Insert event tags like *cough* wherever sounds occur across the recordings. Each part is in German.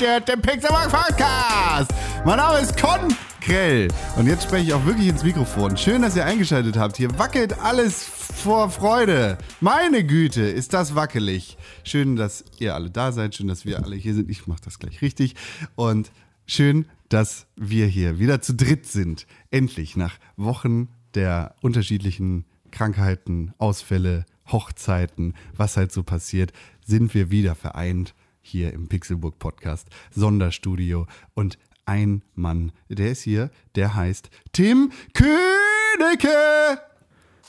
Der, der Pixelmark Podcast. Mein Name ist Con Krell. Und jetzt spreche ich auch wirklich ins Mikrofon. Schön, dass ihr eingeschaltet habt. Hier wackelt alles vor Freude. Meine Güte, ist das wackelig. Schön, dass ihr alle da seid. Schön, dass wir alle hier sind. Ich mache das gleich richtig. Und schön, dass wir hier wieder zu dritt sind. Endlich nach Wochen der unterschiedlichen Krankheiten, Ausfälle, Hochzeiten, was halt so passiert, sind wir wieder vereint hier im Pixelburg Podcast Sonderstudio und ein Mann, der ist hier, der heißt Tim Königke.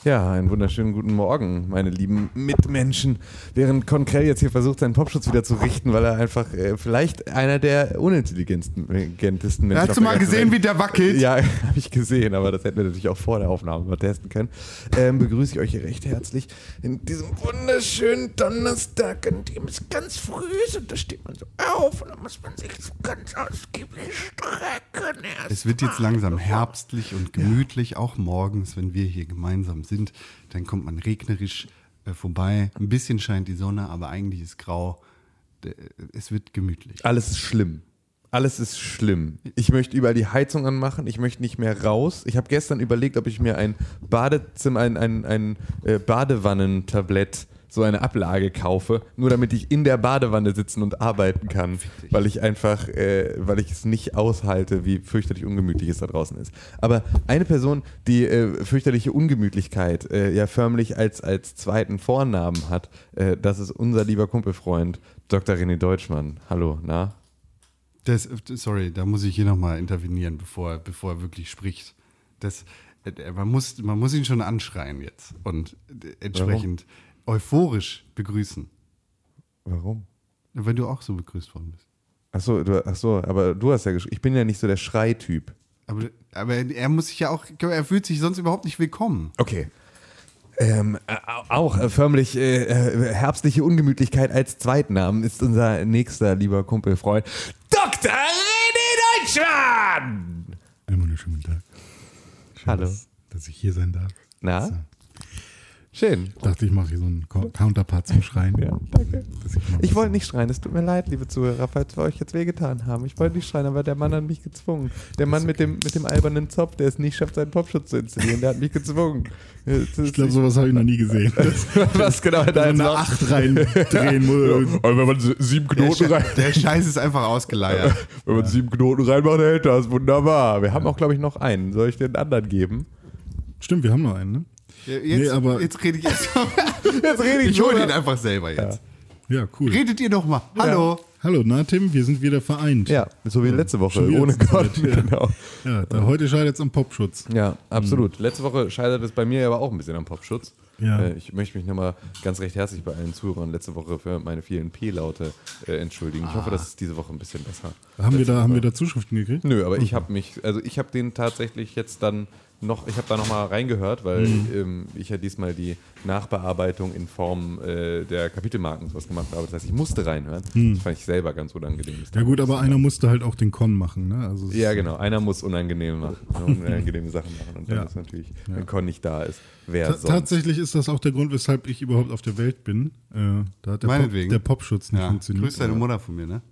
Ja, einen wunderschönen guten Morgen, meine lieben Mitmenschen. Während Konkrell jetzt hier versucht, seinen Popschutz wieder zu richten, weil er einfach äh, vielleicht einer der unintelligentesten Menschen Hast du mal gesehen, Welt. wie der wackelt? Ja, *laughs* habe ich gesehen, aber das hätten wir natürlich auch vor der Aufnahme mal testen können. Ähm, begrüße ich euch hier recht herzlich in diesem wunderschönen Donnerstag, an dem es ganz früh ist und da steht man so auf und dann muss man sich so ganz ausgiebig strecken. Erst Es wird jetzt langsam herbstlich und gemütlich, auch morgens, wenn wir hier gemeinsam sind. Dann kommt man regnerisch äh, vorbei. Ein bisschen scheint die Sonne, aber eigentlich ist grau. D- Es wird gemütlich. Alles ist schlimm. Alles ist schlimm. Ich möchte überall die Heizung anmachen. Ich möchte nicht mehr raus. Ich habe gestern überlegt, ob ich mir ein Badezimmer, ein, ein, ein äh, Badewannentablett, so eine Ablage kaufe, nur damit ich in der Badewanne sitzen und arbeiten kann, weil ich einfach, äh, weil ich es nicht aushalte, wie fürchterlich ungemütlich es da draußen ist. Aber eine Person, die äh, fürchterliche Ungemütlichkeit äh, ja förmlich als, als zweiten Vornamen hat, äh, das ist unser lieber Kumpelfreund Dr. René Deutschmann. Hallo, na? Das, sorry, da muss ich hier nochmal intervenieren, bevor, bevor er wirklich spricht. Das, äh, man, muss, man muss ihn schon anschreien jetzt und entsprechend euphorisch begrüßen. Warum? Weil du auch so begrüßt worden bist. Ach so, du, ach so, aber du hast ja geschrieben, ich bin ja nicht so der Schreityp. Aber, aber er muss sich ja auch, er fühlt sich sonst überhaupt nicht willkommen. Okay. Ähm, äh, auch äh, förmlich äh, äh, herbstliche Ungemütlichkeit als Zweitnamen ist unser nächster lieber Kumpel, Freund, Dr. René Deutschmann! Einen wunderschönen guten Tag. Schön, Hallo. Dass, dass ich hier sein darf. Na? Schön. Ich dachte, ich mache hier so einen Co- Counterpart zum Schreien. Ja, danke. Ich wollte nicht schreien, es tut mir leid, liebe Zuhörer, falls wir euch jetzt wehgetan haben. Ich wollte nicht schreien, aber der Mann hat mich gezwungen. Der Mann mit, dem, mit dem albernen Zopf, der es nicht schafft, seinen Popschutz zu installieren, der hat mich gezwungen. Ich glaube, sowas habe ich noch nie gesehen. *laughs* was genau da eine Acht reindrehen muss. Aber wenn man sieben Der, Knoten rein, Sche der Scheiß ist einfach ausgeleiert. *laughs* wenn man sieben Knoten reinmacht, hält das wunderbar. Wir haben auch, glaube ich, noch einen. Soll ich den anderen geben? Stimmt, wir haben noch einen, ne? Jetzt, Nee, aber- jetzt rede ich erst mal. *laughs* Jetzt rede Ich hole nur- den einfach selber jetzt. Ja, cool. Redet ihr doch mal. Hallo. Hallo, na Tim, wir sind wieder vereint. Ja, so wie letzte Woche, ohne Gott. *laughs* ja. Genau. Ja, da, heute scheitert es am Popschutz. Ja, absolut. Letzte Woche scheitert es bei mir aber auch ein bisschen am Popschutz. Ja. Äh, Ich möchte mich nochmal ganz recht herzlich bei allen Zuhörern letzte Woche für meine vielen P-Laute äh, entschuldigen. Ich hoffe, das ist diese Woche ein bisschen besser. Haben wir, da, haben wir da Zuschriften gekriegt? Nö, aber ich habe mich, also ich habe den tatsächlich jetzt dann noch, ich habe da nochmal reingehört, weil Mhm. ähm, ich ja diesmal die Nachbearbeitung in Form äh, der Kapitelmarken sowas gemacht habe. Das heißt, ich musste reinhören. Das fand ich selber ganz unangenehm. Mhm. Ja gut, aber einer musste halt auch den Con machen, ne? Also Ja, genau. Einer muss unangenehme, machen, *laughs* unangenehme Sachen machen. Und dann Ja. ist natürlich, wenn Con nicht da ist, wer Ta sonst? tatsächlich ist das auch der Grund, weshalb ich überhaupt auf der Welt bin. Äh, da hat der, Pop, Meinetwegen. der Popschutz nicht Ja. funktioniert. Grüß deine Mutter von mir, ne?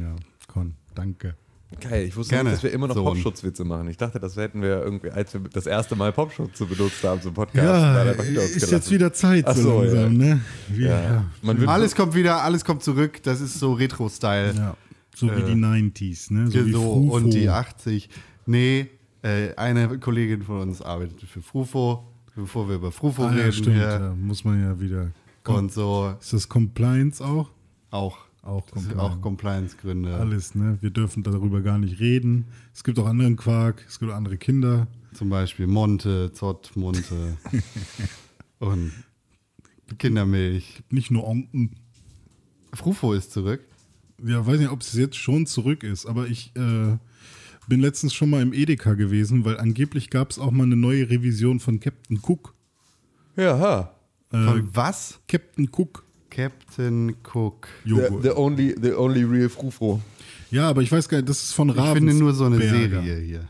Ja, Con, danke. Geil, ich wusste Gerne, nicht, dass wir immer noch Sohn. Popschutzwitze machen. Ich dachte, das hätten wir irgendwie, als wir das erste Mal Popschutz so benutzt haben zum Podcast. da hat Ja, ist jetzt wieder Zeit Ach so, so, langsam, ja. ne? Ja. ja. Alles kommt wieder, alles kommt zurück. Das ist so Retro-Style. Ja, so wie die 90s, ne? So So wie Frufo. und die 80. Nee, äh, eine Kollegin von uns arbeitet für Frufo, bevor wir über Frufo Ah, ja, reden. stimmt, muss man ja wieder. Und so Ist das Compliance auch? auch. Auch Das sind Compliance. auch Compliance-Gründe. Alles, ne? Wir dürfen darüber gar nicht reden. Es gibt auch anderen Quark, es gibt auch andere Kinder. Zum Beispiel Monte, Zott, Monte *laughs* und Kindermilch. Nicht nur Onken. Frufo ist zurück. Ja, weiß nicht, ob es jetzt schon zurück ist, aber ich äh, bin letztens schon mal im Edeka gewesen, weil angeblich gab es auch mal eine neue Revision von Captain Cook. Ja, ha. Äh, Von was? Captain Cook Captain Cook. The, the, only, the only real Frufro. Ja, aber ich weiß gar nicht, das ist von Ich Ravensberger. finde nur so eine Serie hier.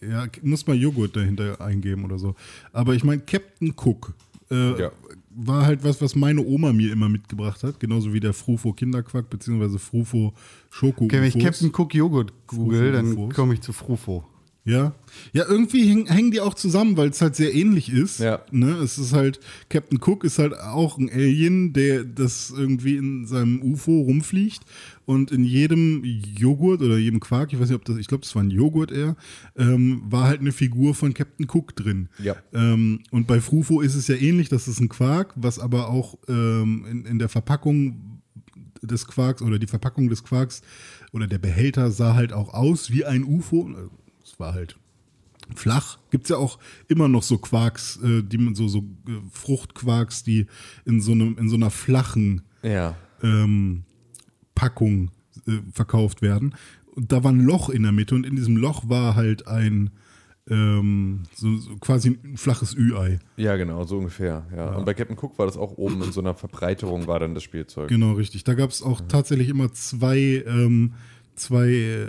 Ja, muss mal Joghurt dahinter eingeben oder so. Aber ich meine, Captain Cook. Äh, Ja. war halt was, was meine Oma mir immer mitgebracht hat. Genauso wie der Frufo Kinderquack, beziehungsweise Frufo Schoko. Okay, wenn ich. Captain Cook Joghurt google, dann komme ich zu Frufo. Ja. Ja, irgendwie häng, hängen die auch zusammen, weil es halt sehr ähnlich ist. Ja. Ne? Es ist halt, Captain Cook ist halt auch ein Alien, der das irgendwie in seinem UFO rumfliegt und in jedem Joghurt oder jedem Quark, ich weiß nicht, ob das, ich glaube, das war ein Joghurt eher, ähm, war halt eine Figur von Captain Cook drin. Ja. Ähm, und bei Frufo ist es ja ähnlich, das ist ein Quark, was aber auch ähm, in, in der Verpackung des Quarks oder die Verpackung des Quarks oder der Behälter sah halt auch aus wie ein UFO. Es war halt flach. Gibt es ja auch immer noch so Quarks, äh, die man so, so äh, Fruchtquarks, die in so, einem, in so einer flachen Ja. ähm, Packung äh, verkauft werden. Und da war ein Loch in der Mitte und in diesem Loch war halt ein ähm, so, so quasi ein flaches Ü-Ei. Ja, genau, so ungefähr. Ja. Und bei Captain Cook war das auch oben in so einer Verbreiterung, war dann das Spielzeug. Genau, richtig. Da gab es auch tatsächlich immer zwei, ähm, zwei äh,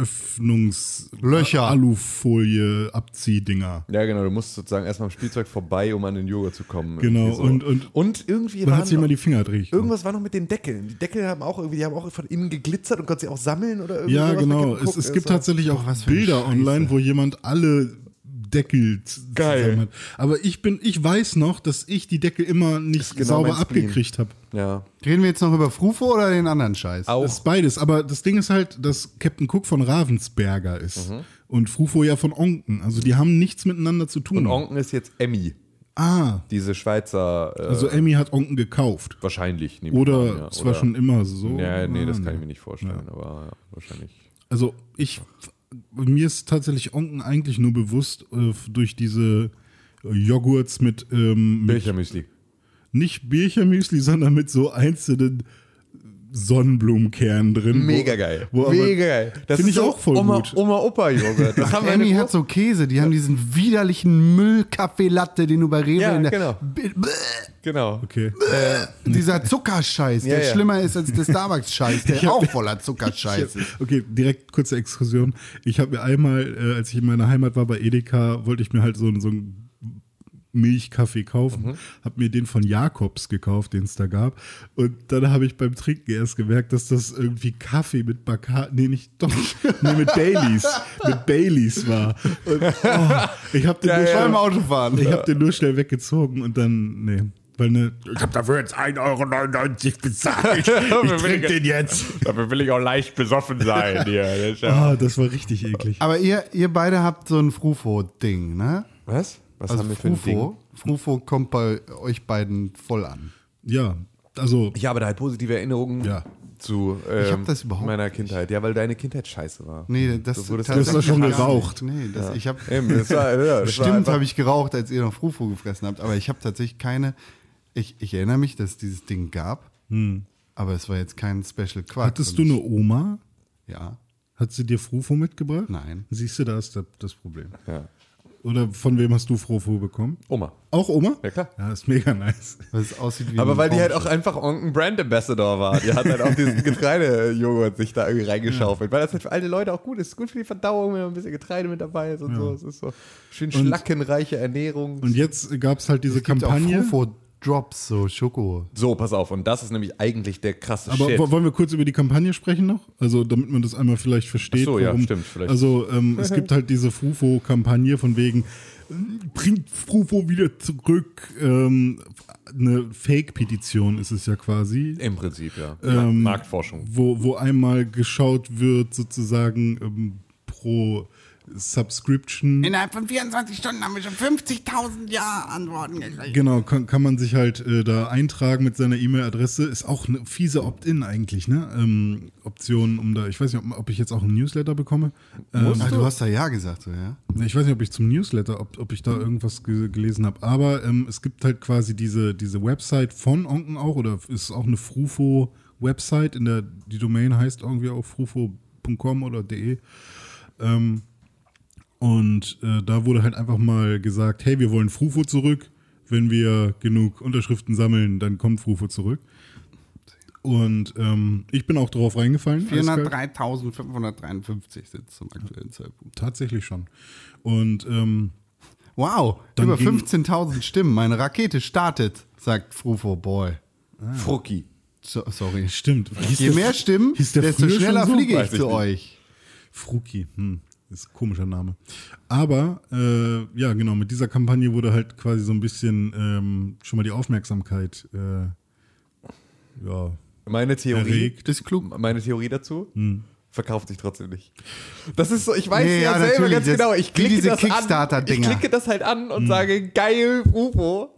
Öffnungs Löcher. Alufolie Abziehdinger. Ja, genau, du musst sozusagen erstmal am Spielzeug vorbei, um an den Joghurt zu kommen. Genau, so. und- und- und irgendwie Man waren hat sich immer die Finger dreht. Irgendwas war noch mit den Deckeln. Die Deckel haben auch irgendwie, die haben auch von innen geglitzert und konnte sie auch sammeln oder irgendwie Ja, genau. Es, es gibt tatsächlich auch eine Bilder Scheiße. online, wo jemand alle Deckel Geil. zusammen hat. Aber ich bin, ich weiß noch, dass ich die Deckel immer nicht genau sauber abgekriegt habe. Ja. Reden wir jetzt noch über Frufo oder den anderen Scheiß? Auch. Das ist beides. Aber das Ding ist halt, dass Captain Cook von Ravensberger ist. Mhm. Und Frufo ja von Onken. Also die haben nichts miteinander zu tun. Und Onken ist jetzt Emmy, ah, diese Schweizer. Äh, also Emmy hat Onken gekauft. wahrscheinlich. nehme ich Oder an, ja. es war schon immer so. Ja, nee, das Ah, kann ich mir nicht vorstellen, aber ja, wahrscheinlich. Also ich, mir ist tatsächlich Onken eigentlich nur bewusst äh, durch diese Joghurts mit, ähm, mit Milchermüsli. Nicht Birchermüsli, sondern mit so einzelnen Sonnenblumenkernen drin. Mega wo, geil. Wo Mega geil. Das Finde ich so auch voll Oma, gut. Oma-Opa-Joghurt. Das haben Emmy hat so Käse, die haben diesen widerlichen Müllkaffee-Latte, den du bei Rewe Ja, in der... genau. B- Genau. Okay. Dieser Zuckerscheiß, der Ja, ja. schlimmer ist als der Starbucks-Scheiß, *laughs* der auch voller Zuckerscheiß *laughs* ist. Okay, direkt kurze Exkursion. Ich habe mir einmal, äh, als ich in meiner Heimat war bei Edeka, wollte ich mir halt so, so einen Milchkaffee kaufen. Mhm. Habe mir den von Jakobs gekauft, den es da gab. Und dann habe ich beim Trinken erst gemerkt, dass das irgendwie Kaffee mit Bacardi, nee, nicht doch, *laughs* nee, mit Baileys, mit Baileys war. Und, oh, ich habe den, nur Beim schnell- Autofahren. ich hab den nur schnell weggezogen und dann, nee. Weil ne, ich habe dafür jetzt 1,99 Euro bezahlt. *laughs* Ich trinke den jetzt. Dafür will ich auch leicht besoffen sein. Hier. Das ja- Ah, das war richtig eklig. Aber ihr, ihr beide habt so ein Frufo-Ding, ne? Was? Was Also haben wir für ein Ding? Frufo, Frufo kommt bei euch beiden voll an. Ja, also Ich habe da halt positive Erinnerungen Ja. zu ähm, das überhaupt meiner nicht. Kindheit. Ja, weil deine Kindheit scheiße war. Nee, das, Du wurdest- Du hast doch schon geraucht. Nee, das, ich habe Eben, das war, ja, das Stimmt, habe ich geraucht, als ihr noch Frufo gefressen habt. Aber ich habe tatsächlich keine. Ich, ich erinnere mich, dass es dieses Ding gab. Aber es war jetzt kein Special Quark. hattest du eine Oma? Ja. Hat sie dir Frufo mitgebracht? Nein. Siehst du, da ist das, das Problem. Ja. Oder von wem hast du Frufo bekommen? Oma. Auch Oma? Ja, klar. Ja, ist mega nice. Weil es aussieht wie Aber weil die halt auch einfach Onken Brand Ambassador war. Die hat halt auch diesen *laughs* Getreidejoghurt sich da irgendwie reingeschaufelt. Weil das halt für alte Leute auch gut ist. Gut für die Verdauung, wenn ein bisschen Getreide mit dabei ist und so. Es ist so schön schlackenreiche Ernährung. Und jetzt gab es halt diese Es gibt Kampagne. auch Drops, so Schoko. so, pass auf. Und das ist nämlich eigentlich der krasse Aber Shit. wo- wollen wir kurz über die Kampagne sprechen noch? Also, damit man das einmal vielleicht versteht. Ach so, ja, stimmt, vielleicht. Also, ähm, es gibt halt diese Frufo-Kampagne von wegen, äh, bringt Frufo wieder zurück. Ähm, eine Fake-Petition ist es ja quasi. Im Prinzip, ja. Ähm, Marktforschung. wo, wo einmal geschaut wird, sozusagen ähm, pro Subscription. Innerhalb von 24 Stunden haben wir schon 50.000 Ja-Antworten gekriegt. Genau, kann, kann man sich halt äh, da eintragen mit seiner E-Mail-Adresse. Ist auch eine fiese Opt-in eigentlich, ne? Ähm, Option, um da, ich weiß nicht, ob, ob ich jetzt auch einen Newsletter bekomme. Ähm, Ah, du hast da Ja gesagt, so, ja? ich weiß nicht, ob ich zum Newsletter, ob, ob ich da irgendwas ge gelesen habe. Aber ähm, es gibt halt quasi diese, diese Website von Onken auch, oder ist auch eine Frufo-Website, in der die Domain heißt irgendwie auch frufo.com oder de. Ähm, und äh, da wurde halt einfach mal gesagt, hey, wir wollen Frufo zurück. Wenn wir genug Unterschriften sammeln, dann kommt Frufo zurück. Und ähm, ich bin auch darauf reingefallen. eiskalt. 403.553 sind zum aktuellen Zeitpunkt. Tatsächlich schon. Und ähm, Wow, Dann über ging- 15.000 Stimmen. Meine Rakete startet, sagt Frufo Boy. Frucki. So, sorry. Stimmt. Hieß Je mehr Stimmen, desto schneller so? fliege ich ich zu nicht. euch. Fruki, hm, ist ein komischer Name. Aber äh, ja, genau, mit dieser Kampagne wurde halt quasi so ein bisschen ähm, schon mal die Aufmerksamkeit äh, ja, Meine Theorie. ist klug. Meine Theorie dazu. Verkauft sich trotzdem nicht. Das ist so, ich weiß Nee, ja, ja, selber natürlich, ganz das- genau. Ich klicke diese das an. Ich klicke das halt an und sage, geil, UFO.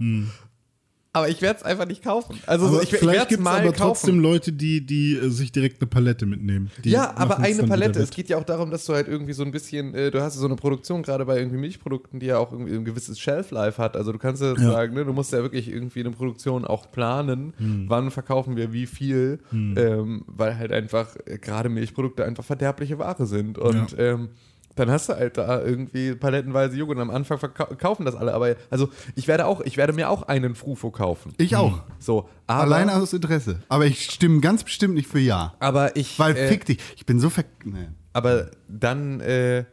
Aber ich werde es einfach nicht kaufen. Also so, Aber ich, ich vielleicht werde es mal aber kaufen. trotzdem Leute, die, die äh, sich direkt eine Palette mitnehmen. Ja, aber eine Palette. Es geht ja auch darum, dass du halt irgendwie so ein bisschen, äh, du hast so eine Produktion gerade bei irgendwie Milchprodukten, die ja auch irgendwie ein gewisses Shelf-Life hat. Also du kannst ja, Ja. sagen, ne, du musst ja wirklich irgendwie eine Produktion auch planen, Hm. wann verkaufen wir wie viel, ähm, weil halt einfach äh, gerade Milchprodukte einfach verderbliche Ware sind. Und ähm, dann hast du halt da irgendwie palettenweise Joghurt und am Anfang verkau- kaufen das alle. Aber also ich werde auch, ich werde mir auch einen Frufo kaufen. Ich auch. So, aber, Alleine aus Interesse. Aber ich stimme ganz bestimmt nicht für Ja. aber ich, Weil äh, fick dich. Ich bin so ver... Nee. Aber dann äh,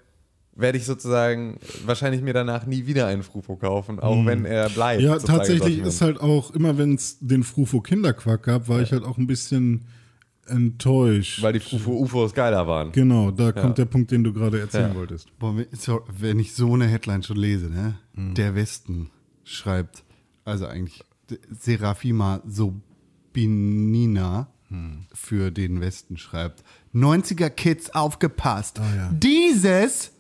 werde ich sozusagen wahrscheinlich mir danach nie wieder einen Frufo kaufen, auch wenn er bleibt. Ja, tatsächlich ist halt auch, immer wenn es den Frufo Kinderquack gab, war ich halt auch ein bisschen enttäuscht. Weil die Frufo-UFOs geiler waren. genau, da kommt der Punkt, den du gerade erzählen Ja. wolltest. Boah, wenn- ich so eine Headline schon lese, ne? Mhm. Der Westen schreibt, also eigentlich Serafima Sobinina Hm. für den Westen schreibt, 90er Kids aufgepasst. Ah, ja. Dieses,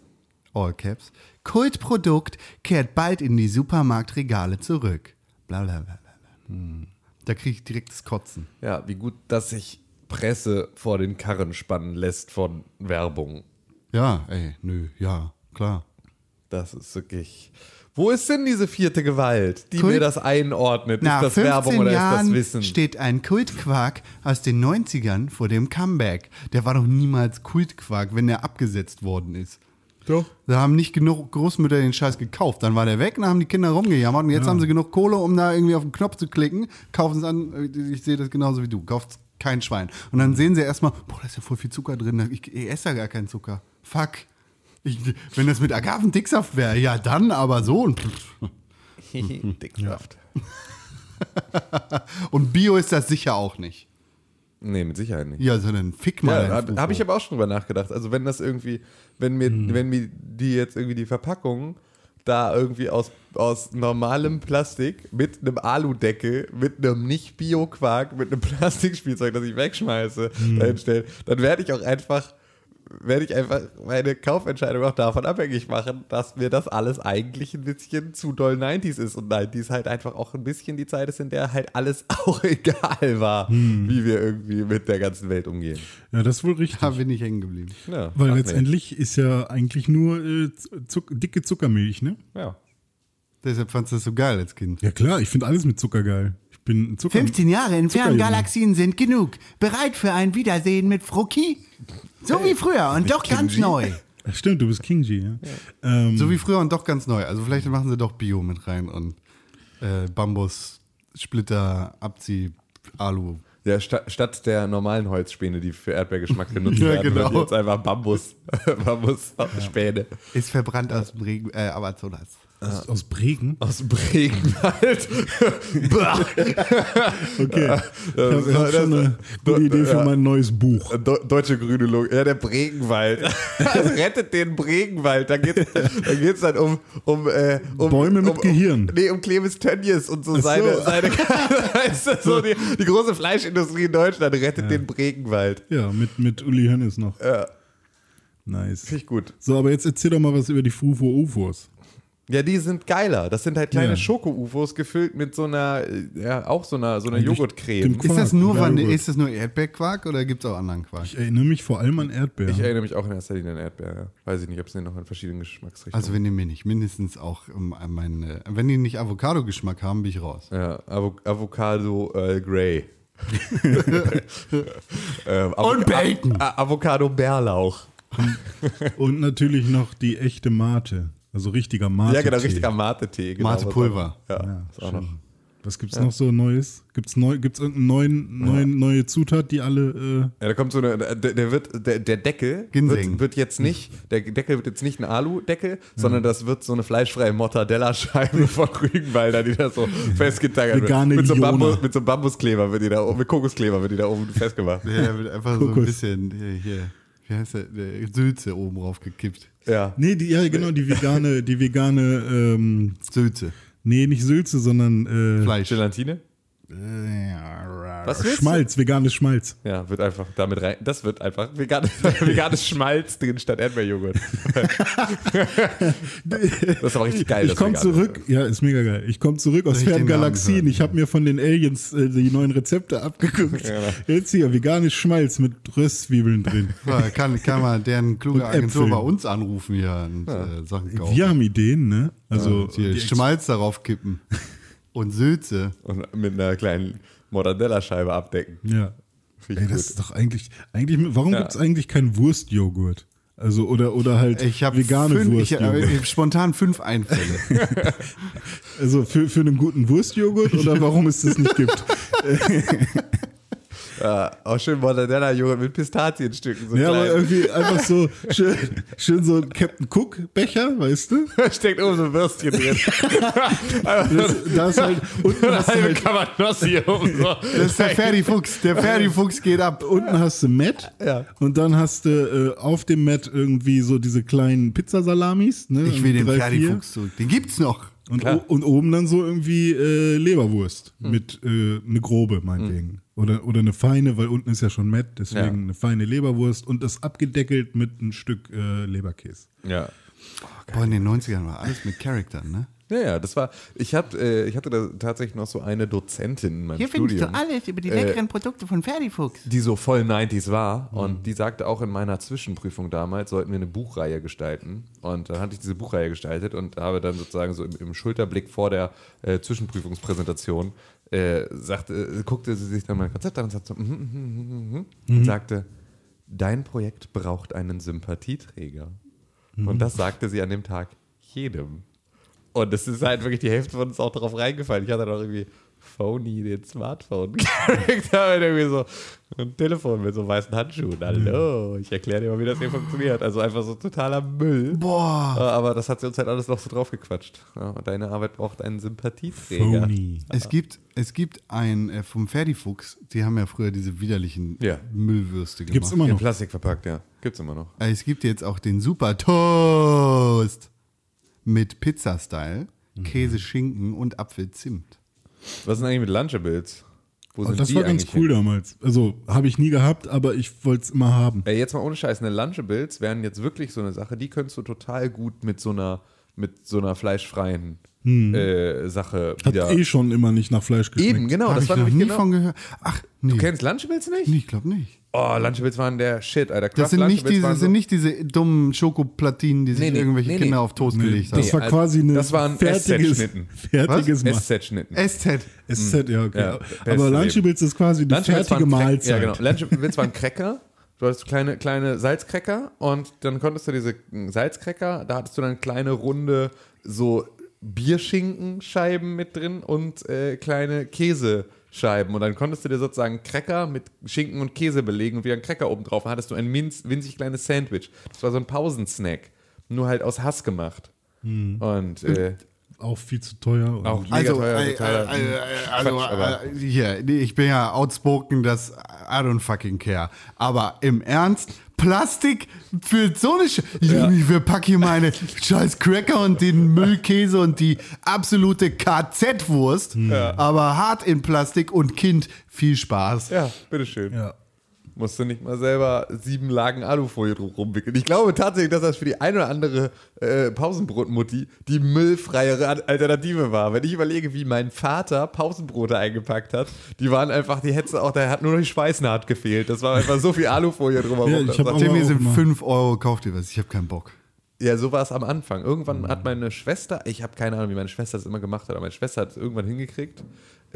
all caps, Kultprodukt kehrt bald in die Supermarktregale zurück. Bla bla bla bla. bla. Hm. Da kriege ich direkt das Kotzen. Ja, wie gut, dass sich Presse vor den Karren spannen lässt von Werbung. Ja, ey, nö, ja, klar. Das ist wirklich. Wo ist denn diese vierte Gewalt, die Kult- mir das einordnet? Nach ist das 15 Werbung oder Jahren ist das Wissen? steht ein Kultquark aus den 90ern vor dem Comeback. Der war doch niemals Kultquark, wenn der abgesetzt worden ist. Doch. Da haben nicht genug Großmütter den Scheiß gekauft. Dann war der weg, dann haben die Kinder rumgejammert und jetzt haben sie genug Kohle, um da irgendwie auf den Knopf zu klicken. Kaufen es an, ich sehe das genauso wie du. Kauft kein Schwein. Und dann sehen sie erstmal, boah, da ist ja voll viel Zucker drin. Ich, ich esse ja gar keinen Zucker. Fuck. Ich, wenn das mit Agavendicksaft wäre, ja dann, aber so. *laughs* Dicksaft. *laughs* Und Bio ist das sicher auch nicht. Nee, mit Sicherheit nicht. Ja, sondern fick mal. Ja, habe hab ich aber auch schon drüber nachgedacht. Also wenn das irgendwie, wenn mir, wenn mir die jetzt irgendwie die Verpackung da irgendwie aus, aus normalem Plastik mit einem Aludeckel, mit einem Nicht-Bio-Quark, mit einem *laughs* Plastikspielzeug, das ich wegschmeiße, dahinstellen, dann werde ich auch einfach, werde ich einfach meine Kaufentscheidung auch davon abhängig machen, dass mir das alles eigentlich ein bisschen zu doll 90s ist und 90s halt einfach auch ein bisschen die Zeit ist, in der halt alles *laughs* auch egal war, wie wir irgendwie mit der ganzen Welt umgehen. Ja, das ist wohl richtig. Da bin ich hängen geblieben. Ja, Weil letztendlich ist ja eigentlich nur äh, Zuck dicke Zuckermilch, ne? Ja. Deshalb fandst du das so geil als Kind. Ja klar, ich finde alles mit Zucker geil. Bin Zucker. 15 Jahre in fernen. Galaxien sind genug. Bereit für ein Wiedersehen mit Fruki? So wie früher und doch ganz Kinji? neu. Stimmt, du bist King G, ja. Ähm, So wie früher und doch ganz neu. Also vielleicht machen sie doch Bio mit rein und äh, Bambus, Splitter, Abzieh, Alu. Ja, sta statt der normalen Holzspäne, die für Erdbeergeschmack *laughs* benutzt Ja, werden, genau. genau. jetzt einfach Bambus, *laughs* Bambusspäne Ist verbrannt aus dem Regen, äh, Amazonas. Aus, aus Bregen. aus Regenwald. *laughs* Bah. Okay. Das- hab schon eine gute Idee für ja. mein neues Buch. Deutsche grüne Logik. Ja, der Bregenwald. *laughs* Das rettet den Bregenwald. Da geht es da geht's dann um, um, äh, um Bäume mit um, Gehirn. Um, nee, um Clemens Tönnies und so, Ach so. seine, seine *laughs* weißt du, so die, die große Fleischindustrie in Deutschland rettet den Bregenwald. Ja, mit, mit Uli Hönnes noch. Ja, Nice. finde ich gut. So, aber jetzt erzähl doch mal was über die Frufo-UFOs. Ja, die sind geiler. Das sind halt kleine Ja. Schoko-UFOs gefüllt mit so einer, äh, ja, auch so einer, so einer Joghurtcreme. Ist das nur, Van Joghurt. ist das nur Erdbeerquark oder gibt es auch anderen Quark? Ich erinnere mich vor allem an Erdbeeren. Ich erinnere mich auch in erster Linie an Erdbeer. Ja. Weiß ich nicht, ob es den noch in verschiedenen Geschmacksrichtungen Also wenn die mir nicht mindestens auch um, an meine, wenn die nicht Avocado-Geschmack haben, bin ich raus. Ja, Avo Avocado Earl Grey. *laughs* ähm, Und Bacon. Avocado Bärlauch. Und natürlich noch die echte Mate. Also richtiger Mate. Ja, genau, richtiger Mate-Tee. Genau, Mate-Pulver. was auch- Ja, ist auch noch. Was gibt's noch so Neues? Gibt's neu, gibt's irgendeine neuen, neuen, neue Zutat, die alle. Ja, da kommt so eine, der, der wird, der, der Deckel wird, wird jetzt nicht, der Deckel wird jetzt nicht ein Alu-Deckel, sondern das wird so eine fleischfreie Mortadella-Scheibe *laughs* von Rügenwalder, die da so festgetackert Vegane wird. Mit so. Bambus, mit so Bambuskleber wird die da oben, mit Kokoskleber wird die da oben festgemacht. Ja, wird einfach so ein Kokos. bisschen hier, hier wie heißt der, der Sülze oben drauf gekippt. Ja. Nee, die, ja, genau, die vegane, die vegane, ähm, Sülze. nee, nicht Sülze, sondern äh, Fleisch. Gelatine? Was willst du? Schmalz, veganes Schmalz. Ja, wird einfach damit rein. Das wird einfach veganes, *laughs* veganes Schmalz drin statt Erdbeerjoghurt. *laughs* das ist aber richtig geil. Ich das komme zurück, ja, ist mega geil. Ich komme zurück aus fernen Galaxien. Ich habe mir von den Aliens äh, die neuen Rezepte abgeguckt. Ja. Jetzt hier, veganes Schmalz mit Röstzwiebeln drin. *laughs* Ja, kann, kann man deren kluge Und Agentur bei uns anrufen hier und äh, Sachen kaufen. Wir haben Ideen, ne? Also, die Schmalz darauf kippen. Und Sülze. Und mit einer kleinen Mortadella-Scheibe abdecken. Ja. Ich Ey, das gut. ist doch eigentlich, eigentlich warum Ja. gibt's eigentlich keinen Wurstjoghurt? Also, oder, oder halt Ich habe vegane fünf, ich, Wurstjoghurt. äh, ich hab spontan fünf Einfälle. *laughs* also für, für einen guten Wurstjoghurt oder warum es das nicht gibt? *laughs* Ja, auch schön Mortadella-Joghurt mit Pistazienstücken. So ja, aber klein. irgendwie einfach so schön, schön so ein Captain Cook Becher, weißt du? Da *laughs* steckt oben so ein Würstchen drin. *laughs* Das, da ist halt, unten hast du halt, Kabanossi oben so. *laughs* Das ist der Ferdi-Fuchs. Der Ferdi-Fuchs geht ab. unten hast du Matt Ja. und dann hast du äh, auf dem Matt irgendwie so diese kleinen Pizzasalamis. Ne? Ich will den. Ferdi-Fuchs zurück. Den gibt's noch. Und, und oben dann so irgendwie äh, Leberwurst Hm. mit äh, eine grobe, meinetwegen. Oder, oder eine feine, weil unten ist ja schon Matt, deswegen Ja. eine feine Leberwurst und das abgedeckelt mit ein Stück äh, Leberkäse. Ja. Boah, in den 90ern war alles mit Charaktern, ne? Ja, ja, das war, ich, hab, äh, ich hatte da tatsächlich noch so eine Dozentin in meinem Hier findest Studium, du alles über die Äh, leckeren Produkte von Ferdifuchs. die so voll 90s war und die sagte auch in meiner Zwischenprüfung damals, sollten wir eine Buchreihe gestalten und dann hatte ich diese Buchreihe gestaltet und habe dann sozusagen so im, im Schulterblick vor der äh, Zwischenprüfungspräsentation äh, sagte, äh, guckte sie sich dann mein Konzept an und sagte so, mhm, mhm, mhm, mhm, und sagte, dein Projekt braucht einen Sympathieträger. Und das sagte sie an dem Tag jedem. Und es ist halt wirklich die Hälfte von uns auch darauf reingefallen. Ich hatte doch irgendwie Phony, den Smartphone-Charakter *laughs* und irgendwie so ein Telefon mit so weißen Handschuhen. Hallo, ich erkläre dir mal, wie das hier funktioniert. Also einfach so totaler Müll. Boah. Aber das hat sie uns halt alles noch so draufgequatscht. Ja, und deine Arbeit braucht einen Sympathieträger. Phony. Es gibt, es gibt ein äh, vom Ferdi-Fuchs, die haben ja früher diese widerlichen Ja. Müllwürste gemacht. Gibt's immer In noch. Plastik verpackt, ja. Gibt's immer noch. Äh, Es gibt jetzt auch den Super Toast mit Pizza-Style, Mhm. Käse, Schinken und Apfelzimt. Was ist denn eigentlich mit Lunchables? Wo Aber sind das die war ganz eigentlich cool hin? damals. Also habe ich nie gehabt, aber ich wollte es immer haben. Ey, jetzt mal ohne Scheiß, eine Lunchables wären jetzt wirklich so eine Sache, die könntest du total gut mit so einer, mit so einer fleischfreien äh, Sache Hat wieder. eh schon immer nicht nach Fleisch geschmeckt. Eben, genau, Hab das ich war noch nie genau. von gehört. Ach, nee. Du kennst Lunchables nicht? Nee, ich glaube nicht. Oh, Lunchables waren der Shit, Alter. Das Kraft sind nicht, diese, waren sind nicht diese dummen Schokoplatinen, die sich Nee, nee, irgendwelche nee, Kinder nee. auf Toast Nee, gelegt haben. das war quasi eine das waren fertiges, SZ-Schnitten. fertiges. SZ-Schnitten. SZ. SZ, ja, okay. Ja, aber Lunchables ist quasi eine Lunchables fertige Mahlzeit. Ja, genau. Lunchables waren Cracker. Du hattest kleine, kleine Salzcracker und dann konntest du diese Salzcracker, da hattest du dann kleine runde so Bierschinkenscheiben mit drin und äh, kleine Käsescheiben. Und dann konntest du dir sozusagen Cracker mit Schinken und Käse belegen und wieder einen Cracker oben drauf. Hattest du ein minz, winzig kleines Sandwich. Das war so ein Pausensnack. Nur halt aus Hass gemacht. Hm. Und äh, Auch viel zu teuer. und- auch mega Also, teuer, äh, totaler äh, äh, also Quatsch, äh, hier, nee, ich bin ja outspoken, das I don't fucking care. Aber im Ernst, Plastik für so eine Sch Ich verpacke hier meine scheiß Cracker und den Müllkäse und die absolute KZ-Wurst, aber hart in Plastik und Kind, viel Spaß. Ja, bitteschön. ja. Musst du nicht mal selber sieben Lagen Alufolie drum rumwickeln. Ich glaube tatsächlich, dass das für die eine oder andere äh, Pausenbrotmutti die müllfreiere Al- Alternative war. Wenn ich überlege, wie mein Vater Pausenbrote eingepackt hat, die waren einfach, die hätte auch, da hat nur noch die Schweißnaht gefehlt. Das war einfach so viel Alufolie drumherum. Ja, ich Das hab war- auch- Dem hier auch sind immer. 5 Euro, kauft ihr was, ich habe keinen Bock. Ja, so war es am Anfang. Irgendwann hat meine Schwester, ich habe keine Ahnung, wie meine Schwester das immer gemacht hat, aber meine Schwester hat es irgendwann hingekriegt,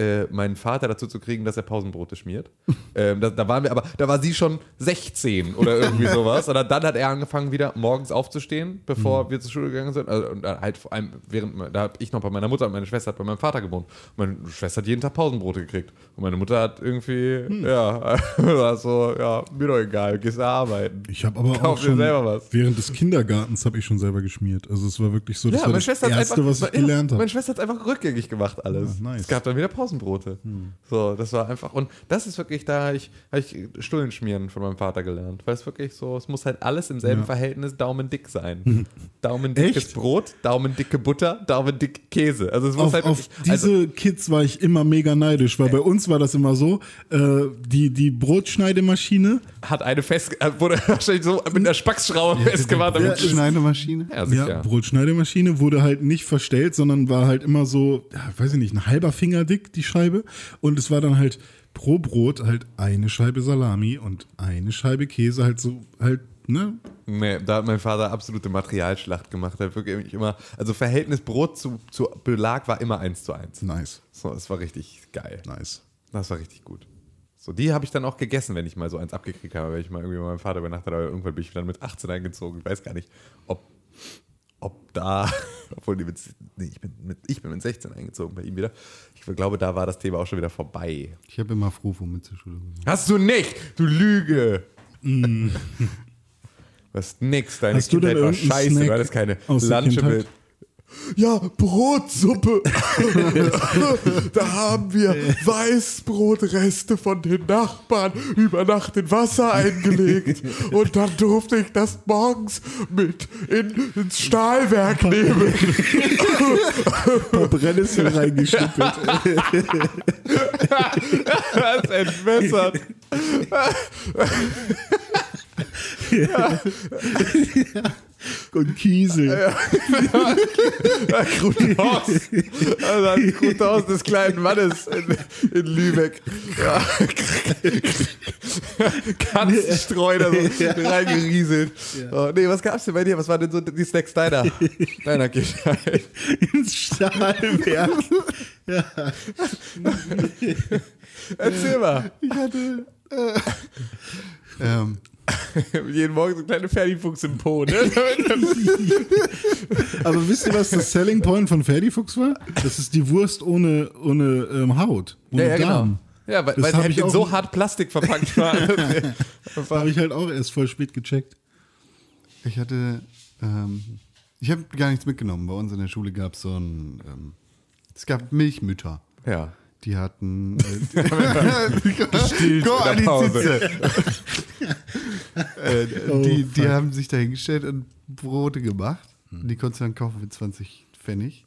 äh, meinen Vater dazu zu kriegen, dass er Pausenbrote schmiert. *laughs* ähm, da, da waren wir aber, da war sie schon 16 oder irgendwie *laughs* sowas. Und dann hat er angefangen, wieder morgens aufzustehen, bevor wir zur Schule gegangen sind. Also, und halt vor allem während, da habe ich noch bei meiner Mutter und meine Schwester hat bei meinem Vater gewohnt. Meine Schwester hat jeden Tag Pausenbrote gekriegt. Und meine Mutter hat irgendwie, ja, *laughs* war so, ja, mir doch egal, gehst du arbeiten. Ich habe aber auch Kauf dir schon selber was. während des Kindergartens habe ich schon selber geschmiert. Also es war wirklich so, das Ja, war meine das Schwester erste, einfach, was ich ja, gelernt habe. Meine Schwester hat einfach rückgängig gemacht alles. Ah, nice. Hm. Es gab dann wieder Pausenbrote. So, das war einfach und das ist wirklich da habe ich, hab ich Stullen schmieren von meinem Vater gelernt, weil es wirklich so, es muss halt alles im selben Ja. Verhältnis daumendick sein. *laughs* Daumendickes Echt? Brot, daumendicke Butter, daumendick Käse. Also es muss Auf, halt auf wirklich, diese also, Kids war ich immer mega neidisch, weil bei uns war das immer so, äh, die, die Brotschneidemaschine, hat eine fest äh, wurde *laughs* wahrscheinlich so mit einer Spacksschraube festgemacht, damit Ja, Schneidemaschine? ja, sicher. ja, Brotschneidemaschine wurde halt nicht verstellt, sondern war halt immer so, ja, weiß ich nicht, ein halber Finger dick, die Scheibe. Und es war dann halt pro Brot halt eine Scheibe Salami und eine Scheibe Käse, halt so, halt, ne? Nee, da hat mein Vater absolute Materialschlacht gemacht. Er hat wirklich immer, also Verhältnis Brot zu, zu Belag war immer eins zu eins. Nice, So, das war richtig geil. nice. Das war richtig gut. So, die habe ich dann auch gegessen, wenn ich mal so eins abgekriegt habe, wenn ich mal irgendwie bei meinem Vater übernachtet habe. Irgendwann bin ich dann mit 18 eingezogen. Ich weiß gar nicht, ob, ob da, obwohl die mit, nee, ich bin mit, ich bin mit 16 eingezogen bei ihm wieder. Ich glaube, da war das Thema auch schon wieder vorbei. Ich habe immer Frufo mit zur Schule genommen. Hast du nicht, du Lüge! Du hast nix, deine Hast Kindheit war scheiße, Snack du hattest keine Lunchable. Kindheit? Ja, Brotsuppe. *laughs* da haben wir Weißbrotreste von den Nachbarn über Nacht in Wasser eingelegt. Und dann durfte ich das morgens mit in, ins Stahlwerk nehmen. *laughs* Ein Brennnessel reingeschnippelt. Das entwässert. *laughs* Und Kiesel. Croutons. Also das Croutons des kleinen Mannes in, in Lübeck. Ja. Katzenstreu da so reingerieselt. Oh, nee, was gab's denn bei dir? Was waren denn so die Snacks deiner, deiner Kindheit? Ins Stahlwerk. Erzähl mal. Ich hatte. Äh, ähm, *laughs* Jeden Morgen so eine kleine Ferdifuchs im Po, ne? *laughs* Aber wisst ihr, was das Selling Point von Ferdifuchs war? Das ist die Wurst ohne, ohne ähm, Haut. Ohne ja, ja, genau. Darm. Ja, weil, Das weil ich halt in auch- so hart Plastik verpackt *laughs* war. Das habe ich halt auch erst voll spät gecheckt. ich hatte. Ähm, ich habe gar nichts mitgenommen. Bei uns in der Schule gab es so ein. Ähm, es gab Milchmütter. ja. Die hatten. *laughs* Äh, *laughs* äh, Oh, die, haben sich da hingestellt und Brote gemacht. Die konntest du dann kaufen für 20 Pfennig.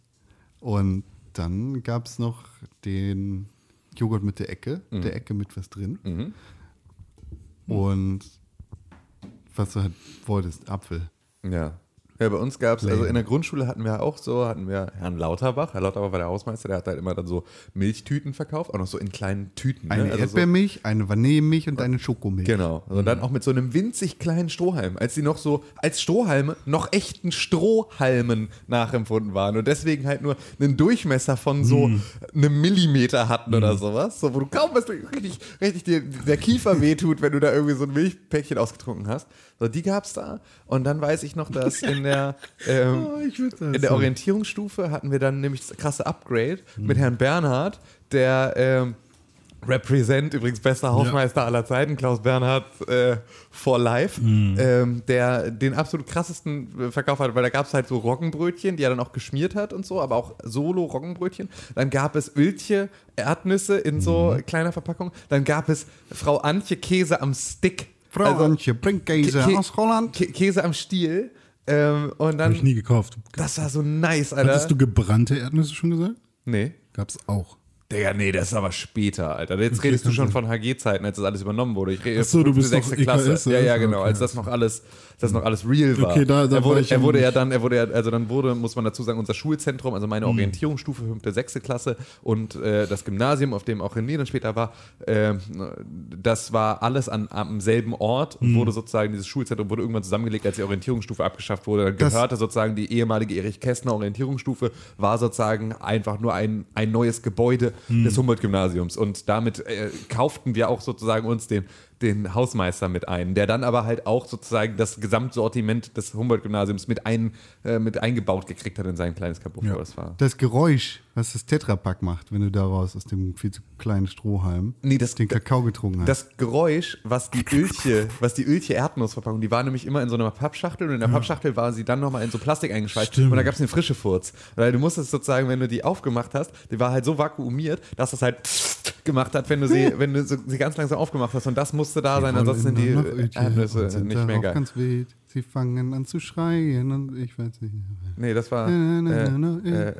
Und dann gab es noch den Joghurt mit der Ecke. Der Ecke mit was drin. Und was du halt wolltest, Apfel. Ja. Ja, bei uns gab es, also in der Grundschule hatten wir auch so, hatten wir Herrn Lauterbach. Herr Lauterbach war der Hausmeister, der hat halt immer dann so Milchtüten verkauft, auch noch so in kleinen Tüten. Eine ne? also so, Erdbeermilch, eine Vanillemilch und eine Schokomilch. Genau. Und dann auch mit so einem winzig kleinen Strohhalm, als die noch so als Strohhalme noch echten Strohhalmen nachempfunden waren und deswegen halt nur einen Durchmesser von so einem Millimeter hatten oder sowas, so wo du kaum was richtig, richtig dir der Kiefer *laughs* wehtut, wenn du da irgendwie so ein Milchpäckchen ausgetrunken hast. So, die gab's da. Und dann weiß ich noch, dass in der ähm, Oh, in der. Orientierungsstufe hatten wir dann nämlich das krasse Upgrade mit Herrn Bernhard, der ähm, Represent, übrigens bester Hausmeister aller Zeiten, Klaus Bernhard äh, for life, ähm, der den absolut krassesten äh, Verkauf hat, weil da gab es halt so Roggenbrötchen, die er dann auch geschmiert hat und so, aber auch solo Roggenbrötchen. Dann gab es Öltje, Erdnüsse in so kleiner Verpackung. Dann gab es Frau Antje Käse am Stick. Frau Also, Antje, Brinkkäse Kä- aus Holland. Kä- Käse am Stiel. Ähm, und dann, Habe ich nie gekauft. das war so nice, Alter. Hattest du gebrannte Erdnüsse schon gesagt? nee. Gab's auch. Digga, nee, das ist aber später, Alter. Jetzt redest du schon von HG-Zeiten, als das alles übernommen wurde. Ich rede Ach so, du bist doch sechste Klasse. EKS, ja, ja, oder? genau. Okay. Als das noch alles, das noch alles real war. Okay, da- da er war wurde, ich er wurde ja dann, er wurde ja, also dann wurde, muss man dazu sagen, unser Schulzentrum, also Hm. meine Orientierungsstufe, fünfte, sechste Klasse und äh, das Gymnasium, auf dem auch René dann später war, äh, das war alles an, am selben Ort Hm. und wurde sozusagen, dieses Schulzentrum wurde irgendwann zusammengelegt, als die Orientierungsstufe abgeschafft wurde. Dann Das- gehörte sozusagen die ehemalige Erich Kästner Orientierungsstufe, war sozusagen einfach nur ein, ein neues Gebäude des Humboldt-Gymnasiums. Und damit äh, kauften wir auch sozusagen uns den, den Hausmeister mit ein, der dann aber halt auch sozusagen das Gesamtsortiment des Humboldt-Gymnasiums mit, ein, äh, mit eingebaut gekriegt hat in sein kleines Kabuff. Ja. Das war. Das Geräusch, was das Tetrapack macht, wenn du daraus aus dem viel zu kleinen Strohhalm Nee, das- den Kakao getrunken hast. Das Geräusch, was die Ölche, was die Ölche Erdnussverpackung, die war nämlich immer in so einer Pappschachtel und in der Pappschachtel war sie dann nochmal in so Plastik eingeschweißt Stimmt. und da gab es eine frische Furz. Weil du musstest sozusagen, wenn du die aufgemacht hast, die war halt so vakuumiert, dass das halt gemacht hat, wenn du sie, wenn du sie ganz langsam aufgemacht hast und das musste da sein, ansonsten sind die sind nicht mehr geil. ganz wild. Sie fangen an zu schreien und ich weiß nicht. Nee, das war äh, äh,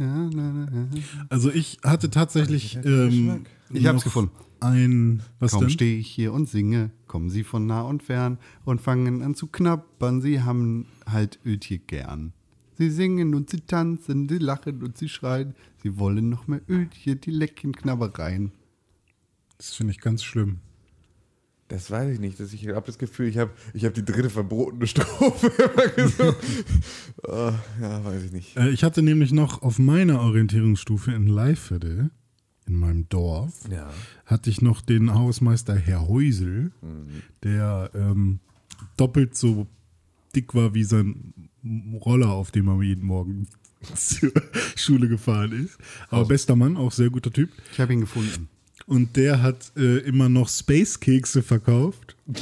Also ich hatte tatsächlich ähm, Ich hab's gefunden. Ein, was Kaum stehe ich hier und singe, kommen sie von nah und fern und fangen an zu knabbern. Sie haben halt Ötje gern. Sie singen und sie tanzen, sie lachen und sie schreien. Sie wollen noch mehr Ötje, die lecken Knabbereien. Das finde ich ganz schlimm. das weiß ich nicht. Das, ich habe das Gefühl, ich habe ich hab die dritte verbotene Strophe *laughs* immer gesungen. oh, *laughs* ja, weiß ich nicht. Äh, ich hatte nämlich noch auf meiner Orientierungsstufe in Leiferde, in meinem Dorf, Ja. hatte ich noch den Hausmeister Herr Häusel, der ähm, doppelt so dick war wie sein Roller, auf dem er jeden Morgen *laughs* zur Schule gefahren ist. Aber bester Mann, auch sehr guter Typ. Ich habe ihn gefunden. Und der hat äh, immer noch Space-Kekse verkauft. *laughs*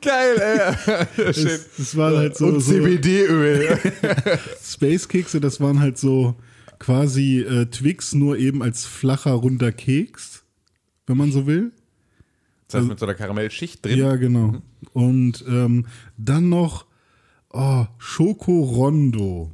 Geil, ey. *laughs* Das, das waren halt so, Und so CBD-Öl. *laughs* Space-Kekse, das waren halt so quasi äh, Twix, nur eben als flacher, runder Keks, wenn man so will. Das heißt mit so einer Karamellschicht drin. Ja, genau. Und ähm, dann noch oh, Schoko Rondo.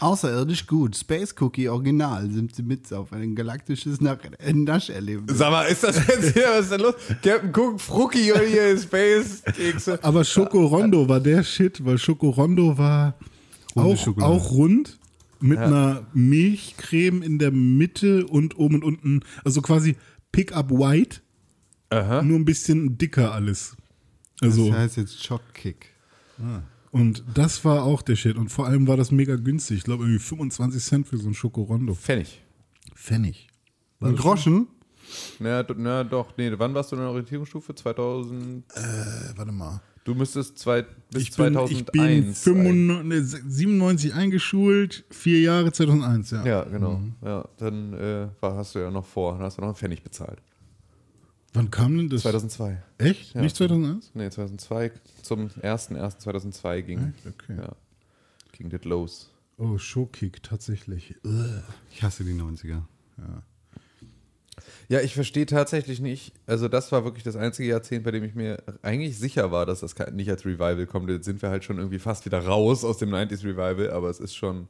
Außerirdisch gut. Space Cookie Original sind sie mit auf ein galaktisches Nach- Nascherlebnis. Sag mal, ist das jetzt hier, was ist denn los? Captain Cook, Fruki oder hier Space-Kekse? Aber Schoko Rondo war der Shit, weil Schoko Rondo war auch, auch rund mit einer Milchcreme in der Mitte und oben und unten, also quasi Pick-up White, Aha. nur ein bisschen dicker alles. Das Also heißt jetzt Schockkick. Und das war auch der Shit und vor allem war das mega günstig. Ich glaube irgendwie 25 Cent für so ein Schoko Rondo. Pfennig. Pfennig. Und Groschen? Na, na doch, nee, wann warst du in der Orientierungsstufe? 2000. Äh, warte mal. Du müsstest zwei, bis Ich bin, 2001. ich bin 95, ne, 97 eingeschult, vier Jahre 2001, ja. Ja, genau. Ja, dann äh, war, hast du ja noch vor, dann hast du noch einen Pfennig bezahlt. Wann kam denn das? 2002. Echt? Ja. Nicht 2001? Nee, 2002 zum 1.1.2002 ging, Okay. ja, ging das los. Oh, Showkick, tatsächlich. Ugh. Ich hasse die 90er. Ja, ich verstehe tatsächlich nicht. Also, das war wirklich das einzige Jahrzehnt, bei dem ich mir eigentlich sicher war, dass das nicht als Revival kommt. Jetzt sind wir halt schon irgendwie fast wieder raus aus dem 90s Revival, aber es ist schon.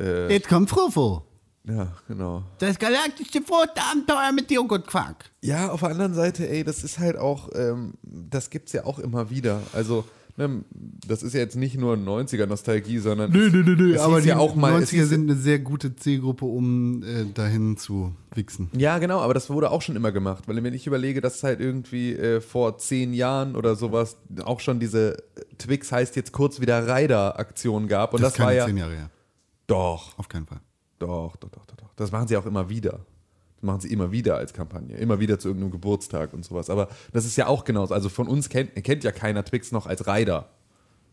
Äh, Jetzt kommt Frufo. Ja, genau. Das galaktische Fruchtabenteuer mit Joghurtquark. Ja, auf der anderen Seite, ey, das ist halt auch, ähm, das gibt's ja auch immer wieder. Also, ne, das ist ja jetzt nicht nur 90er-Nostalgie, sondern. Nö, nö, nö, nö. Aber die ja auch mal. es 90er hieß- sind eine sehr gute Zielgruppe, um äh, dahin zu wichsen. Ja, genau, aber das wurde auch schon immer gemacht, weil wenn ich überlege, dass es halt irgendwie äh, vor zehn Jahren oder sowas auch schon diese äh, Twix heißt jetzt kurz wieder Rider-Aktion gab und das, keine war ja zehn Jahre her. doch, Auf keinen Fall. Doch, doch, doch, doch, doch. Das machen sie auch immer wieder. Das machen sie immer wieder als Kampagne, immer wieder zu irgendeinem Geburtstag und sowas. Aber das ist ja auch genauso. Also von uns kennt, kennt ja keiner Twix noch als Rider.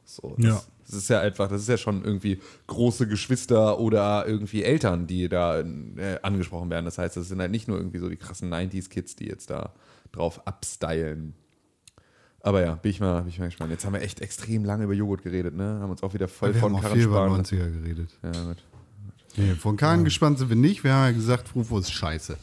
So, das, Ja. das ist ja einfach, das ist ja schon irgendwie große Geschwister oder irgendwie Eltern, die da äh, angesprochen werden. Das heißt, das sind halt nicht nur irgendwie so die krassen 90s-Kids, die jetzt da drauf abstylen. Aber ja, bin ich, mal, bin ich mal gespannt. Jetzt haben wir echt extrem lange über Joghurt geredet, ne? Haben uns auch wieder voll Wir von haben auch Karren viel über sparen lassen. 90er geredet. Ja, gut. Nee, von Karren gespannt sind wir nicht. Wir haben ja gesagt, Frufo ist scheiße.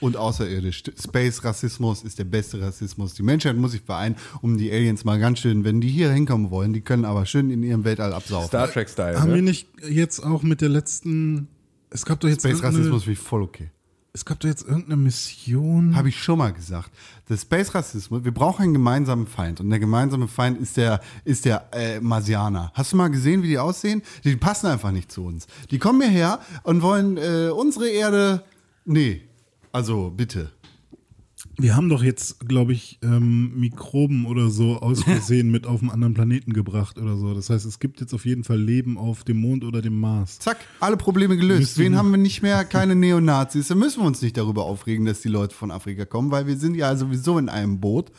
Und außerirdisch. Space Rassismus ist der beste Rassismus. Die Menschheit muss sich vereinen, um die Aliens mal ganz schön, wenn die hier hinkommen wollen, die können aber schön in ihrem Weltall absaufen. Star Trek-Style. Haben ne? wir nicht jetzt auch mit der letzten. Es gab doch jetzt Space irgendeine, Rassismus finde ich voll okay. Es gab doch jetzt irgendeine Mission. Habe ich schon mal gesagt. Der Space Rassismus, wir brauchen einen gemeinsamen Feind. Und der gemeinsame Feind ist der, ist der äh, Marsianer. Hast du mal gesehen, wie die aussehen? Die passen einfach nicht zu uns. Die kommen hierher und wollen äh, unsere Erde. Nee. Also bitte. Wir haben doch jetzt, glaube ich, ähm, Mikroben oder so aus *laughs* Versehen mit auf einen anderen Planeten gebracht oder so. Das heißt, es gibt jetzt auf jeden Fall Leben auf dem Mond oder dem Mars. Zack, alle Probleme gelöst. Müssen- Wen haben wir *laughs* nicht mehr? Keine Neonazis. Da müssen wir uns nicht darüber aufregen, dass die Leute von Afrika kommen, weil wir sind ja sowieso in einem Boot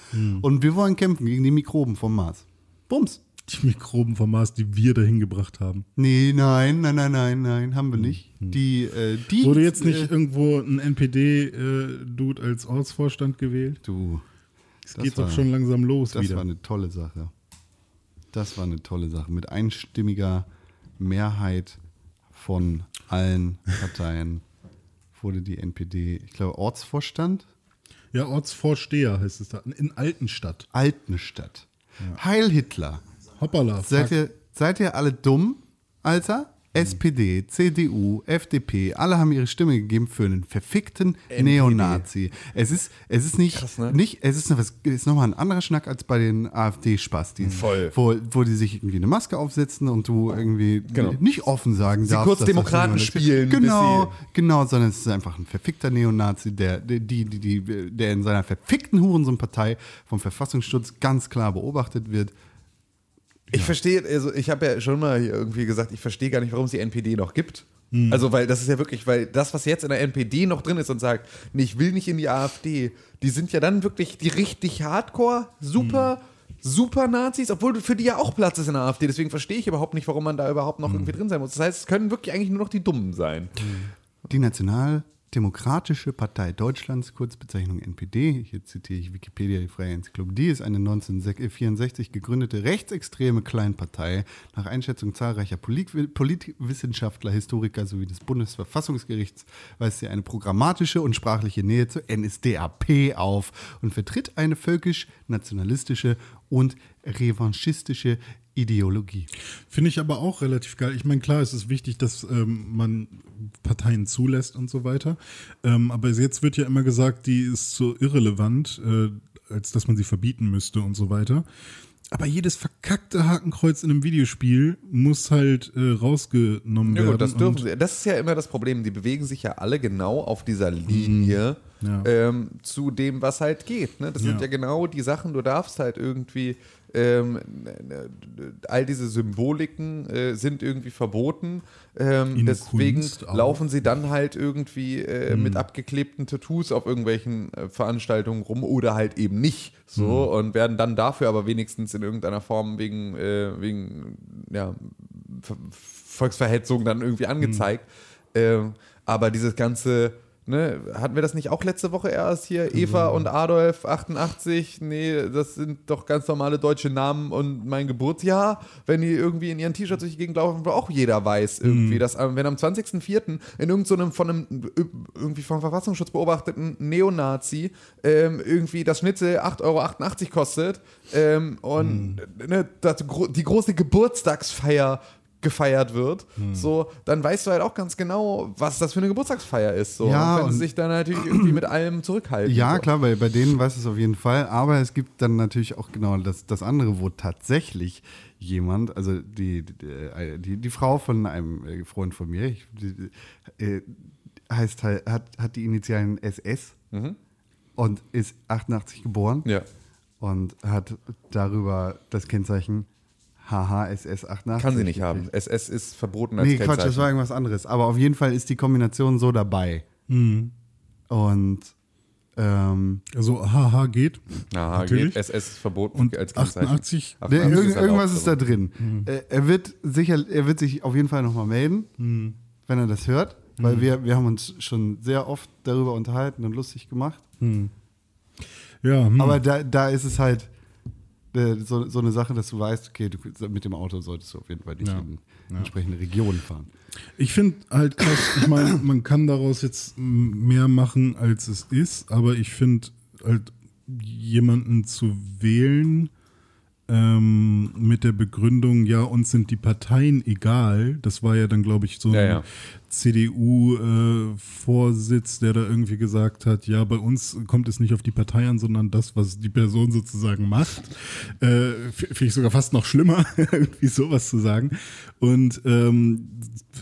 und wir wollen kämpfen gegen die Mikroben vom Mars. Bums. Die Mikroben vom Mars, die wir dahin gebracht haben. Nee, nein, nein, nein, nein, nein, haben wir nicht. Die, äh, die. Wurde jetzt nicht Äh, irgendwo ein NPD-Dude als Ortsvorstand gewählt? du. Es Das geht war- doch schon langsam los Das wieder. war eine tolle Sache. Das war eine tolle Sache. Mit einstimmiger Mehrheit von allen Parteien wurde die NPD, ich glaube, Ortsvorstand, ja, Ortsvorsteher heißt es da. In Altenstadt. Altenstadt. Heil Hitler. Hoppala. Seid ihr, seid ihr alle dumm, Alter? SPD, CDU, FDP, alle haben ihre Stimme gegeben für einen verfickten Neonazi. Es ist, es ist nicht, Krass, ne? nicht, es ist, noch was, ist nochmal ein anderer Schnack als bei den AfD-Spastis. Voll. Wo, wo die sich irgendwie eine Maske aufsetzen und du irgendwie Genau. nicht offen sagen Sie darfst. kurz das Demokraten ist. spielen, Genau, genau, sondern es ist einfach ein verfickter Neonazi, der, der, die, die, die, der in seiner verfickten Hurensohn-Partei vom Verfassungsschutz ganz klar beobachtet wird. Ich verstehe, also ich habe ja schon mal hier irgendwie gesagt, ich verstehe gar nicht, warum es die NPD noch gibt. Also, weil das ist ja wirklich, weil das, was jetzt in der NPD noch drin ist und sagt, nee, ich will nicht in die AfD, die sind ja dann wirklich die richtig hardcore, super, super Nazis, obwohl für die ja auch Platz ist in der AfD. Deswegen verstehe ich überhaupt nicht, warum man da überhaupt noch irgendwie drin sein muss. Das heißt, es können wirklich eigentlich nur noch die Dummen sein. Die Nationaldemokratische Partei Deutschlands, Kurzbezeichnung NPD, hier zitiere ich Wikipedia, die Freie Enzyklopädie, ist eine 1964 gegründete rechtsextreme Kleinpartei. Nach Einschätzung zahlreicher Polit Politwissenschaftler, Historiker sowie des Bundesverfassungsgerichts weist sie eine programmatische und sprachliche Nähe zur NSDAP auf und vertritt eine völkisch-nationalistische und revanchistische Ideologie. Finde ich aber auch relativ geil. Ich meine, klar, es ist wichtig, dass ähm, man Parteien zulässt und so weiter. Ähm, aber jetzt wird ja immer gesagt, die ist so irrelevant, äh, als dass man sie verbieten müsste und so weiter. Aber jedes verkackte Hakenkreuz in einem Videospiel muss halt äh, rausgenommen Ja werden. gut, das dürfen sie. Das ist ja immer das Problem. Die bewegen sich ja alle genau auf dieser Linie Mhm. Ja. ähm, zu dem, was halt geht. Ne? Das sind Ja. ja genau die Sachen, du darfst halt irgendwie ähm, all diese Symboliken äh, sind irgendwie verboten. Ähm, deswegen laufen sie dann halt irgendwie äh, Mhm. mit abgeklebten Tattoos auf irgendwelchen äh, Veranstaltungen rum oder halt eben nicht so Mhm. und werden dann dafür aber wenigstens in irgendeiner Form wegen, äh, wegen ja, Ver Volksverhetzung dann irgendwie angezeigt. Ähm, aber dieses ganze, ne, hatten wir das nicht auch letzte Woche erst hier? Eva und Adolf 88, nee, das sind doch ganz normale deutsche Namen und mein Geburtsjahr, wenn die irgendwie in ihren T-Shirts durch die Gegend laufen, wo auch jeder weiß irgendwie, dass ähm, wenn am 20.04. in irgendeinem so von einem irgendwie vom Verfassungsschutz beobachteten Neonazi ähm, irgendwie das Schnitzel 8,88 Euro kostet ähm, und ne, das, die große Geburtstagsfeier gefeiert wird, so, dann weißt du halt auch ganz genau, was das für eine Geburtstagsfeier ist. So. Ja, und können sich dann natürlich irgendwie mit allem zurückhalten. Ja, so. klar, bei, bei denen weiß es auf jeden Fall. Aber es gibt dann natürlich auch genau das, das andere, wo tatsächlich jemand, also die, die, die, die Frau von einem äh, Freund von mir, ich, die, äh, heißt halt, hat, hat die Initialen SS und ist 88 geboren Ja. und hat darüber das Kennzeichen HHSS 88. Kann sie nicht haben. SS ist verboten als Nee, Quatsch, das war irgendwas anderes. Aber auf jeden Fall ist die Kombination so dabei. Und ähm, Also HH geht. Aha, Natürlich. geht. SS ist verboten Und als Kennzeichen. 88 Nee, 88 irgend, ist irgendwas ist da drin. Äh, er wird sicher, er wird sich auf jeden Fall nochmal melden, wenn er das hört, weil wir, wir haben uns schon sehr oft darüber unterhalten und lustig gemacht. Ja, hm. Aber da, da ist es halt so, so eine Sache, dass du weißt, okay, du, mit dem Auto solltest du auf jeden Fall nicht Ja. in entsprechende Regionen fahren. Ich finde halt krass, ich meine, man kann daraus jetzt mehr machen, als es ist, aber ich finde halt jemanden zu wählen ähm, mit der Begründung, ja, uns sind die Parteien egal, das war ja dann, glaube ich, so ein Ja, ja. CDU-Vorsitz, der da irgendwie gesagt hat, ja, bei uns kommt es nicht auf die Partei an, sondern das, was die Person sozusagen macht. Äh, Finde ich sogar fast noch schlimmer, *laughs* irgendwie sowas zu sagen. Und ähm,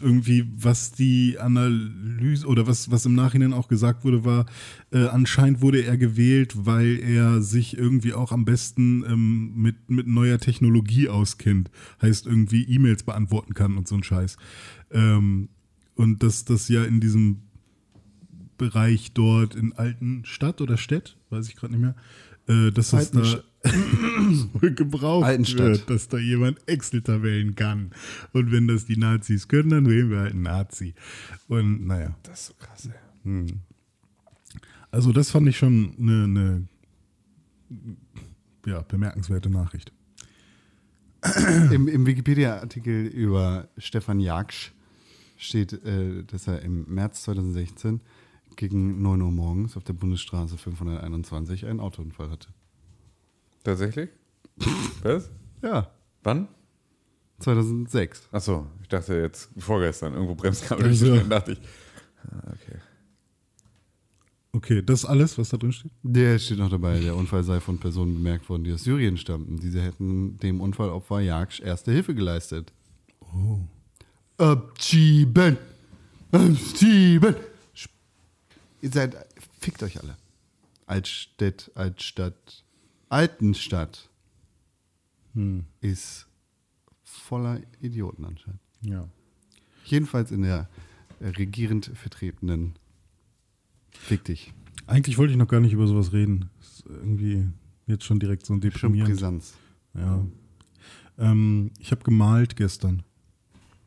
irgendwie, was die Analyse oder was, was im Nachhinein auch gesagt wurde, war, äh, anscheinend wurde er gewählt, weil er sich irgendwie auch am besten ähm, mit, mit neuer Technologie auskennt. Heißt irgendwie E-Mails beantworten kann und so ein Scheiß. Ähm, und dass das ja in diesem Bereich dort in Altenstadt oder Städt, weiß ich gerade nicht mehr, äh, dass das da gebraucht Altenstadt. wird, dass da jemand Excel-Tabellen kann. Und wenn das die Nazis können, dann wählen wir halt einen Nazi. Und naja, Das ist so krass, ey. also das fand ich schon eine, eine ja, bemerkenswerte Nachricht. Im, im Wikipedia-Artikel über Stefan Jaksch steht, äh, dass er im März 2016 gegen 9 Uhr morgens auf der Bundesstraße 521 einen Autounfall hatte. Tatsächlich? Was? Ja, Wann? 2006. Achso, ich dachte jetzt vorgestern. Irgendwo Bremskabel Also. durchgeschnitten, dachte ich. Ah, okay. Okay, das ist alles, was da drin steht? Der steht noch dabei, der Unfall sei von Personen bemerkt worden, die aus Syrien stammten. Diese hätten dem Unfallopfer Jaksch erste Hilfe geleistet. Oh. Abschieben! Abschieben! Ihr seid, fickt euch alle. Altstädt, Altstadt, Altenstadt ist voller Idioten anscheinend. Ja. Jedenfalls in der regierend vertretenen Fick dich. Eigentlich wollte ich noch gar nicht über sowas reden. Ist irgendwie jetzt schon direkt so Schon deprimierend. Brisanz. Ja. Ähm, ich habe gemalt gestern.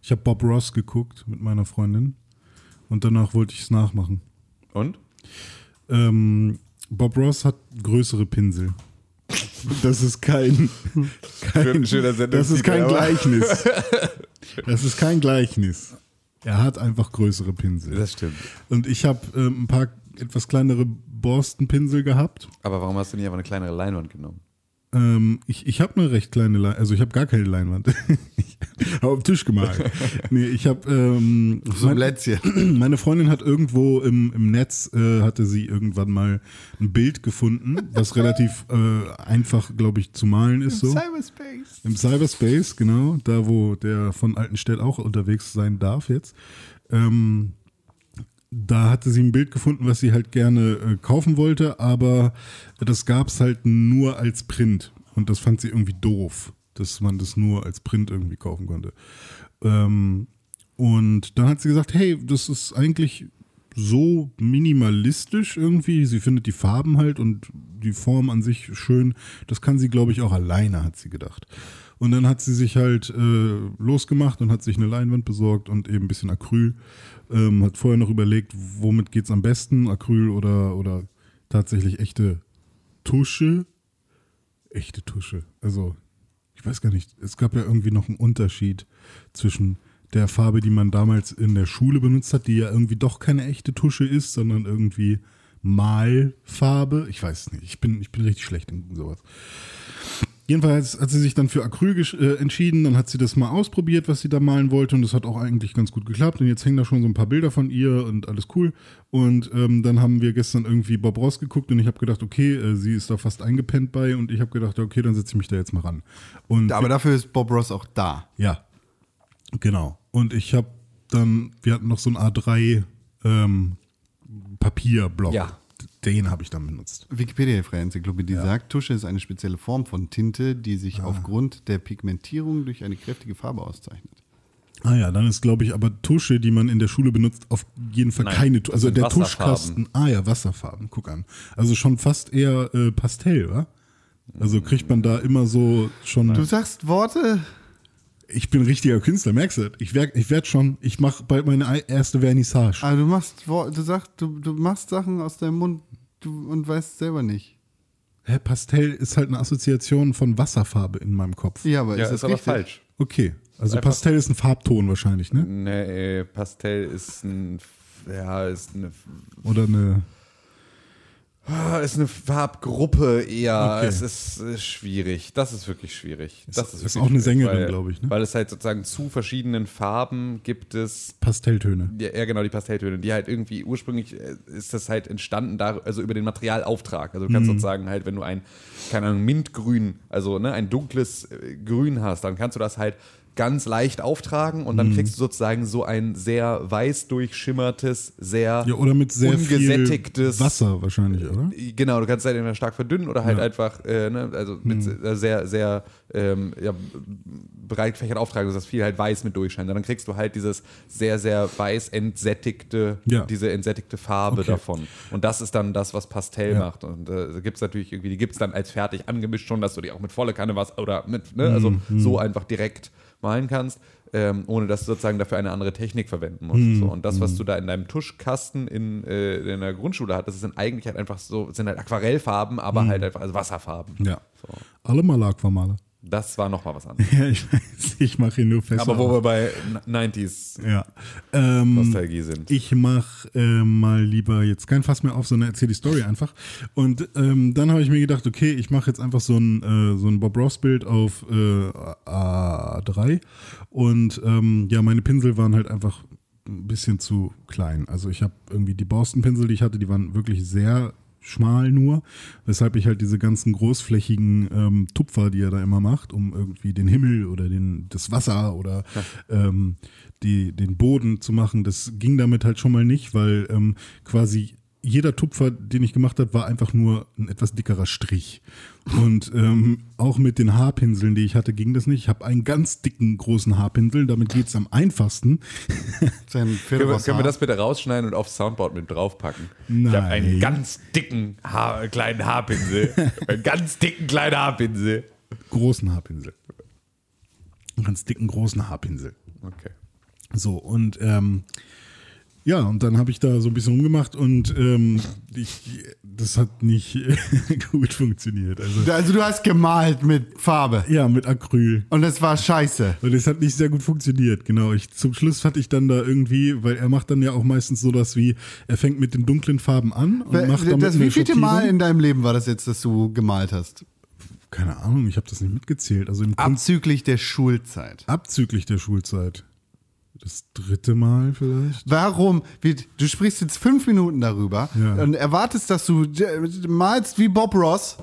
Ich habe Bob Ross geguckt mit meiner Freundin und danach wollte ich es nachmachen. Und? Ähm, Bob Ross hat größere Pinsel. Das ist kein, kein das ist kein Gleichnis. *laughs* Das ist kein Gleichnis. Er hat einfach größere Pinsel. Das stimmt. Und ich habe ähm, ein paar etwas kleinere Borstenpinsel gehabt. Aber warum hast du nicht einfach eine kleinere Leinwand genommen? Ähm, ich ich habe eine recht kleine Leinwand, also ich habe gar keine Leinwand. *laughs* ich habe auf Tisch gemalt. nee, ich habe ähm, So ein Plätzchen. *clears throat* meine Freundin hat irgendwo im, im Netz, äh, hatte sie irgendwann mal ein Bild gefunden, was *laughs* relativ äh, einfach, glaube ich, zu malen ist. So. Cyberspace. Im Cyberspace, genau, da wo der von Altenstedt auch unterwegs sein darf jetzt. Ähm, da hatte sie ein Bild gefunden, was sie halt gerne äh, kaufen wollte, aber das gab es halt nur als Print. Und das fand sie irgendwie doof, dass man das nur als Print irgendwie kaufen konnte. Ähm, und dann hat sie gesagt, hey, das ist eigentlich so minimalistisch irgendwie. Sie findet die Farben halt und die Form an sich schön. Das kann sie, glaube ich, auch alleine, hat sie gedacht. Und dann hat sie sich halt äh, losgemacht und hat sich eine Leinwand besorgt und eben ein bisschen Acryl. Ähm, hat vorher noch überlegt, womit geht's am besten, Acryl oder, oder tatsächlich echte Tusche. Echte Tusche. Also, ich weiß gar nicht, es gab ja irgendwie noch einen Unterschied zwischen der Farbe, die man damals in der Schule benutzt hat, die ja irgendwie doch keine echte Tusche ist, sondern irgendwie Malfarbe. Ich weiß nicht. Ich bin, ich bin richtig schlecht in sowas. Jedenfalls hat sie sich dann für Acryl äh, entschieden, dann hat sie das mal ausprobiert, was sie da malen wollte und das hat auch eigentlich ganz gut geklappt und jetzt hängen da schon so ein paar Bilder von ihr und alles cool und ähm, dann haben wir gestern irgendwie Bob Ross geguckt und ich habe gedacht, okay, äh, sie ist da fast eingepennt bei und ich habe gedacht, okay, dann setze ich mich da jetzt mal ran. Und Aber dafür ist Bob Ross auch da. ja, genau. Und ich habe dann, wir hatten noch so ein A3 ähm, Papierblock. Ja. Den habe ich dann benutzt. Wikipedia, freie Enzyklopädie, sagt, Tusche ist eine spezielle Form von Tinte, die sich aufgrund der Pigmentierung durch eine kräftige Farbe auszeichnet. Ah ja, dann ist, glaube ich, aber Tusche, die man in der Schule benutzt, auf jeden Fall Nein, keine Tusche. Also der. Tuschkasten. Ah ja, Wasserfarben, guck an. Also schon fast eher äh, Pastell, wa? Also kriegt man da immer so schon. Du sagst Worte. Ich bin richtiger Künstler, merkst du? Ich werde ich werd schon, ich mache bald meine ei- erste Vernissage. Aber du machst, du sagst, du, du machst Sachen aus deinem Mund du, und weißt selber nicht. Hä, Pastell ist halt eine Assoziation von Wasserfarbe in meinem Kopf. Ja, aber Ja, ist ist, das aber richtig? falsch. Okay, also einfach- Pastell ist ein Farbton wahrscheinlich, ne? Nee, Pastell ist ein. Ja, ist eine. Oder eine. Ah, Ist eine Farbgruppe eher. Okay. Es ist äh, schwierig. Das ist wirklich schwierig. Das ist wirklich auch eine Sängerin, weil- glaub ich, ne? Weil es halt sozusagen zu verschiedenen Farben gibt es. Pastelltöne. Ja, ja, genau, die Pastelltöne, die halt irgendwie ursprünglich äh, ist das halt entstanden, da, also über den Materialauftrag. Also du Mhm. kannst sozusagen halt, wenn du ein, keine Ahnung, Mintgrün, also ne, ein dunkles äh, Grün hast, dann kannst du das halt ganz leicht auftragen und dann kriegst du sozusagen so ein sehr weiß durchschimmertes, sehr Ja, oder mit sehr viel ungesättigtes Wasser wahrscheinlich, oder? Genau, du kannst halt entweder stark verdünnen oder halt Ja. einfach, äh, ne, also mit äh, sehr, sehr ähm, ja, breit gefächert auftragen, dass das viel halt weiß mit durchscheint. Und dann kriegst du halt dieses sehr, sehr weiß entsättigte, Ja. diese entsättigte Farbe Okay. davon. Und das ist dann das, was Pastell macht. Und äh, da gibt es natürlich irgendwie, die gibt es dann als fertig angemischt schon, dass du die auch mit volle Kanne was oder mit, ne, also Mhm, so einfach direkt malen kannst. Ähm, ohne dass du sozusagen dafür eine andere Technik verwenden musst. Mhm, So. Und das, was du da in deinem Tuschkasten in, äh, in der Grundschule hattest, das sind eigentlich halt einfach so, sind halt Aquarellfarben, aber Mhm. halt einfach also Wasserfarben. Ja. So. Alle mal Aquamaler. Das war nochmal was anderes. Ja, ich weiß, ich mache ihn nur fest. aber wo wir bei 90s Ja. Ähm, Nostalgie sind. Ich mache äh, mal lieber jetzt kein Fass mehr auf, sondern erzähle die Story einfach. Und ähm, dann habe ich mir gedacht, okay, ich mache jetzt einfach so ein, äh, so ein Bob Ross-Bild auf äh, A3. Und ähm, ja, meine Pinsel waren halt einfach ein bisschen zu klein. Also ich habe irgendwie die Boston-Pinsel, die ich hatte, die waren wirklich sehr schmal nur, weshalb ich halt diese ganzen großflächigen ähm, Tupfer, die er da immer macht, um irgendwie den Himmel oder den, das Wasser oder ähm, die, den Boden zu machen, das ging damit halt schon mal nicht, weil ähm, quasi jeder Tupfer, den ich gemacht habe, war einfach nur ein etwas dickerer Strich. Und ähm, auch mit den Haarpinseln, die ich hatte, ging das nicht. Ich habe einen ganz dicken, großen Haarpinsel, damit geht's am einfachsten. *laughs* Können wir, können wir das bitte rausschneiden und aufs Soundboard mit draufpacken? Ich Nein. habe einen ganz dicken Haar, kleinen Haarpinsel. einen ganz dicken kleinen Haarpinsel. Großen Haarpinsel. Einen ganz dicken, großen Haarpinsel. Okay. So, und ähm, ja, und dann habe ich da so ein bisschen rumgemacht und ähm, ich, das hat nicht *laughs* gut funktioniert. Also, Also du hast gemalt mit Farbe. ja, mit Acryl. Und das war scheiße. Und es hat nicht sehr gut funktioniert, genau. Ich, zum Schluss hatte ich dann da irgendwie, weil er macht dann ja auch meistens so das wie, er fängt mit den dunklen Farben an und macht damit Das wievielte Mal in deinem Leben war das jetzt, dass du gemalt hast? Keine Ahnung, ich habe das nicht mitgezählt. Also Abzüglich der Schulzeit. abzüglich der Schulzeit. Das dritte Mal vielleicht. Warum? Du sprichst jetzt fünf Minuten darüber Ja. und erwartest, dass du äh, malst wie Bob Ross.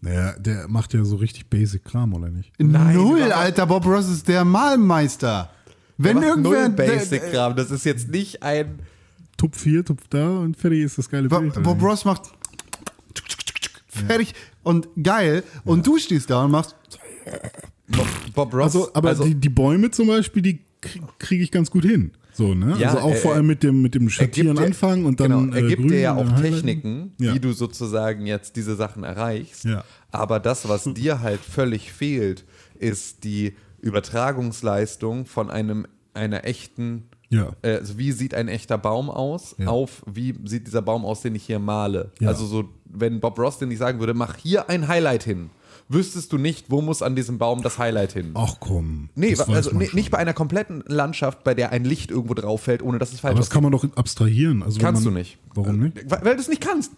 Naja, der macht ja so richtig basic Kram, oder nicht? Nein, Null, Alter. Bob Ross ist der Malmeister. Wenn irgendwer. null Basic-Kram. Das ist jetzt nicht ein. Tupf hier, Tupf da und fertig ist das geile Bild. Bob Ross macht. Fertig und geil. Und du stehst da und machst. Bob Ross. Also, aber die, die Bäume zum Beispiel, die kriege krieg ich ganz gut hin. So, ne? Ja, also auch äh, vor allem mit dem, mit dem er Schattieren anfangen und dann. genau, er äh, gibt grün dir ja auch. Techniken, Ja. wie du sozusagen jetzt diese Sachen erreichst. Ja. Aber das, was dir halt völlig fehlt, ist die Übertragungsleistung von einem einer echten. Ja. äh, Also wie sieht ein echter Baum aus? Ja. Auf wie sieht dieser Baum aus, den ich hier male? Ja. Also so, wenn Bob Ross dir nicht sagen würde, mach hier ein Highlight hin, wüsstest du nicht, wo muss an diesem Baum das Highlight hin? Ach komm. Nee, also nee, nicht bei einer kompletten Landschaft, bei der ein Licht irgendwo drauf fällt, ohne dass es falsch Aber das kann man doch abstrahieren. Also Kannst man, du nicht. Warum nicht? Weil, weil du es nicht kannst.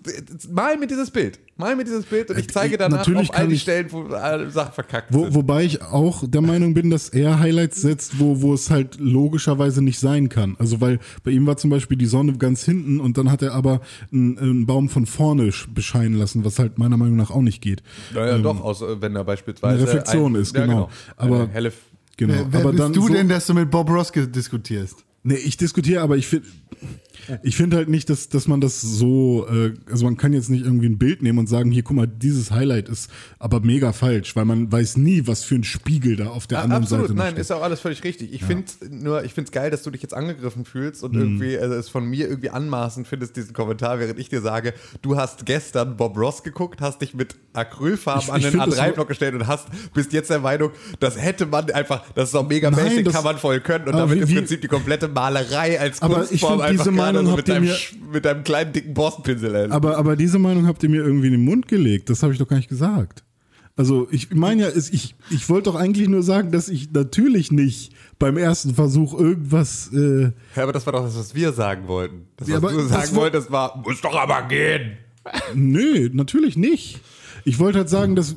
Mal mir dieses Bild. Mal mir dieses Bild und ich zeige Äh, danach natürlich auf all die ich- Stellen, wo alle Sachen verkackt Wo, sind. wobei ich auch der Meinung bin, dass er Highlights setzt, wo, wo es halt logischerweise nicht sein kann. Also weil bei ihm war zum Beispiel die Sonne ganz hinten und dann hat er aber einen, einen Baum von vorne sch- bescheinen lassen, was halt meiner Meinung nach auch nicht geht. naja, doch, aus, äh, wenn da beispielsweise. eine Reflexion ist, ja, genau. Aber Aber- helle, Genau. Wer, wer aber bist dann du so, denn, dass du mit Bob Ross diskutierst? Nee, ich diskutiere, aber ich finde ich finde halt nicht, dass, dass man das so, äh, also man kann jetzt nicht irgendwie ein Bild nehmen und sagen, hier, guck mal, dieses Highlight ist aber mega falsch, weil man weiß nie, was für ein Spiegel da auf der Ja, anderen absolut, Seite nein, steht. ist auch alles völlig richtig. Ich finde nur, ich finde es geil, dass du dich jetzt angegriffen fühlst Mhm. und irgendwie also es von mir irgendwie anmaßend findest, diesen Kommentar, während ich dir sage, du hast gestern Bob Ross geguckt, hast dich mit Acrylfarben Ich- an ich den find das A3-Block gestellt und hast, bist jetzt der Meinung, das hätte man einfach, das ist auch mega Nein, basic, das- kann man voll können und aber damit wie- im Prinzip die komplette Malerei als Aber ich Kunstform einfach diese gerade Meinung so habt mit ihr deinem, mir- mit deinem kleinen dicken Borstenpinsel. ey. Aber, aber diese Meinung habt ihr mir irgendwie in den Mund gelegt. Das habe ich doch gar nicht gesagt. Also ich meine ja, ich, ich wollte doch eigentlich nur sagen, dass ich natürlich nicht beim ersten Versuch irgendwas. Äh, Ja, aber das war doch das, was wir sagen wollten. Das, Ja, was aber du sagen wo- wolltest, war, muss doch aber gehen. nö, natürlich nicht. Ich wollte halt sagen, dass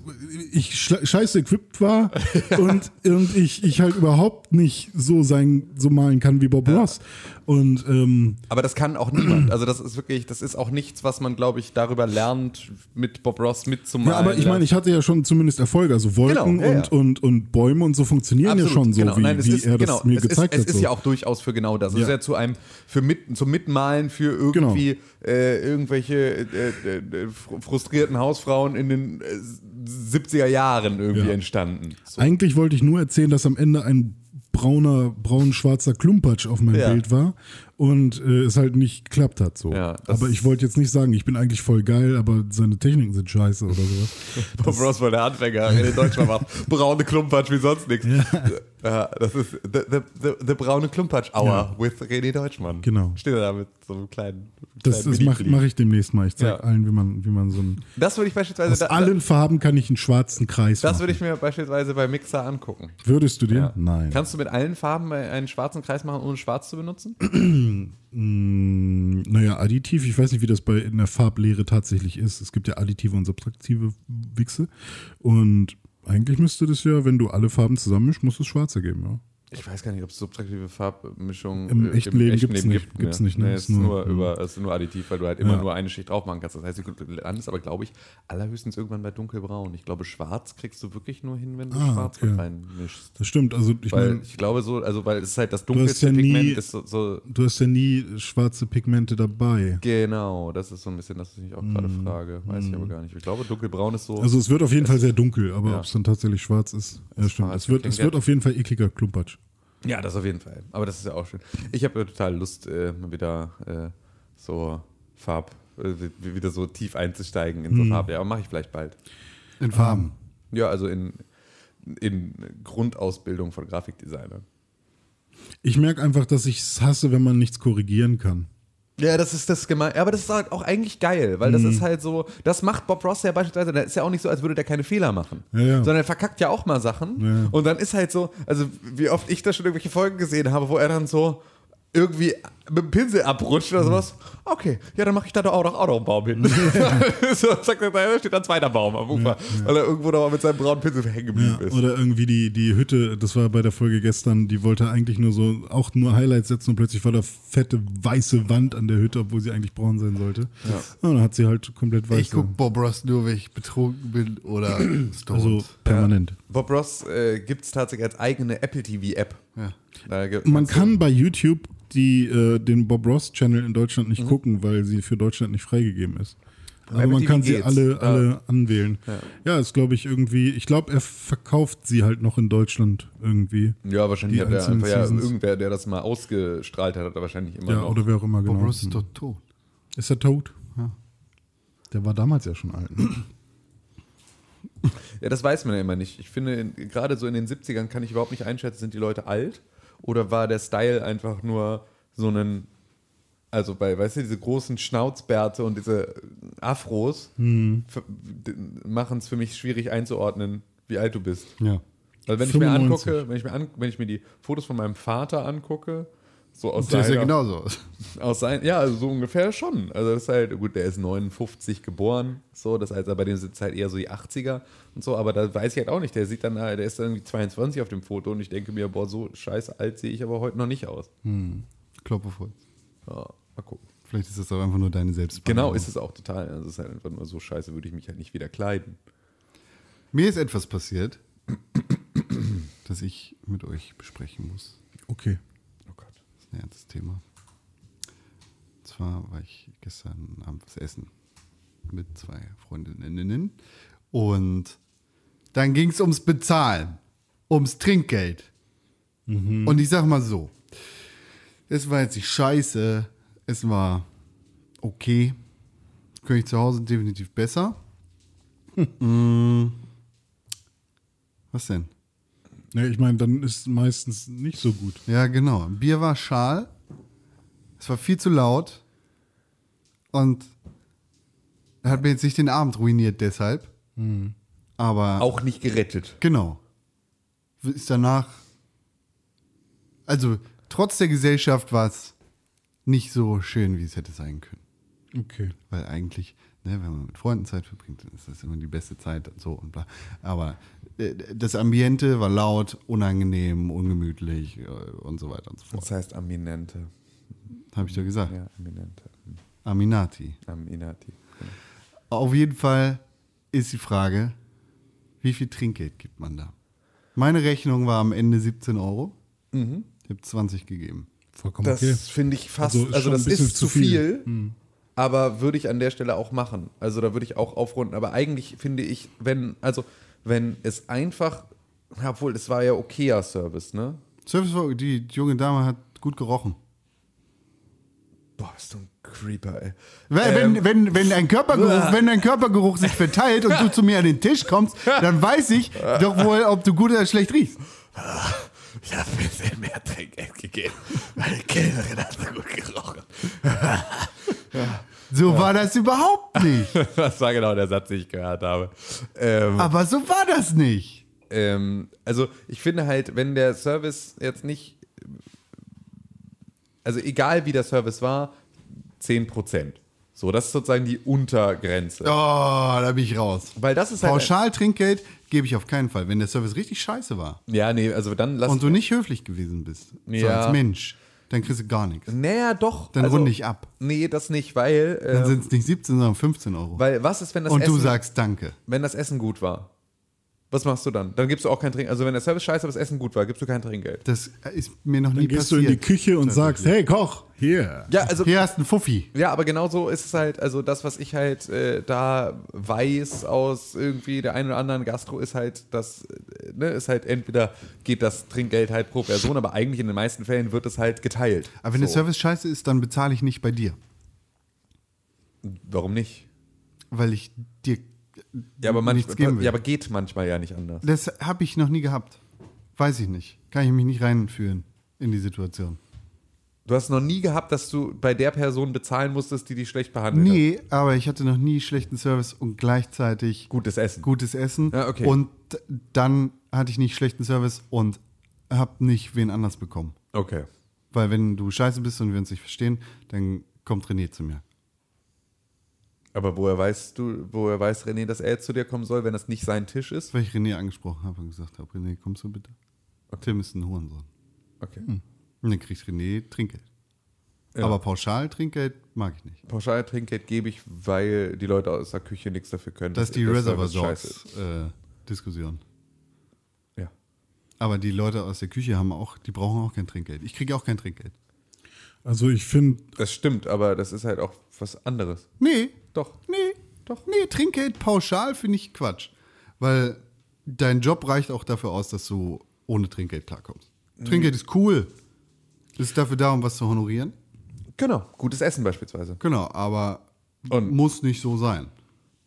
ich scheiße equipped war *laughs* und, und ich, ich halt überhaupt nicht so sein, so malen kann wie Bob Ross. Und ähm, Aber das kann auch niemand. Also das ist wirklich, das ist auch nichts, was man, glaube ich, darüber lernt, mit Bob Ross mitzumalen. ja, aber ich meine, ich hatte ja schon zumindest Erfolge. Also Wolken Genau, ja, und, und, und Bäume und so funktionieren ja schon so, genau. wie, Nein, wie ist, er das genau, mir gezeigt ist, hat. Es ist so. ja auch durchaus für genau das. Es Ja. ist ja zu einem, für mit, zum Mitmalen für irgendwie äh, irgendwelche äh, äh, äh, fr- frustrierten Hausfrauen in den äh, 70er Jahren irgendwie entstanden. So. Eigentlich wollte ich nur erzählen, dass am Ende ein brauner, braun-schwarzer Klumpatsch auf meinem Ja. Bild war und äh, es halt nicht geklappt hat. So. Ja, aber ich wollte jetzt nicht sagen, ich bin eigentlich voll geil, aber seine Techniken sind scheiße oder sowas. *laughs* Bob Ross war der Anfänger in Deutschland macht braune Klumpatsch wie sonst nichts. Ja. Das ist the, the, the, the braune Klumpatsch Hour Ja. with René Deutschmann. Genau. Steht er da mit so einem kleinen. Das, kleinen mache mach ich demnächst mal. Ich zeige Ja. allen, wie man, wie man so einen. Das würde ich beispielsweise. Aus da- allen Farben kann ich einen schwarzen Kreis das machen. würde ich mir beispielsweise bei Mixer angucken. Würdest du dir? Ja. Nein. Kannst du mit allen Farben einen schwarzen Kreis machen, ohne schwarz zu benutzen? *clears throat* Mm, naja, additiv, ich weiß nicht, wie das bei in der Farblehre tatsächlich ist. Es gibt ja additive und subtraktive Wichse. Und eigentlich müsste das ja, wenn du alle Farben zusammenmischst, muss es schwarz ergeben, ja. Ich weiß gar nicht, ob es subtraktive Farbmischungen Im echten Leben gibt's nicht. Gibt's nicht, ne? Nee, Ist es ist nur, nur- über, es ist nur additiv, weil du halt immer Ja. nur eine Schicht drauf machen kannst. Das heißt, du landest aber, glaube ich, allerhöchstens irgendwann bei dunkelbraun. Ich glaube, schwarz kriegst du wirklich nur hin, wenn du Ah, schwarz okay. mit reinmischst. Das stimmt. Also ich Weil meine, ich glaube so, also weil es ist halt das dunkelste ja nie- Pigment ist so, so du hast ja nie schwarze Pigmente dabei. Genau, das ist so ein bisschen, das was ich auch gerade frage. Weiß ich aber gar nicht. Ich glaube, dunkelbraun ist so. Also es wird auf jeden Fall sehr dunkel, aber Ja. ob es dann tatsächlich schwarz ist, ja stimmt. Es wird, es wird auf jeden Fall ekliger Klumpatsch. Ja, das auf jeden Fall. Aber das ist ja auch schön. Ich habe ja total Lust, äh, wieder äh, so Farb, äh, wie- wieder so tief einzusteigen in so Farb. Ja, aber mache ich vielleicht bald. In Farben. Ja, also in, in Grundausbildung von Grafikdesigner. Ich merke einfach, dass ich es hasse, wenn man nichts korrigieren kann. Ja, das ist das gemein. Aber das ist halt auch eigentlich geil, weil das ist halt so, das macht Bob Ross ja beispielsweise, der ist ja auch nicht so, als würde der keine Fehler machen. Ja, ja. Sondern er verkackt ja auch mal Sachen. Ja. Und dann ist halt so, also wie oft ich da schon irgendwelche Folgen gesehen habe, wo er dann so irgendwie mit dem Pinsel abrutscht oder sowas. Okay, ja, dann mache ich da doch auch noch, auch noch einen Baum hin. *laughs* so, sagt er, da steht ein zweiter Baum am Ufer, weil er irgendwo noch mal mit seinem braunen Pinsel hängen geblieben Ja, ist. oder irgendwie die, die Hütte, das war bei der Folge gestern, die wollte eigentlich nur so, auch nur Highlights setzen und plötzlich war da fette weiße Wand an der Hütte, obwohl sie eigentlich braun sein sollte. Ja. Und dann hat sie halt komplett weiß. Ich gucke Bob Ross nur, wenn ich betrunken bin oder *clears throat* stoned. Also permanent. Bob Ross äh, gibt es tatsächlich als eigene Apple TV-App. Ja. Da gibt- Man du- kann bei YouTube die, äh, den Bob Ross Channel in Deutschland Mhm. nicht gucken, weil sie für Deutschland nicht freigegeben ist. Aber Apple man kann sie geht's. alle, Ja. alle anwählen. Ja, ist glaube ich irgendwie, ich glaube, er verkauft sie halt noch in Deutschland irgendwie. Ja, wahrscheinlich hat er einfach ja irgendwer, der das mal ausgestrahlt hat, hat er wahrscheinlich immer Ja, noch. oder wer auch immer Bob genau. Ross ist doch tot. Ist er tot? Der war damals ja schon alt. Ne? Ja, das weiß man ja immer nicht. Ich finde, in- gerade so in den 70ern kann ich überhaupt nicht einschätzen, sind die Leute alt oder war der Style einfach nur so ein, also bei, weißt du, diese großen Schnauzbärte und diese Afros machen es für mich schwierig einzuordnen, wie alt du bist. Ja. Also wenn ich mir 95. angucke, wenn ich mir, an, wenn ich mir die Fotos von meinem Vater angucke, so aus Der ist ja seiner- genauso. Aus sein, ja, also so ungefähr schon. Also das ist halt, gut, der ist 59 geboren, so, das heißt, bei dem sind es halt eher so die 80er und so, aber da weiß ich halt auch nicht, der sieht dann, äh, der ist dann irgendwie 22 auf dem Foto und ich denke mir, boah, so scheiße alt sehe ich aber heute noch nicht aus. Kloppe voll. Ja, mal gucken. Vielleicht ist das auch einfach nur deine Selbstbildung. Genau, ist es auch total. Also es ist halt einfach nur so scheiße, würde ich mich halt nicht wieder kleiden. Mir ist etwas passiert, *clears throat* das ich mit euch besprechen muss. Okay. Oh Gott. Das ist ein ernstes Thema. Und zwar war ich gestern Abend was essen mit zwei Freundinnen und dann ging es ums Bezahlen, ums Trinkgeld. Und ich sag mal so, es war jetzt nicht scheiße, es war okay, könnte ich zu Hause definitiv besser. *laughs* Mm. Was denn? Ja, ich meine, dann ist meistens nicht so gut. Ja, genau. Bier war schal. Es war viel zu laut. Und er hat mir jetzt nicht den Abend ruiniert deshalb. Aber Auch nicht gerettet. genau. Ist danach. Also, trotz der Gesellschaft war es nicht so schön, wie es hätte sein können. Okay. Weil eigentlich, ne, wenn man mit Freunden Zeit verbringt, dann ist das immer die beste Zeit und so und bla. Aber das Ambiente war laut, unangenehm, ungemütlich äh, und so weiter und so fort. Das heißt Aminente. Habe ich doch gesagt. Ja, Aminente. Aminati. Aminati. Genau. Auf jeden Fall ist die Frage, wie viel Trinkgeld gibt man da? Meine Rechnung war am Ende 17 Euro. Ich habe 20 gegeben. Vollkommen Das okay. finde ich fast, Also also, das ist zu viel, viel. Hm. aber würde ich an der Stelle auch machen. Also da würde ich auch aufrunden. Aber eigentlich finde ich, wenn, also wenn es einfach, ja, obwohl es war ja okayer Service, ne? Service, war- die junge Dame hat gut gerochen. Boah, bist du ein Creeper, ey. Wenn, Ähm, wenn, wenn, ein Körpergeruch, wenn dein Körpergeruch sich verteilt und du zu mir an den Tisch kommst, dann weiß ich doch wohl, ob du gut oder schlecht riechst. Ich habe ein bisschen mehr Trinkgeld gegeben. Meine Kellnerin hat so gut gerochen. *laughs* So war das überhaupt nicht. *laughs* Das war genau der Satz, den ich gehört habe. Ähm, Aber so war das nicht. ähm, also ich finde halt, wenn der Service jetzt nicht, also egal wie der Service war, 10%. So, das ist sozusagen die Untergrenze. Oh, da bin ich raus. Weil das ist halt. Pauschaltrinkgeld gebe ich auf keinen Fall, wenn der Service richtig scheiße war Ja, nee, also dann lass. und du nicht höflich gewesen bist. So Ja. als Mensch, dann kriegst du gar nichts. naja, doch. Dann also, runde ich ab. Nee, das nicht, weil. Dann Äh, sind es nicht 17, sondern 15 Euro. weil was ist, wenn das Und Essen. du sagst Danke. wenn das Essen gut war? Was machst du dann? Dann gibst du auch kein Trinkgeld. Also wenn der Service scheiße, aber das Essen gut war, gibst du kein Trinkgeld. Das ist mir noch nie Dann gehst du passiert. in die Küche und sagst, hey Koch, hier. Ja, also Hier hast du einen Fuffi. Ja, aber genau so ist es halt, also das, was ich halt äh, da weiß aus irgendwie der einen oder anderen Gastro, ist halt, das, äh, ne, ist halt entweder geht das Trinkgeld halt pro Person, aber eigentlich in den meisten Fällen wird es halt geteilt. Aber wenn so. der Service scheiße ist, dann bezahle ich nicht bei dir. Warum nicht? Weil ich dir Ja, aber, manchmal, geben will. ja, aber geht manchmal ja nicht anders. das habe ich noch nie gehabt. Weiß ich nicht. Kann ich mich nicht reinfühlen in die Situation. Du hast noch nie gehabt, dass du bei der Person bezahlen musstest, die dich schlecht behandelt hat. Nee, aber ich hatte noch nie schlechten Service und gleichzeitig Gutes Essen. gutes Essen. Ja, okay. Und dann hatte ich nicht schlechten Service und habe nicht wen anders bekommen. Okay. Weil wenn du scheiße bist und wir uns nicht verstehen, dann kommt René zu mir. Aber woher weißt du, woher weiß René, dass er jetzt zu dir kommen soll, wenn das nicht sein Tisch ist? Weil ich René angesprochen habe und gesagt habe, René, kommst du bitte? Tim ist ein Hurensohn. Okay. Und dann kriegt René Trinkgeld. Ja. Aber pauschal Trinkgeld mag ich nicht. Pauschal Trinkgeld gebe ich, weil die Leute aus der Küche nichts dafür können. Das ist die Reservoir. Dogs äh, Diskussion. Ja. Aber die Leute aus der Küche haben auch, die brauchen auch kein Trinkgeld. Ich kriege auch kein Trinkgeld. Also ich finde, Das stimmt, aber das ist halt auch was anderes. Nee, Doch. nee, doch. Nee, Trinkgeld pauschal finde ich Quatsch. Weil dein Job reicht auch dafür aus, dass du ohne Trinkgeld klarkommst. Mhm. Trinkgeld ist cool. Ist dafür da, um was zu honorieren. Genau. Gutes Essen beispielsweise. Genau, aber Und- muss nicht so sein.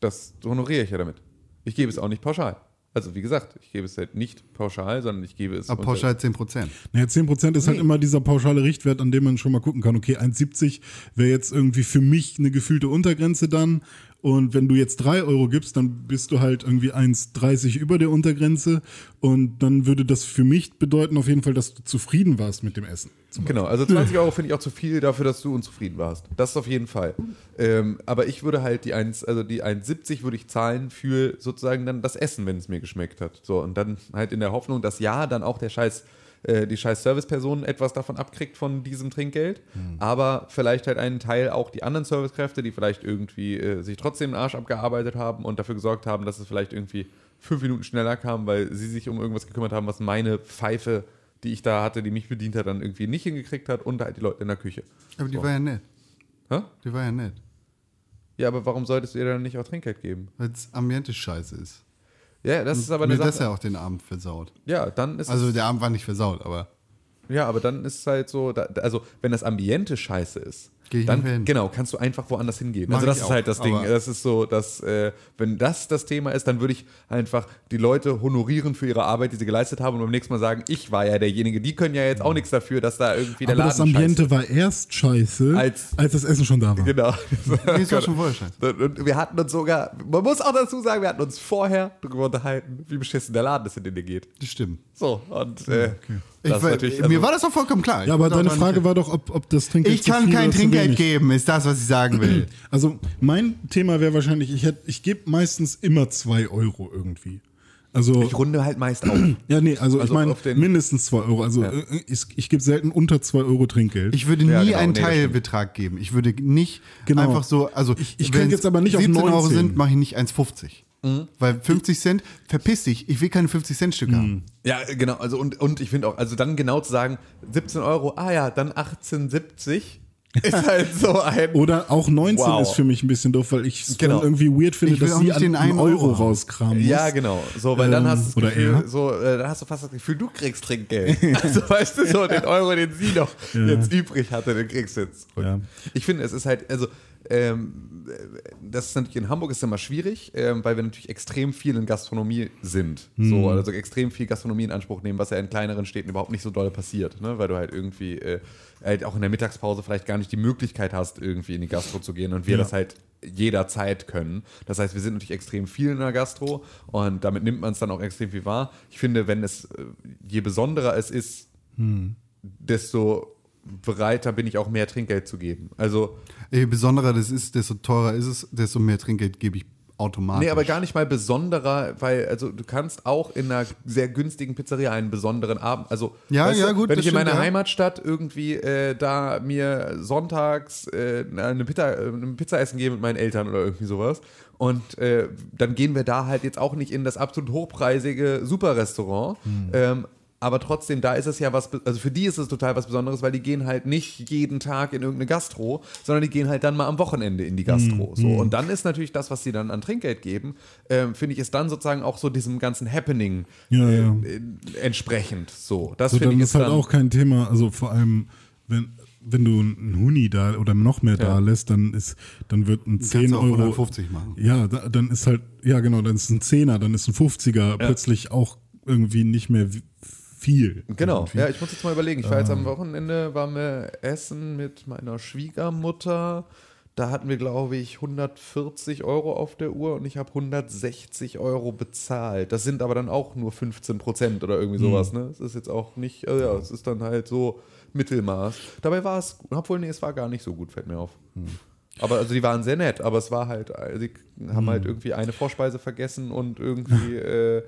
Das honoriere ich ja damit. Ich gebe es auch nicht pauschal. Also wie gesagt, ich gebe es halt nicht pauschal, sondern ich gebe es. Aber pauschal 10%. naja, 10% ist halt Nee. immer dieser pauschale Richtwert, an dem man schon mal gucken kann, okay, 1,70 wäre jetzt irgendwie für mich eine gefühlte Untergrenze dann. Und wenn du jetzt 3 Euro gibst, dann bist du halt irgendwie 1,30 über der Untergrenze. Und dann würde das für mich bedeuten auf jeden Fall, dass du zufrieden warst mit dem Essen. Genau, also 20 Euro finde ich auch zu viel dafür, dass du unzufrieden warst. Das ist auf jeden Fall. Ähm, aber ich würde halt die 1, also die 1,70 würde ich zahlen für sozusagen dann das Essen, wenn es mir geschmeckt hat. So, und dann halt in der Hoffnung, dass ja, dann auch der scheiß, äh, die scheiß Serviceperson etwas davon abkriegt von diesem Trinkgeld. Aber vielleicht halt einen Teil auch die anderen Servicekräfte, die vielleicht irgendwie äh, sich trotzdem den Arsch abgearbeitet haben und dafür gesorgt haben, dass es vielleicht irgendwie fünf Minuten schneller kam, weil sie sich um irgendwas gekümmert haben, was meine Pfeife die ich da hatte, die mich bedient hat, dann irgendwie nicht hingekriegt hat und halt die Leute in der Küche. Aber die So. war ja nett. Hä? Die war ja nett. Ja, aber warum solltest du ihr dann nicht auch Trinkgeld geben? Weil das Ambiente scheiße ist. Ja, das ist aber Mir eine das Sache. ja auch den Abend versaut. Ja, dann ist Also der Abend war nicht versaut, aber ja, aber dann ist es halt so, da, also wenn das Ambiente scheiße ist, Geh ich dann hin. genau kannst du einfach woanders hingehen. Mach also das ist auch, halt das Ding. Das ist so, dass äh, wenn das das Thema ist, dann würde ich einfach die Leute honorieren für ihre Arbeit, die sie geleistet haben und beim nächsten Mal sagen, ich war ja derjenige. Die können ja jetzt auch nichts dafür, dass da irgendwie der Aber das Laden Ambiente scheiße. war erst scheiße, Als- als, das Essen schon da war. Genau. es war schon vorher scheiße. Und wir hatten uns sogar, man muss auch dazu sagen, wir hatten uns vorher darüber unterhalten, wie beschissen der Laden ist, in den ihr geht. Das stimmt. So, und äh, Ich das war, natürlich. mir also- war das auch vollkommen klar. Ich Ja, aber auch deine Frage war doch, ob, ob das Trinkgeld Ich zu kann viel kein Trinkgeld geben, ist das, was ich sagen will. *clears throat* Also mein Thema wäre wahrscheinlich, ich, hätt- ich gebe meistens immer zwei Euro irgendwie. Also Ich runde halt meist auf. *clears throat* ja, nee, also, Also ich meine mindestens zwei Euro. Also äh, ich, ich gebe selten unter zwei Euro Trinkgeld. Ich würde Ja, nie genau, einen nee, Teilbetrag geben. Ich würde nicht Genau. einfach so, also Ich- ich wenn könnte jetzt aber nicht auf 17 Euro 19. sind, mache ich nicht 1,50. Mhm. Weil 50 Cent, verpiss dich, ich will keine 50 Cent Stücke haben. Ja, genau. Also und, und ich finde auch, also dann genau zu sagen, 17 Euro, ah ja, dann 18,70 *laughs* ist halt so ein. Oder auch 19 Wow. ist für mich ein bisschen doof, weil ich es Genau. dann irgendwie weird finde, dass sie den einen Euro Euro haben. rauskramen muss. Ja, genau. So, weil dann Ähm, hast du das oder Gefühl, er. so, äh, dann hast du fast das Gefühl, du kriegst Trinkgeld. *laughs* also weißt du, so den Euro, den sie noch jetzt übrig hatte, den kriegst du jetzt. Ja. Ich finde, es ist halt, also ähm, das ist natürlich in Hamburg ist immer schwierig, ähm, weil wir natürlich extrem viel in Gastronomie sind. Hm. So, also extrem viel Gastronomie in Anspruch nehmen, was ja in kleineren Städten überhaupt nicht so doll passiert, ne? weil du halt irgendwie äh, halt auch in der Mittagspause vielleicht gar nicht die Möglichkeit hast, irgendwie in die Gastro zu gehen und wir Ja. das halt jederzeit können. Das heißt, wir sind natürlich extrem viel in der Gastro und damit nimmt man es dann auch extrem viel wahr. Ich finde, wenn es, äh, je besonderer es ist, desto bereiter bin ich auch mehr Trinkgeld zu geben. Also, Je besonderer das ist, desto teurer ist es, desto mehr Trinkgeld gebe ich automatisch. nee, aber gar nicht mal besonderer, weil, also du kannst auch in einer sehr günstigen Pizzeria einen besonderen Abend, also Ja, ja, du, gut, wenn ich in meiner ja. Heimatstadt irgendwie äh, da mir sonntags äh, eine, Pizza, äh, eine Pizza essen gehe mit meinen Eltern oder irgendwie sowas und äh, dann gehen wir da halt jetzt auch nicht in das absolut hochpreisige Superrestaurant, Hm. ähm, aber trotzdem, da ist es ja was, also für die ist es total was Besonderes, weil die gehen halt nicht jeden Tag in irgendeine Gastro, sondern die gehen halt dann mal am Wochenende in die Gastro. Mhm. So. Und dann ist natürlich das, was sie dann an Trinkgeld geben, ähm, finde ich, ist dann sozusagen auch so diesem ganzen Happening Ja, äh, ja. äh, entsprechend. So, das So, finde dann ich ist halt dann, auch kein Thema. Also vor allem, wenn, wenn du einen Huni da oder noch mehr da Ja. lässt, dann ist, dann wird ein 10 du auch Euro. 150 machen. Ja, da, dann ist halt, ja genau, dann ist ein Zehner, dann ist ein 50er plötzlich auch irgendwie nicht mehr viel. Genau, ja, ich muss jetzt mal überlegen. Ich war jetzt am Wochenende, waren wir essen mit meiner Schwiegermutter. Da hatten wir, glaube ich, 140 Euro auf der Uhr und ich habe 160 Euro bezahlt. Das sind aber dann auch nur 15 Prozent oder irgendwie sowas. Ne? Es ist jetzt auch nicht, äh, ja, es ist dann halt so Mittelmaß. Dabei war es, obwohl, nee, es war gar nicht so gut, fällt mir auf. Aber also die waren sehr nett, aber es war halt, sie haben halt irgendwie eine Vorspeise vergessen und irgendwie *laughs* äh,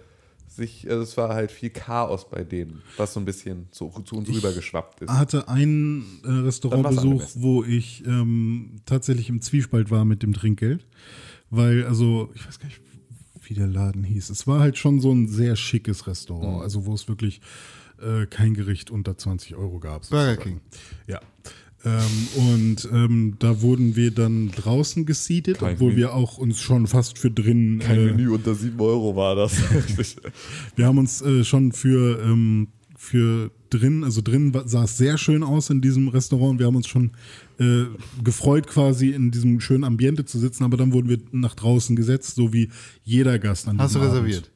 sich, also es war halt viel Chaos bei denen, was so ein bisschen zu, zu uns rüber geschwappt ist. hatte einen äh, Restaurantbesuch, wo ich ähm, tatsächlich im Zwiespalt war mit dem Trinkgeld. Weil, also, ich weiß gar nicht, wie der Laden hieß. Es war halt schon so ein sehr schickes Restaurant, Mhm. also wo es wirklich äh, kein Gericht unter 20 Euro gab. Burger. King. Ja. Ähm, und ähm, da wurden wir dann draußen gesiedet, Kein obwohl Menü. wir auch uns schon fast für drin. äh, unter 7 Euro war das. *laughs* wir haben uns äh, schon für, ähm, für drin, also drin sah es sehr schön aus in diesem Restaurant. Wir haben uns schon äh, gefreut, quasi in diesem schönen Ambiente zu sitzen, aber dann wurden wir nach draußen gesetzt, so wie jeder Gast an Hast du Abend. reserviert?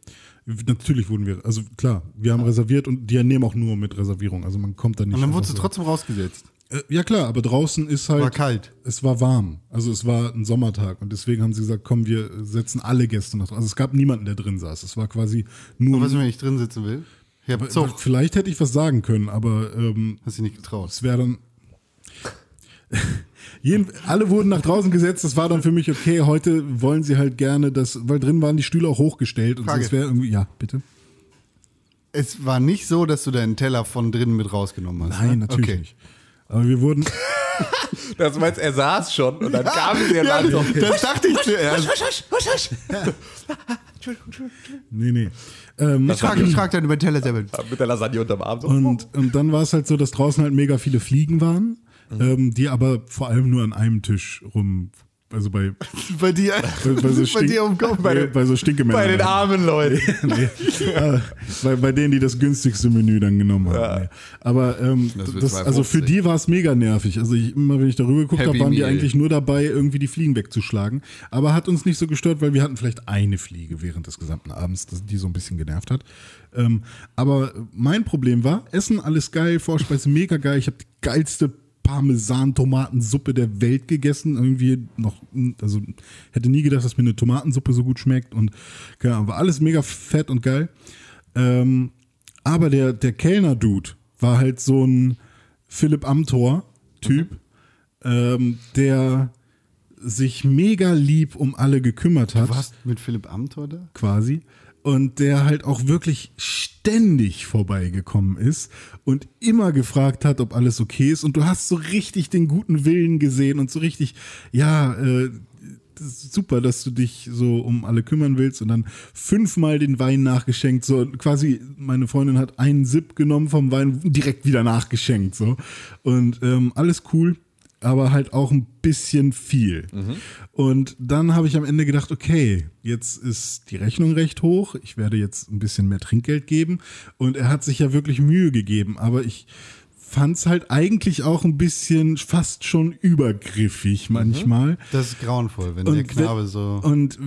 Natürlich wurden wir, also klar, wir haben reserviert und die nehmen auch nur mit Reservierung, also man kommt da nicht. Und dann wurdest du trotzdem rausgesetzt. Äh, ja klar, aber draußen ist halt. War kalt. Es war warm. Also es war ein Sommertag und deswegen haben sie gesagt, komm, wir setzen alle Gäste nach draußen. Also es gab niemanden, der drin saß. Es war quasi nur. Und was, wenn ich drin sitzen will? Ich hab Zug. Vielleicht hätte ich was sagen können, aber ähm, Hast dich nicht getraut. es wäre dann. *laughs* Jeden, alle wurden nach draußen gesetzt, das war dann für mich okay. Heute wollen sie halt gerne, dass, weil drin waren die Stühle auch hochgestellt und Frage. es wäre irgendwie, ja, bitte. Es war nicht so, dass du deinen Teller von drinnen mit rausgenommen hast. Nein, ne? natürlich okay. nicht. Aber wir wurden, *laughs* Das meinst er saß schon und dann kam sie Ja, ran. so, das dachte ich zuerst. nee, nee. Ähm, Ich trage ich trag dann über den Teller selber. Mit der Lasagne unterm Arm. So. Und, und dann war es halt so, dass draußen halt mega viele Fliegen waren, ähm, die aber vor allem nur an einem Tisch rum, also bei, *laughs* Bei dir, bei, bei so, bei dir um den Kopf. bei, bei so Stinkemännern. Bei den armen Leuten. *laughs* nee. äh, bei, bei denen, die das günstigste Menü dann genommen haben. Nee. Aber ähm, Das das, also für 2,50. die war es mega nervig. Also ich, immer wenn ich darüber geguckt habe, waren die eigentlich nur dabei, irgendwie die Fliegen wegzuschlagen. Aber hat uns nicht so gestört, weil wir hatten vielleicht eine Fliege während des gesamten Abends, die so ein bisschen genervt hat. Ähm, aber mein Problem war, Essen alles geil, Vorspeise mega geil. Ich habe die geilste Parmesan-Tomatensuppe der Welt gegessen. Irgendwie noch, also hätte nie gedacht, dass mir eine Tomatensuppe so gut schmeckt und Ahnung, war alles mega fett und geil. Ähm, aber der, der Kellner-Dude war halt so ein Philipp Amthor-Typ. ähm, der sich mega lieb um alle gekümmert hat Du warst mit Philipp Amthor da? quasi. Und der halt auch wirklich ständig vorbeigekommen ist und immer gefragt hat, ob alles okay ist. Und du hast so richtig den guten Willen gesehen und so richtig, ja, äh, das super, dass du dich so um alle kümmern willst und dann fünfmal den Wein nachgeschenkt. So quasi, meine Freundin hat einen Sip genommen vom Wein, direkt wieder nachgeschenkt. So. Und ähm, alles cool aber halt auch ein bisschen viel. Und dann habe ich am Ende gedacht, okay, jetzt ist die Rechnung recht hoch, ich werde jetzt ein bisschen mehr Trinkgeld geben. Und er hat sich ja wirklich Mühe gegeben, aber ich fand es halt eigentlich auch ein bisschen fast schon übergriffig manchmal. Das ist grauenvoll, wenn Und der Knabe so. Und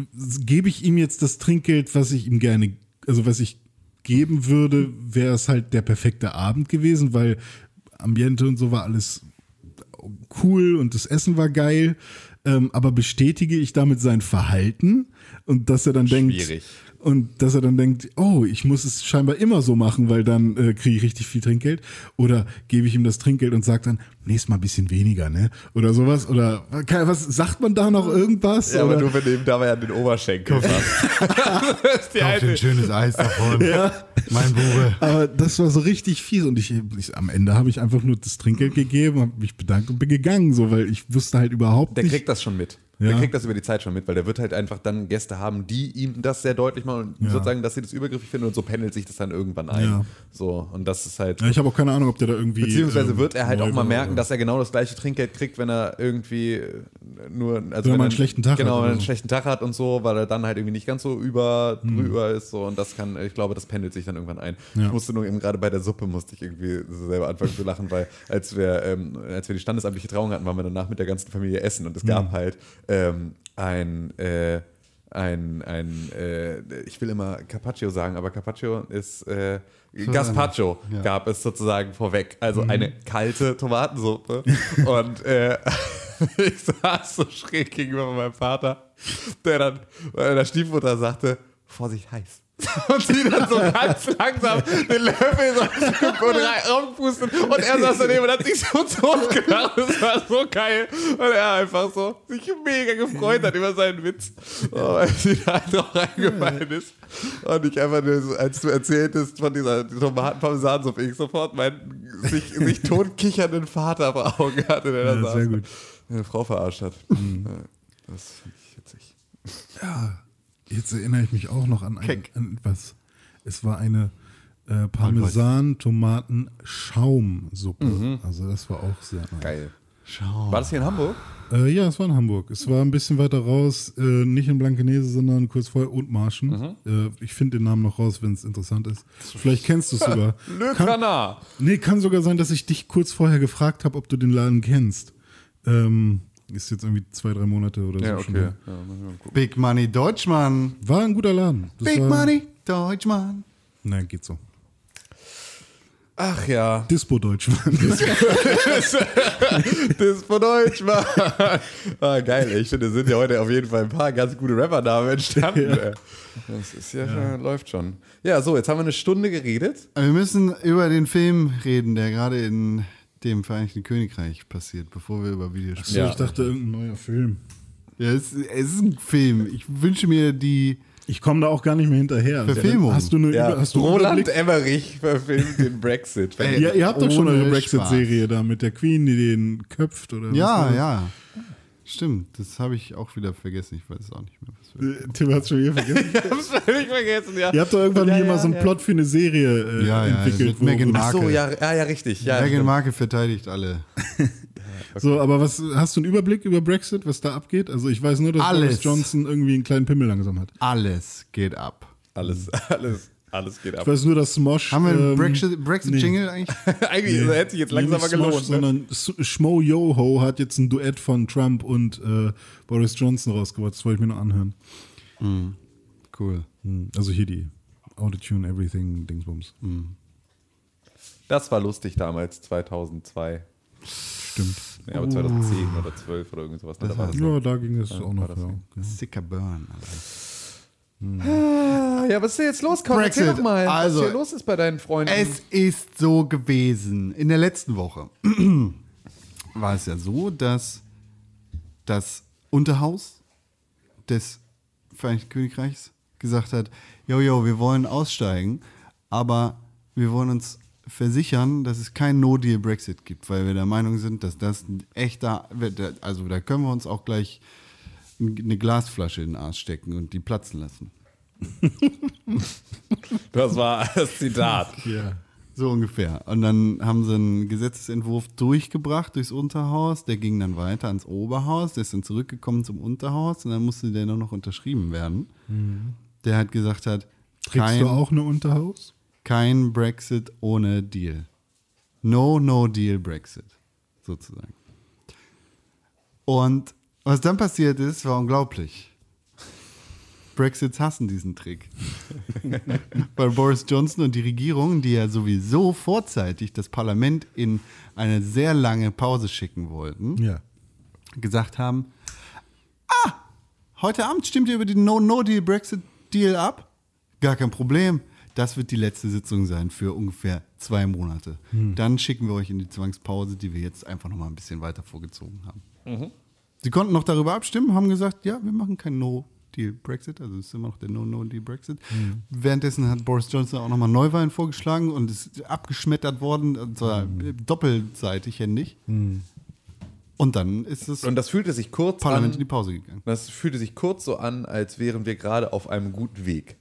gebe ich ihm jetzt das Trinkgeld, was ich ihm gerne, also was ich geben würde, wäre es halt der perfekte Abend gewesen, weil Ambiente und so war alles cool und das Essen war geil. Ähm, aber bestätige ich damit sein Verhalten und dass er dann Schwierig. denkt, und dass er dann denkt, oh, ich muss es scheinbar immer so machen, weil dann äh, kriege ich richtig viel Trinkgeld. Oder gebe ich ihm das Trinkgeld und sage dann, nächstes Mal ein bisschen weniger, ne? Oder sowas. Oder was sagt man da noch irgendwas? Ja, aber Oder, nur wenn du ihm dabei an den Oberschenkel *laughs* die Kauf dir ein schönes Eis davon. Mein Bube. aber das war so richtig fies und ich, ich am Ende habe ich einfach nur das Trinkgeld gegeben, habe mich bedankt und bin gegangen, so weil ich wusste halt überhaupt Der nicht. kriegt das schon mit. Der Ja. kriegt das über die Zeit schon mit, weil der wird halt einfach dann Gäste haben, die ihm das sehr deutlich machen und Ja. sozusagen, dass sie das übergriffig finden und so pendelt sich das dann irgendwann ein. Ja. So, und das ist halt. ja, ich habe auch keine Ahnung, ob der da irgendwie. Beziehungsweise ähm, wird er halt auch mal merken, oder- dass er genau das gleiche Trinkgeld kriegt, wenn er irgendwie äh, nur, also Wenn er wenn mal er einen schlechten Tag genau, hat wenn er einen so. schlechten Tag hat und so, weil er dann halt irgendwie nicht ganz so über Hm. drüber ist so und das kann, ich glaube, das pendelt sich dann irgendwann ein. Ich musste nur eben gerade bei der Suppe musste ich irgendwie selber anfangen zu lachen, weil als wir ähm, als wir die standesamtliche Trauung hatten, waren wir danach mit der ganzen Familie essen und es Hm. gab halt ähm, ein äh, ein, ein äh, ich will immer Carpaccio sagen, aber Carpaccio ist äh, Gazpacho Ja. gab es sozusagen vorweg. Also Mhm. eine kalte Tomatensuppe. *laughs* Und äh, *laughs* ich saß so schräg gegenüber meinem Vater, der dann meiner Stiefmutter sagte, Vorsicht, heiß. *laughs* Und sie dann so ganz langsam den Löffel so und raufpustet und er saß daneben und hat sich so totgelacht. Das war so geil. Und er einfach so sich mega gefreut hat über seinen Witz. Oh, als sie da drauf reingefallen ist. Und ich einfach nur, als du erzähltest von dieser Tomaten-Parmesansuppe, ich sofort meinen sich, sich totkichernden Vater vor Augen hatte, der da Ja, saß. sehr gut. Eine Frau verarscht hat. Ja, Das finde ich witzig. Ja, jetzt erinnere ich mich auch noch an, ein, an etwas. Es war eine äh, Parmesan-Tomaten-Schaumsuppe. Also das war auch sehr nice. Geil. Schau. War das hier in Hamburg? Äh, ja, es war in Hamburg. Es war ein bisschen weiter raus, äh, nicht in Blankenese, sondern kurz vorher Othmarschen. Äh, ich finde den Namen noch raus, wenn es interessant ist. Vielleicht kennst du es *laughs* sogar. Le Kann, Canard. nee, kann sogar sein, dass ich dich kurz vorher gefragt habe, ob du den Laden kennst. Ähm, ist jetzt irgendwie zwei, drei Monate oder so Ja, schon okay. Ja. Big Money Deutschmann. War ein guter Laden. Das Big war, Money Deutschmann. Nein, geht so. Ach ja. Dispo Deutschland. *laughs* Das von Deutsch war. Ah, geil. Ich finde, es sind ja heute auf jeden Fall ein paar ganz gute Rapper-Namen entstanden. ey. Das ist ja, Schon, läuft schon. Ja, so, jetzt haben wir eine Stunde geredet. Wir müssen über den Film reden, der gerade in dem Vereinigten Königreich passiert, bevor wir über Videospiele Ja. Ich dachte, irgendein neuer Film. Ja, es, es ist ein Film. Ich wünsche mir die. Ich komme da auch gar nicht mehr hinterher. Verfilmung. Hast du eine Ja, hast du Roland Überblick? Emmerich verfilmt den Brexit. Ey, Ja, ihr habt doch schon eure Brexit-Serie da mit der Queen, die den köpft oder was Ja, war das? ja. Stimmt, das habe ich auch wieder vergessen. Ich weiß es auch nicht mehr. Was Äh, Tim hat schon wieder vergessen. *laughs* Ich hab's völlig vergessen, ja. Ihr habt doch irgendwann Ja, hier ja, mal so einen ja. Plot für eine Serie äh, Ja, ja, entwickelt. mit Meghan wo- Ach so, Markle. ja, ja, ja, richtig. Ja, Meghan stimmt. Markle verteidigt alle. *laughs* So, aber was hast du einen Überblick über Brexit, was da abgeht? Also ich weiß nur, dass Alles. Boris Johnson irgendwie einen kleinen Pimmel langsam hat. Alles geht ab. Alles, *laughs* alles, alles geht ab. Ich weiß nur, dass Smosh. Haben wir einen ähm, Brexit- Brexit-Jingle eigentlich? *laughs* Eigentlich nee, hätte sich jetzt nee, langsam mal nicht Smosh, gelohnt. Ne? sondern Schmo Yoho hat jetzt ein Duett von Trump und äh, Boris Johnson rausgebracht. Das wollte ich mir noch anhören. Cool. Hm, Also hier die Autotune Everything Dingsbums. Das war lustig damals, 2002. Stimmt. Ja, aber 2010 oder 12 oder irgend sowas. ne? Da Ja, da ging es auch noch. Ja. Sicker Burn. Alter. Ah, ja, was ist denn jetzt los? Komm, erzähl Brexit. doch mal, Also, was hier los ist bei deinen Freunden. Es ist so gewesen in der letzten Woche. *clears throat* war es ja so, dass das Unterhaus des Vereinigten Königreichs gesagt hat, jojo, wir wollen aussteigen, aber wir wollen uns versichern, dass es keinen No-Deal-Brexit gibt, weil wir der Meinung sind, dass das ein echter, also da können wir uns auch gleich eine Glasflasche in den Arsch stecken und die platzen lassen. *laughs* Das war das Zitat. Ja. So ungefähr. Und dann haben sie einen Gesetzesentwurf durchgebracht durchs Unterhaus. Der ging dann weiter ans Oberhaus. Der ist dann zurückgekommen zum Unterhaus und dann musste der nur noch unterschrieben werden. Der hat gesagt hat, Trägst du auch eine Unterhaus? kein Brexit ohne Deal. No, no Deal Brexit, sozusagen. Und was dann passiert ist, war unglaublich. Brexits hassen diesen Trick. *laughs* Weil Boris Johnson und die Regierung, die ja sowieso vorzeitig das Parlament in eine sehr lange Pause schicken wollten, Ja. gesagt haben, ah, heute Abend stimmt ihr über den No-No-Deal-Brexit-Deal ab? Gar kein Problem. Das wird die letzte Sitzung sein für ungefähr zwei Monate. Dann schicken wir euch in die Zwangspause, die wir jetzt einfach noch mal ein bisschen weiter vorgezogen haben. Sie konnten noch darüber abstimmen, haben gesagt, ja, wir machen kein No-Deal-Brexit, also es ist immer noch der No-No-Deal-Brexit. Währenddessen hat Boris Johnson auch nochmal Neuwahlen vorgeschlagen und ist abgeschmettert worden, und zwar doppelseitig händig. Und dann ist das Und das fühlte sich kurz Parlament in die an. Pause gegangen. Das fühlte sich kurz so an, als wären wir gerade auf einem guten Weg.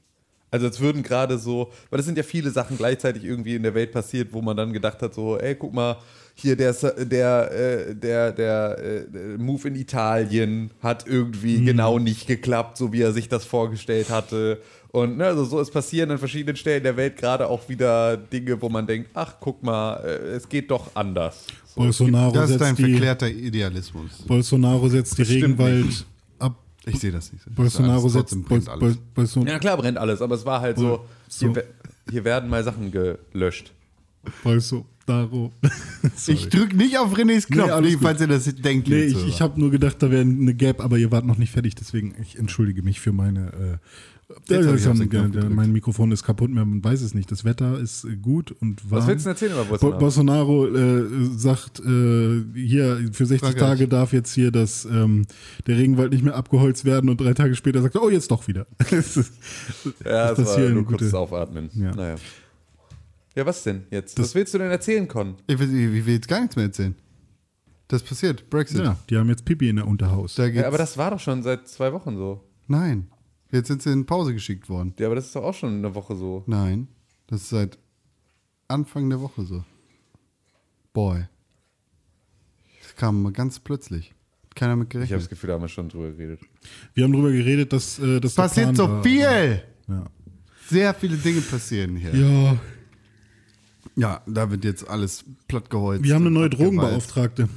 Also als würden gerade so, weil es sind ja viele Sachen gleichzeitig irgendwie in der Welt passiert, wo man dann gedacht hat, so, ey, guck mal, hier der, der, äh, der, der äh, Move in Italien hat irgendwie genau nicht geklappt, so wie er sich das vorgestellt hatte. Und ne, also so, es passieren an verschiedenen Stellen der Welt gerade auch wieder Dinge, wo man denkt, ach, guck mal, äh, es geht doch anders. So, Bolsonaro Das ist ein setzt, die, verklärter Idealismus. Bolsonaro setzt die Regenwald nicht. ab. Ich sehe das nicht. so. Bolsonaro Das ist setzt Bol. Bol, Bolson, Ja, klar brennt alles, aber es war halt so, So. Hier, we- hier werden mal Sachen gelöscht. Bolsonaro. *laughs* Sorry. Ich drück nicht auf Renés Knopf, Nee, gut. falls ihr das denkt. Nee, ich, ich habe nur gedacht, da wäre eine Gap, aber ihr wart noch nicht fertig, deswegen ich entschuldige mich für meine. Äh, ich ja, mein Mikrofon ist kaputt, man weiß es nicht. Das Wetter ist äh, gut und warm. Was willst du denn erzählen über Bo Bolsonaro? Bolsonaro äh, sagt, äh, hier für 60 Frankreich. Tage darf jetzt hier das, ähm, der Regenwald nicht mehr abgeholzt werden und drei Tage später sagt er, oh, jetzt doch wieder. *laughs* Das ist- Ja, das das war hier eine nur kurzes gute- Aufatmen. Ja. Naja. Ja, was denn jetzt? Das- was willst du denn erzählen, Con? Ich will, ich will jetzt gar nichts mehr erzählen. Das passiert. Brexit. ja, die haben jetzt Pipi in der Unterhaus. Da. Ja, aber das war doch schon seit zwei Wochen so. Nein. Jetzt sind sie in Pause geschickt worden. Ja, aber das ist doch auch schon eine Woche so. Nein. Das ist seit Anfang der Woche so. Boy. Das kam mal ganz plötzlich. Hat Keiner mit Ich habe das gerechnet. Gefühl, da haben wir schon drüber geredet. Wir haben drüber geredet, dass äh, das Es passiert so viel. Ja. Sehr viele Dinge passieren hier. ja, Ja, da wird jetzt alles plattgeholzt. wir haben eine neue. Drogenbeauftragte.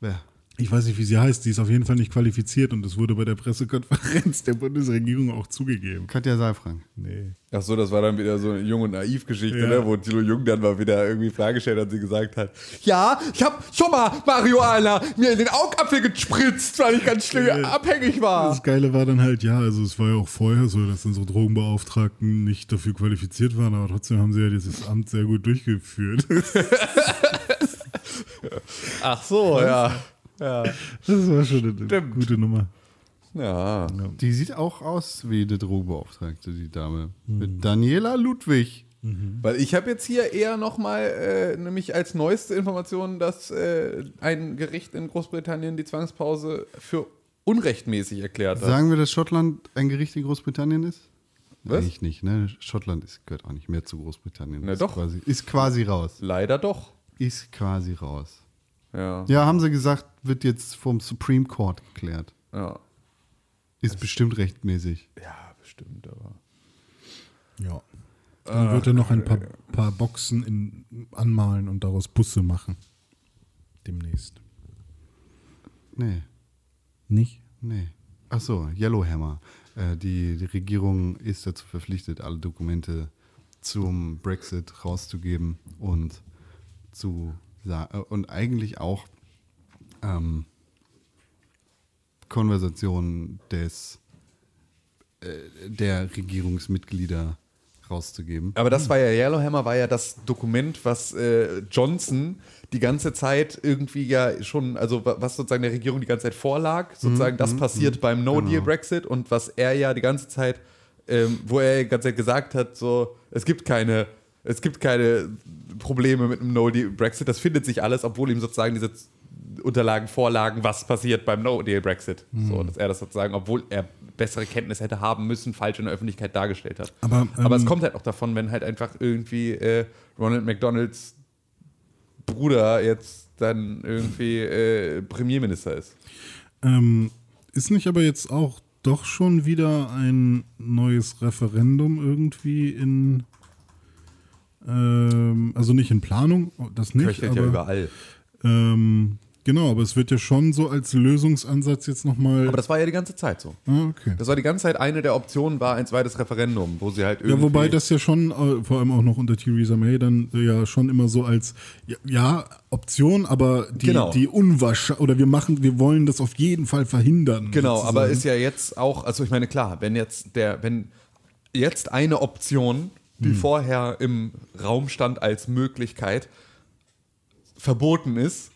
Wer? Ich weiß nicht, wie sie heißt. Die ist auf jeden Fall nicht qualifiziert und das wurde bei der Pressekonferenz der Bundesregierung auch zugegeben. Katja Seifrank. Nee. Ach so, das war dann wieder so eine Jung- und Naiv-Geschichte, Ja. ne, wo Thilo Jung dann mal wieder irgendwie Frage gestellt hat und sie gesagt hat, ja, ich habe schon mal Marihuana mir in den Augapfel gespritzt, weil ich ganz schlimm Ja. abhängig war. Das Geile war dann halt, ja, also es war ja auch vorher so, dass unsere Drogenbeauftragten nicht dafür qualifiziert waren, aber trotzdem haben sie ja dieses Amt sehr gut durchgeführt. *laughs* Ach so, ja. Ja. Das war schon eine Stimmt. gute Nummer. Ja. Die sieht auch aus wie eine Drogenbeauftragte, die Dame. Mit Daniela Ludwig. Weil ich habe jetzt hier eher nochmal, äh, nämlich als neueste Information, dass äh, ein Gericht in Großbritannien die Zwangspause für unrechtmäßig erklärt hat. Sagen wir, dass Schottland ein Gericht in Großbritannien ist? Was? Eigentlich nicht, ne? Schottland ist, gehört auch nicht mehr zu Großbritannien. Na ist doch. Quasi, ist quasi raus. Leider doch. Ist quasi raus. Ja. Ja, haben sie gesagt, wird jetzt vom Supreme Court geklärt. Ja, Ist bestimmt rechtmäßig. ja bestimmt, aber. Ja. Dann wird er noch ein paar, paar Boxen in, anmalen und daraus Busse machen. Demnächst. Nee, Nicht? nee. Ach so, Yellowhammer. Äh, die, die Regierung ist dazu verpflichtet, alle Dokumente zum Brexit rauszugeben und zu äh, und eigentlich auch ähm, Konversationen des äh, der Regierungsmitglieder rauszugeben. Aber das war ja, Yellowhammer war ja das Dokument, was äh, Johnson die ganze Zeit irgendwie ja schon, also wa- was sozusagen der Regierung die ganze Zeit vorlag, sozusagen das passiert beim No-Deal-Brexit und was er ja die ganze Zeit, ähm, wo er die ganze Zeit gesagt hat, so, es gibt keine, es gibt keine Probleme mit einem No-Deal-Brexit, das findet sich alles, obwohl ihm sozusagen diese Unterlagen vorlagen, was passiert beim No-Deal-Brexit. So, dass er das sozusagen, obwohl er bessere Kenntnis hätte haben müssen, falsch in der Öffentlichkeit dargestellt hat. Aber, Aber es ähm, kommt halt auch davon, wenn halt einfach irgendwie äh, Ronald McDonalds Bruder jetzt dann irgendwie äh, Premierminister ist. Ähm, ist nicht aber jetzt auch doch schon wieder ein neues Referendum irgendwie in, ähm, also nicht in Planung, das nicht, Köchelt aber, ja überall. ähm, genau, aber es wird ja schon so als Lösungsansatz jetzt nochmal, Aber das war ja die ganze Zeit so. ah, okay. Das war die ganze Zeit eine der Optionen, war ein zweites Referendum, wo sie halt irgendwie. Ja, wobei das ja schon, äh, vor allem auch noch unter Theresa May, dann äh, ja schon immer so als, ja, ja Option, aber die, Genau. die unwahrscheinlich, oder wir machen, wir wollen das auf jeden Fall verhindern. Genau, sozusagen. aber ist ja jetzt auch, also ich meine, klar, wenn jetzt der, wenn jetzt eine Option, die vorher im Raum stand als Möglichkeit, verboten ist,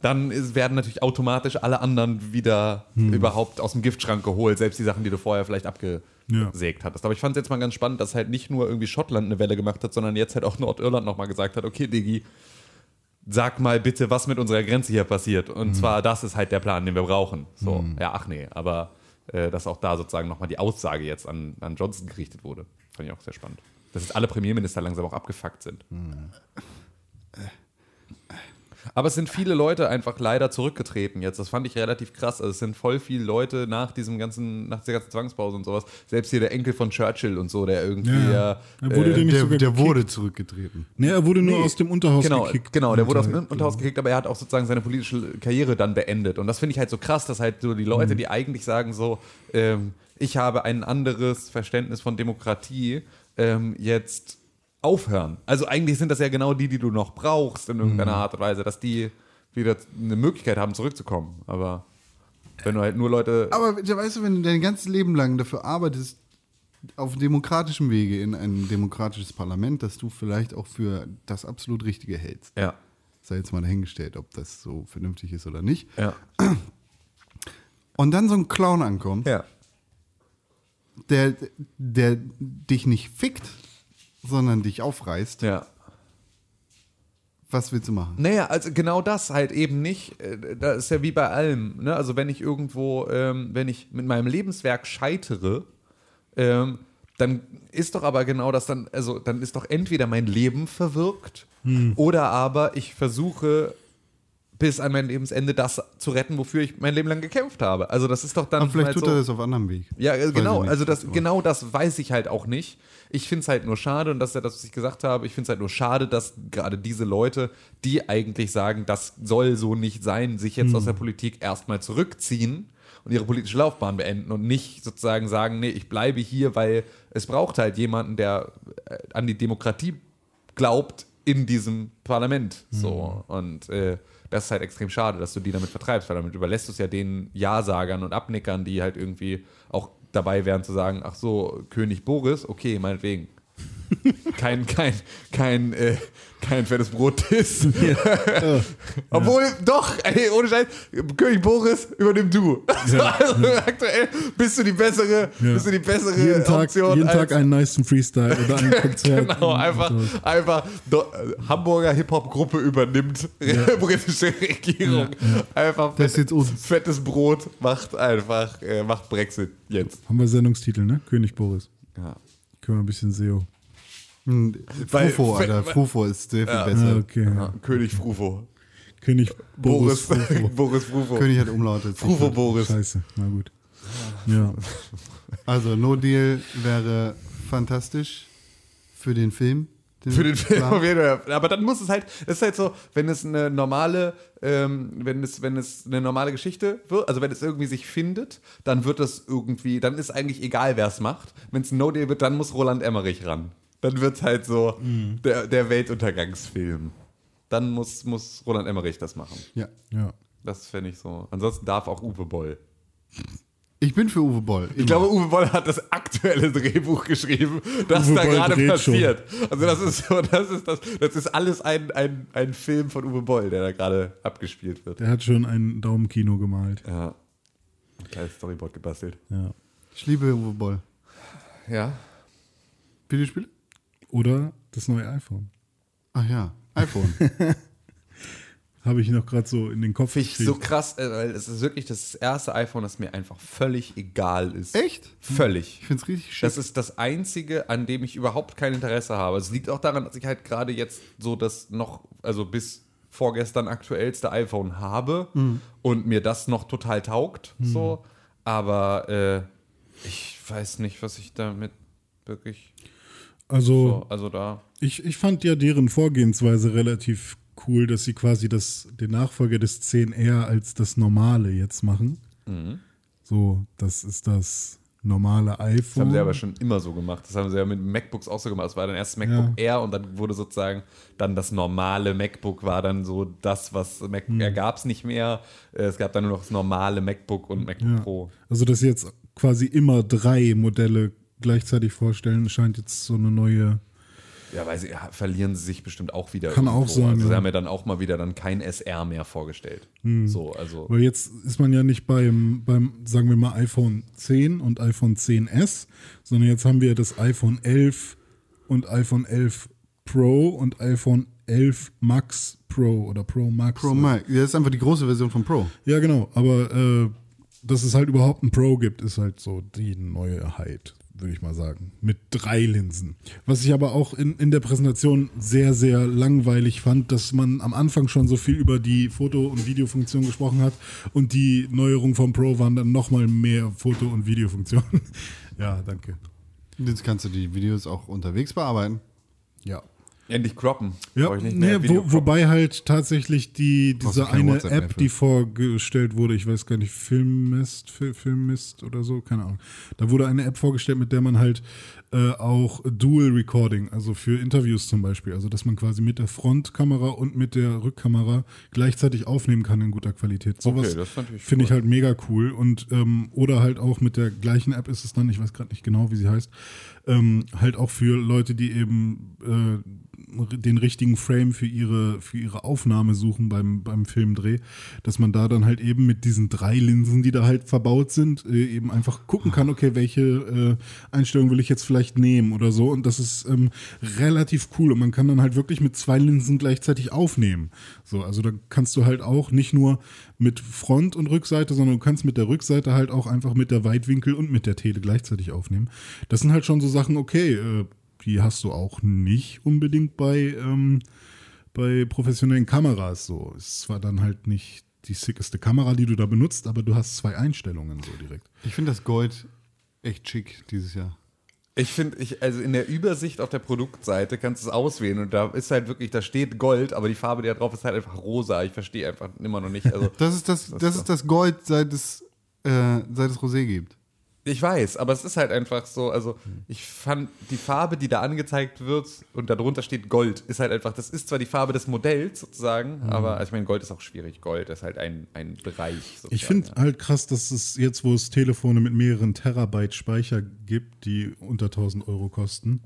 dann ist, werden natürlich automatisch alle anderen wieder überhaupt aus dem Giftschrank geholt, selbst die Sachen, die du vorher vielleicht abgesägt hattest. Aber ich fand es jetzt mal ganz spannend, dass halt nicht nur irgendwie Schottland eine Welle gemacht hat, sondern jetzt halt auch Nordirland nochmal gesagt hat, okay, Digi, sag mal bitte, was mit unserer Grenze hier passiert. Und zwar, das ist halt der Plan, den wir brauchen. So, ja, ach nee, aber äh, dass auch da sozusagen nochmal die Aussage jetzt an, an Johnson gerichtet wurde. Fand ich auch sehr spannend. Dass jetzt alle Premierminister langsam auch abgefuckt sind. Aber es sind viele Leute einfach leider zurückgetreten jetzt. Das fand ich relativ krass. Also es sind voll viele Leute nach diesem ganzen, nach dieser ganzen Zwangspause und sowas. Selbst hier der Enkel von Churchill und so, der irgendwie Ja, ja. Er wurde nicht Der, sogar der wurde zurückgetreten. Nee, er wurde nur Nee, aus dem Unterhaus genau, gekickt. Genau, der wurde aus dem Unterhaus gekickt, aber er hat auch sozusagen seine politische Karriere dann beendet. Und das finde ich halt so krass, dass halt so die Leute, Mhm. die eigentlich sagen so, ähm, ich habe ein anderes Verständnis von Demokratie, ähm, jetzt aufhören. Also eigentlich sind das ja genau die, die du noch brauchst in irgendeiner Mhm. Art und Weise, dass die wieder eine Möglichkeit haben, zurückzukommen. Aber wenn du halt nur Leute... Aber weißt du, wenn du dein ganzes Leben lang dafür arbeitest, auf demokratischem Wege in ein demokratisches Parlament, dass du vielleicht auch für das absolut Richtige hältst. ja, Sei jetzt mal dahingestellt, ob das so vernünftig ist oder nicht. ja, Und dann so ein Clown ankommt, ja. Der, der dich nicht fickt, sondern dich aufreißt. Ja. Was willst du machen? Naja, also genau das halt eben nicht. Äh, Das ist ja wie bei allem. Ne? Also wenn ich irgendwo, ähm, wenn ich mit meinem Lebenswerk scheitere, ähm, dann ist doch aber genau das dann, also dann ist doch entweder mein Leben verwirkt oder aber ich versuche bis an mein Lebensende das zu retten, wofür ich mein Leben lang gekämpft habe. Also das ist doch dann Aber vielleicht halt tut so, er das auf anderem Weg. ja, äh, genau. Also das, genau das weiß ich halt auch nicht. Ich finde es halt nur schade, und das ist ja das, was ich gesagt habe, ich finde es halt nur schade, dass gerade diese Leute, die eigentlich sagen, das soll so nicht sein, sich jetzt aus der Politik erstmal zurückziehen und ihre politische Laufbahn beenden und nicht sozusagen sagen, nee, ich bleibe hier, weil es braucht halt jemanden, der äh, an die Demokratie glaubt in diesem Parlament. So. Und äh, das ist halt extrem schade, dass du die damit vertreibst, weil damit überlässt du es ja den Ja-Sagern und Abnickern, die halt irgendwie auch dabei wären zu sagen, ach so, König Boris, okay, meinetwegen. Kein, kein, kein, äh, kein fettes Brot ist. *laughs* Obwohl, doch, ey, ohne Scheiß, König Boris, übernimm du. *laughs* Also, aktuell bist du die bessere, Ja. bist du die bessere jeden Tag, Option jeden Tag einen nice Freestyle oder ein *laughs* Konzert. Genau, einfach, einfach do, äh, Hamburger Hip-Hop-Gruppe übernimmt britische Regierung. Einfach fett, fettes Brot macht einfach, äh, macht Brexit jetzt. Haben wir Sendungstitel, ne? König Boris. Ja. Können wir ein bisschen SEO. Hm, Weil- Frufo, Alter. weil- Frufo ist sehr viel Ah, besser. okay. Ja, König Frufo. König Boris. Boris, Frufo. *laughs* Boris Frufo. König hat Umlaute. Frufo Boris. Scheiße, na gut. Ja. Also No Deal wäre fantastisch für den Film. Für den Film auf jeden Fall. Aber dann muss es halt, es ist halt so, wenn es eine normale, ähm, wenn es, wenn es eine normale Geschichte wird, also wenn es irgendwie sich findet, dann wird es irgendwie, dann ist eigentlich egal, wer es macht. Wenn es ein No-Deal wird, dann muss Roland Emmerich ran. Dann wird es halt so der, der Weltuntergangsfilm. Dann muss, muss Roland Emmerich das machen. Ja. ja. Das fände ich so. Ansonsten darf auch Uwe Boll. Ich bin für Uwe Boll. Ich glaube, Uwe Boll hat das aktuelle Drehbuch geschrieben, das Uwe da Boll gerade passiert. Also das ist so, das ist das, das ist alles ein, ein, ein Film von Uwe Boll, der da gerade abgespielt wird. Der hat schon ein Daumenkino gemalt. Ja. Ein kleines Storyboard gebastelt. Ja. Ich liebe Uwe Boll. Ja. Videospiele? Oder das neue iPhone. Ach ja, iPhone. *laughs* Habe ich noch gerade so in den Kopf Finde ich so krass, äh, weil es ist wirklich das erste iPhone, das mir einfach völlig egal ist. Echt? Völlig. Ich finde es richtig schick. Das ist das Einzige, an dem ich überhaupt kein Interesse habe. Es liegt auch daran, dass ich halt gerade jetzt so das noch, also bis vorgestern aktuellste iPhone habe und mir das noch total taugt. So. Aber äh, ich weiß nicht, was ich damit wirklich. Also So, also da. ich, ich fand ja deren Vorgehensweise relativ cool, dass sie quasi das, den Nachfolger des 10R als das Normale jetzt machen. Mhm. So, das ist das normale Das iPhone. haben sie aber schon immer so gemacht. Das haben sie ja mit MacBooks auch so gemacht. Es war dann erst das MacBook Air und dann wurde sozusagen dann das normale MacBook war dann so das, was MacBook Hm. Air gab es nicht mehr. Äh, Es gab dann nur noch das normale MacBook und MacBook Ja. Pro. Also, dass sie jetzt quasi immer drei Modelle gleichzeitig vorstellen, scheint jetzt so eine neue. Ja, weil sie ja, verlieren sie sich bestimmt auch wieder. Kann auch sein, Also sie ja. haben ja dann auch mal wieder dann kein SR mehr vorgestellt. Hm. So, also. Weil jetzt ist man ja nicht beim, beim, sagen wir mal, iPhone 10 und iPhone 10S, sondern jetzt haben wir das iPhone 11 und iPhone 11 Pro und iPhone 11 Max Pro oder Pro Max. Pro Max. Das ist einfach die große Version von Pro. Ja, genau. Aber äh, dass es halt überhaupt ein Pro gibt, ist halt so die Neuheit, würde ich mal sagen. Mit drei Linsen. Was ich aber auch in, in der Präsentation sehr, sehr langweilig fand, dass man am Anfang schon so viel über die Foto- und Videofunktion gesprochen hat und die Neuerungen vom Pro waren dann nochmal mehr Foto- und Videofunktionen. *laughs* ja, danke. Jetzt kannst du die Videos auch unterwegs bearbeiten. Ja. Endlich croppen. Ja, ich nee, wo, wobei halt tatsächlich die, diese eine App, die vorgestellt wurde, ich weiß gar nicht, Filmmist, Fil- Filmmist oder so, keine Ahnung. Da wurde eine App vorgestellt, mit der man halt äh, auch Dual Recording, also für Interviews zum Beispiel, also dass man quasi mit der Frontkamera und mit der Rückkamera gleichzeitig aufnehmen kann in guter Qualität. Sowas Okay, finde ich cool. halt mega cool und ähm, oder halt auch mit der gleichen App ist es dann, ich weiß gerade nicht genau, wie sie heißt, ähm, halt auch für Leute, die eben äh, den richtigen Frame für ihre, für ihre Aufnahme suchen beim, beim Filmdreh, dass man da dann halt eben mit diesen drei Linsen, die da halt verbaut sind, äh, eben einfach gucken kann, okay, welche äh, Einstellung will ich jetzt vielleicht nehmen oder so. Und das ist ähm, relativ cool. Und man kann dann halt wirklich mit zwei Linsen gleichzeitig aufnehmen. So, also da kannst du halt auch nicht nur mit Front- und Rückseite, sondern du kannst mit der Rückseite halt auch einfach mit der Weitwinkel und mit der Tele gleichzeitig aufnehmen. Das sind halt schon so Sachen, okay, äh, die hast du auch nicht unbedingt bei, ähm, bei professionellen Kameras so. Es ist zwar dann halt nicht die sickeste Kamera, die du da benutzt, aber du hast zwei Einstellungen so direkt. Ich finde das Gold echt schick dieses Jahr. Ich finde, ich, also in der Übersicht auf der Produktseite kannst du es auswählen und da ist halt wirklich, da steht Gold, aber die Farbe, die da drauf ist, halt einfach rosa. Ich verstehe einfach immer noch nicht. Also, *laughs* Das ist das, das, ist das Gold, seit es, äh, seit es Rosé gibt. Ich weiß, aber es ist halt einfach so, also ich fand die Farbe, die da angezeigt wird und darunter steht Gold, ist halt einfach, das ist zwar die Farbe des Modells sozusagen, aber also ich meine, Gold ist auch schwierig. Gold ist halt ein, ein Bereich. Sozusagen, Ich finde halt krass, dass es jetzt, wo es Telefone mit mehreren Terabyte Speicher gibt, die unter 1000 Euro kosten,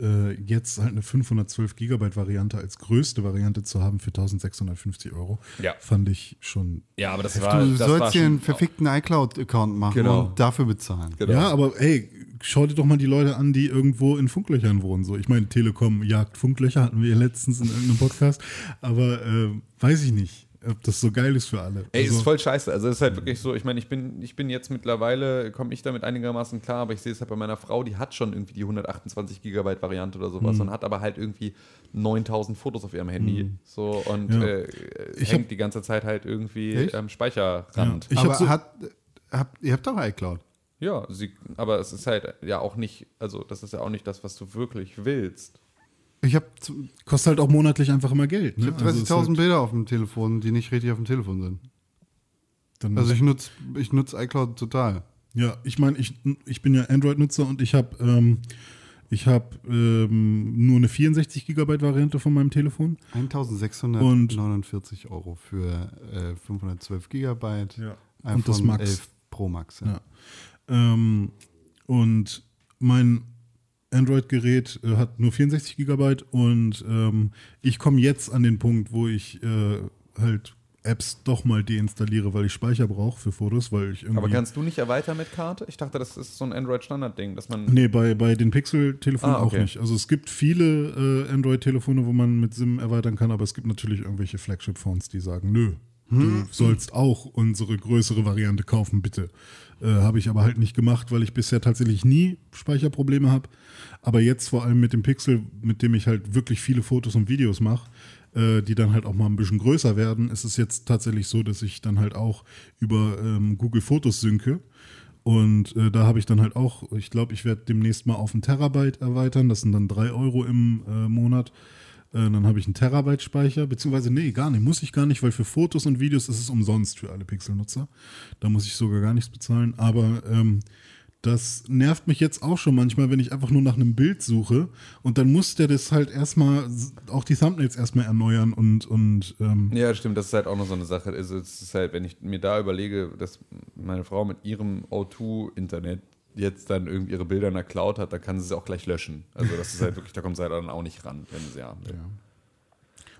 äh, jetzt halt eine 512 Gigabyte Variante als größte Variante zu haben für 1650 Euro, Ja. fand ich schon. Ja, aber das war. Du das war sollst dir schon- einen verfickten iCloud-Account machen Genau. und dafür bezahlen. Genau. Ja, aber ey, schau dir doch mal die Leute an, die irgendwo in Funklöchern wohnen. So, ich meine, Telekom jagt Funklöcher, hatten wir ja letztens in irgendeinem Podcast, aber äh, weiß ich nicht, ob das so geil ist für alle. Ey, Also- ist voll scheiße. Also es ist halt wirklich so, ich meine, ich bin, ich bin jetzt mittlerweile, komme ich damit einigermaßen klar, aber ich sehe es halt bei meiner Frau, die hat schon irgendwie die 128 Gigabyte Variante oder Mhm. sowas und hat aber halt irgendwie 9000 Fotos auf ihrem Handy. So und Ja. äh, Ich hängt hab- die ganze Zeit halt irgendwie Echt? am Speicherrand. Ich Aber hab so- hat, habt, ihr habt doch iCloud. Ja, sie, aber es ist halt ja auch nicht, also das ist ja auch nicht das, was du wirklich willst. Ich habe Kostet halt auch monatlich einfach immer Geld. Ne? hab Also ist 30.000 halt, Bilder auf dem Telefon, die nicht richtig auf dem Telefon sind. dann, Also ich nutze ich nutz iCloud total. Ja, ich meine, ich, ich bin ja Android-Nutzer und ich habe ähm, ich hab, ähm, nur eine 64 Gigabyte Variante von meinem Telefon. 1649 Euro für äh, 512 Gigabyte. Ja. iPhone Und das Max. 11 Pro Max. Ja. Ja. Ähm, und mein Android-Gerät äh, hat nur 64 Gigabyte und ähm, ich komme jetzt an den Punkt, wo ich äh, halt Apps doch mal deinstalliere, weil ich Speicher brauche für Fotos, weil ich irgendwie. Aber kannst du nicht erweitern mit Karte? Ich dachte, das ist so ein Android-Standard-Ding, dass man. Nee, bei, bei den Pixel-Telefonen Ah, auch okay. nicht. Also es gibt viele äh, Android-Telefone, wo man mit SIM erweitern kann, aber es gibt natürlich irgendwelche Flagship-Phones, die sagen, nö, du sollst auch unsere größere Variante kaufen, bitte. Äh, habe ich aber halt nicht gemacht, weil ich bisher tatsächlich nie Speicherprobleme habe. Aber jetzt vor allem mit dem Pixel, mit dem ich halt wirklich viele Fotos und Videos mache, äh, die dann halt auch mal ein bisschen größer werden, ist es jetzt tatsächlich so, dass ich dann halt auch über ähm, Google Fotos synke. Und äh, da habe ich dann halt auch, ich glaube, ich werde demnächst mal auf einen Terabyte erweitern. Das sind dann drei Euro im äh, Monat. Äh, dann habe ich einen Terabyte Speicher, beziehungsweise nee, gar nicht, muss ich gar nicht, weil für Fotos und Videos ist es umsonst für alle Pixel-Nutzer. Da muss ich sogar gar nichts bezahlen. Aber ähm, das nervt mich jetzt auch schon manchmal, wenn ich einfach nur nach einem Bild suche und dann muss der das halt erstmal, auch die Thumbnails erstmal erneuern und, und ähm, Ja, stimmt, das ist halt auch noch so eine Sache. Es ist halt, wenn ich mir da überlege, dass meine Frau mit ihrem O2-Internet jetzt dann irgendwie ihre Bilder in der Cloud hat, dann kann sie sie auch gleich löschen. Also das ist halt *laughs* wirklich, da kommt sie halt dann auch nicht ran, wenn sie ja.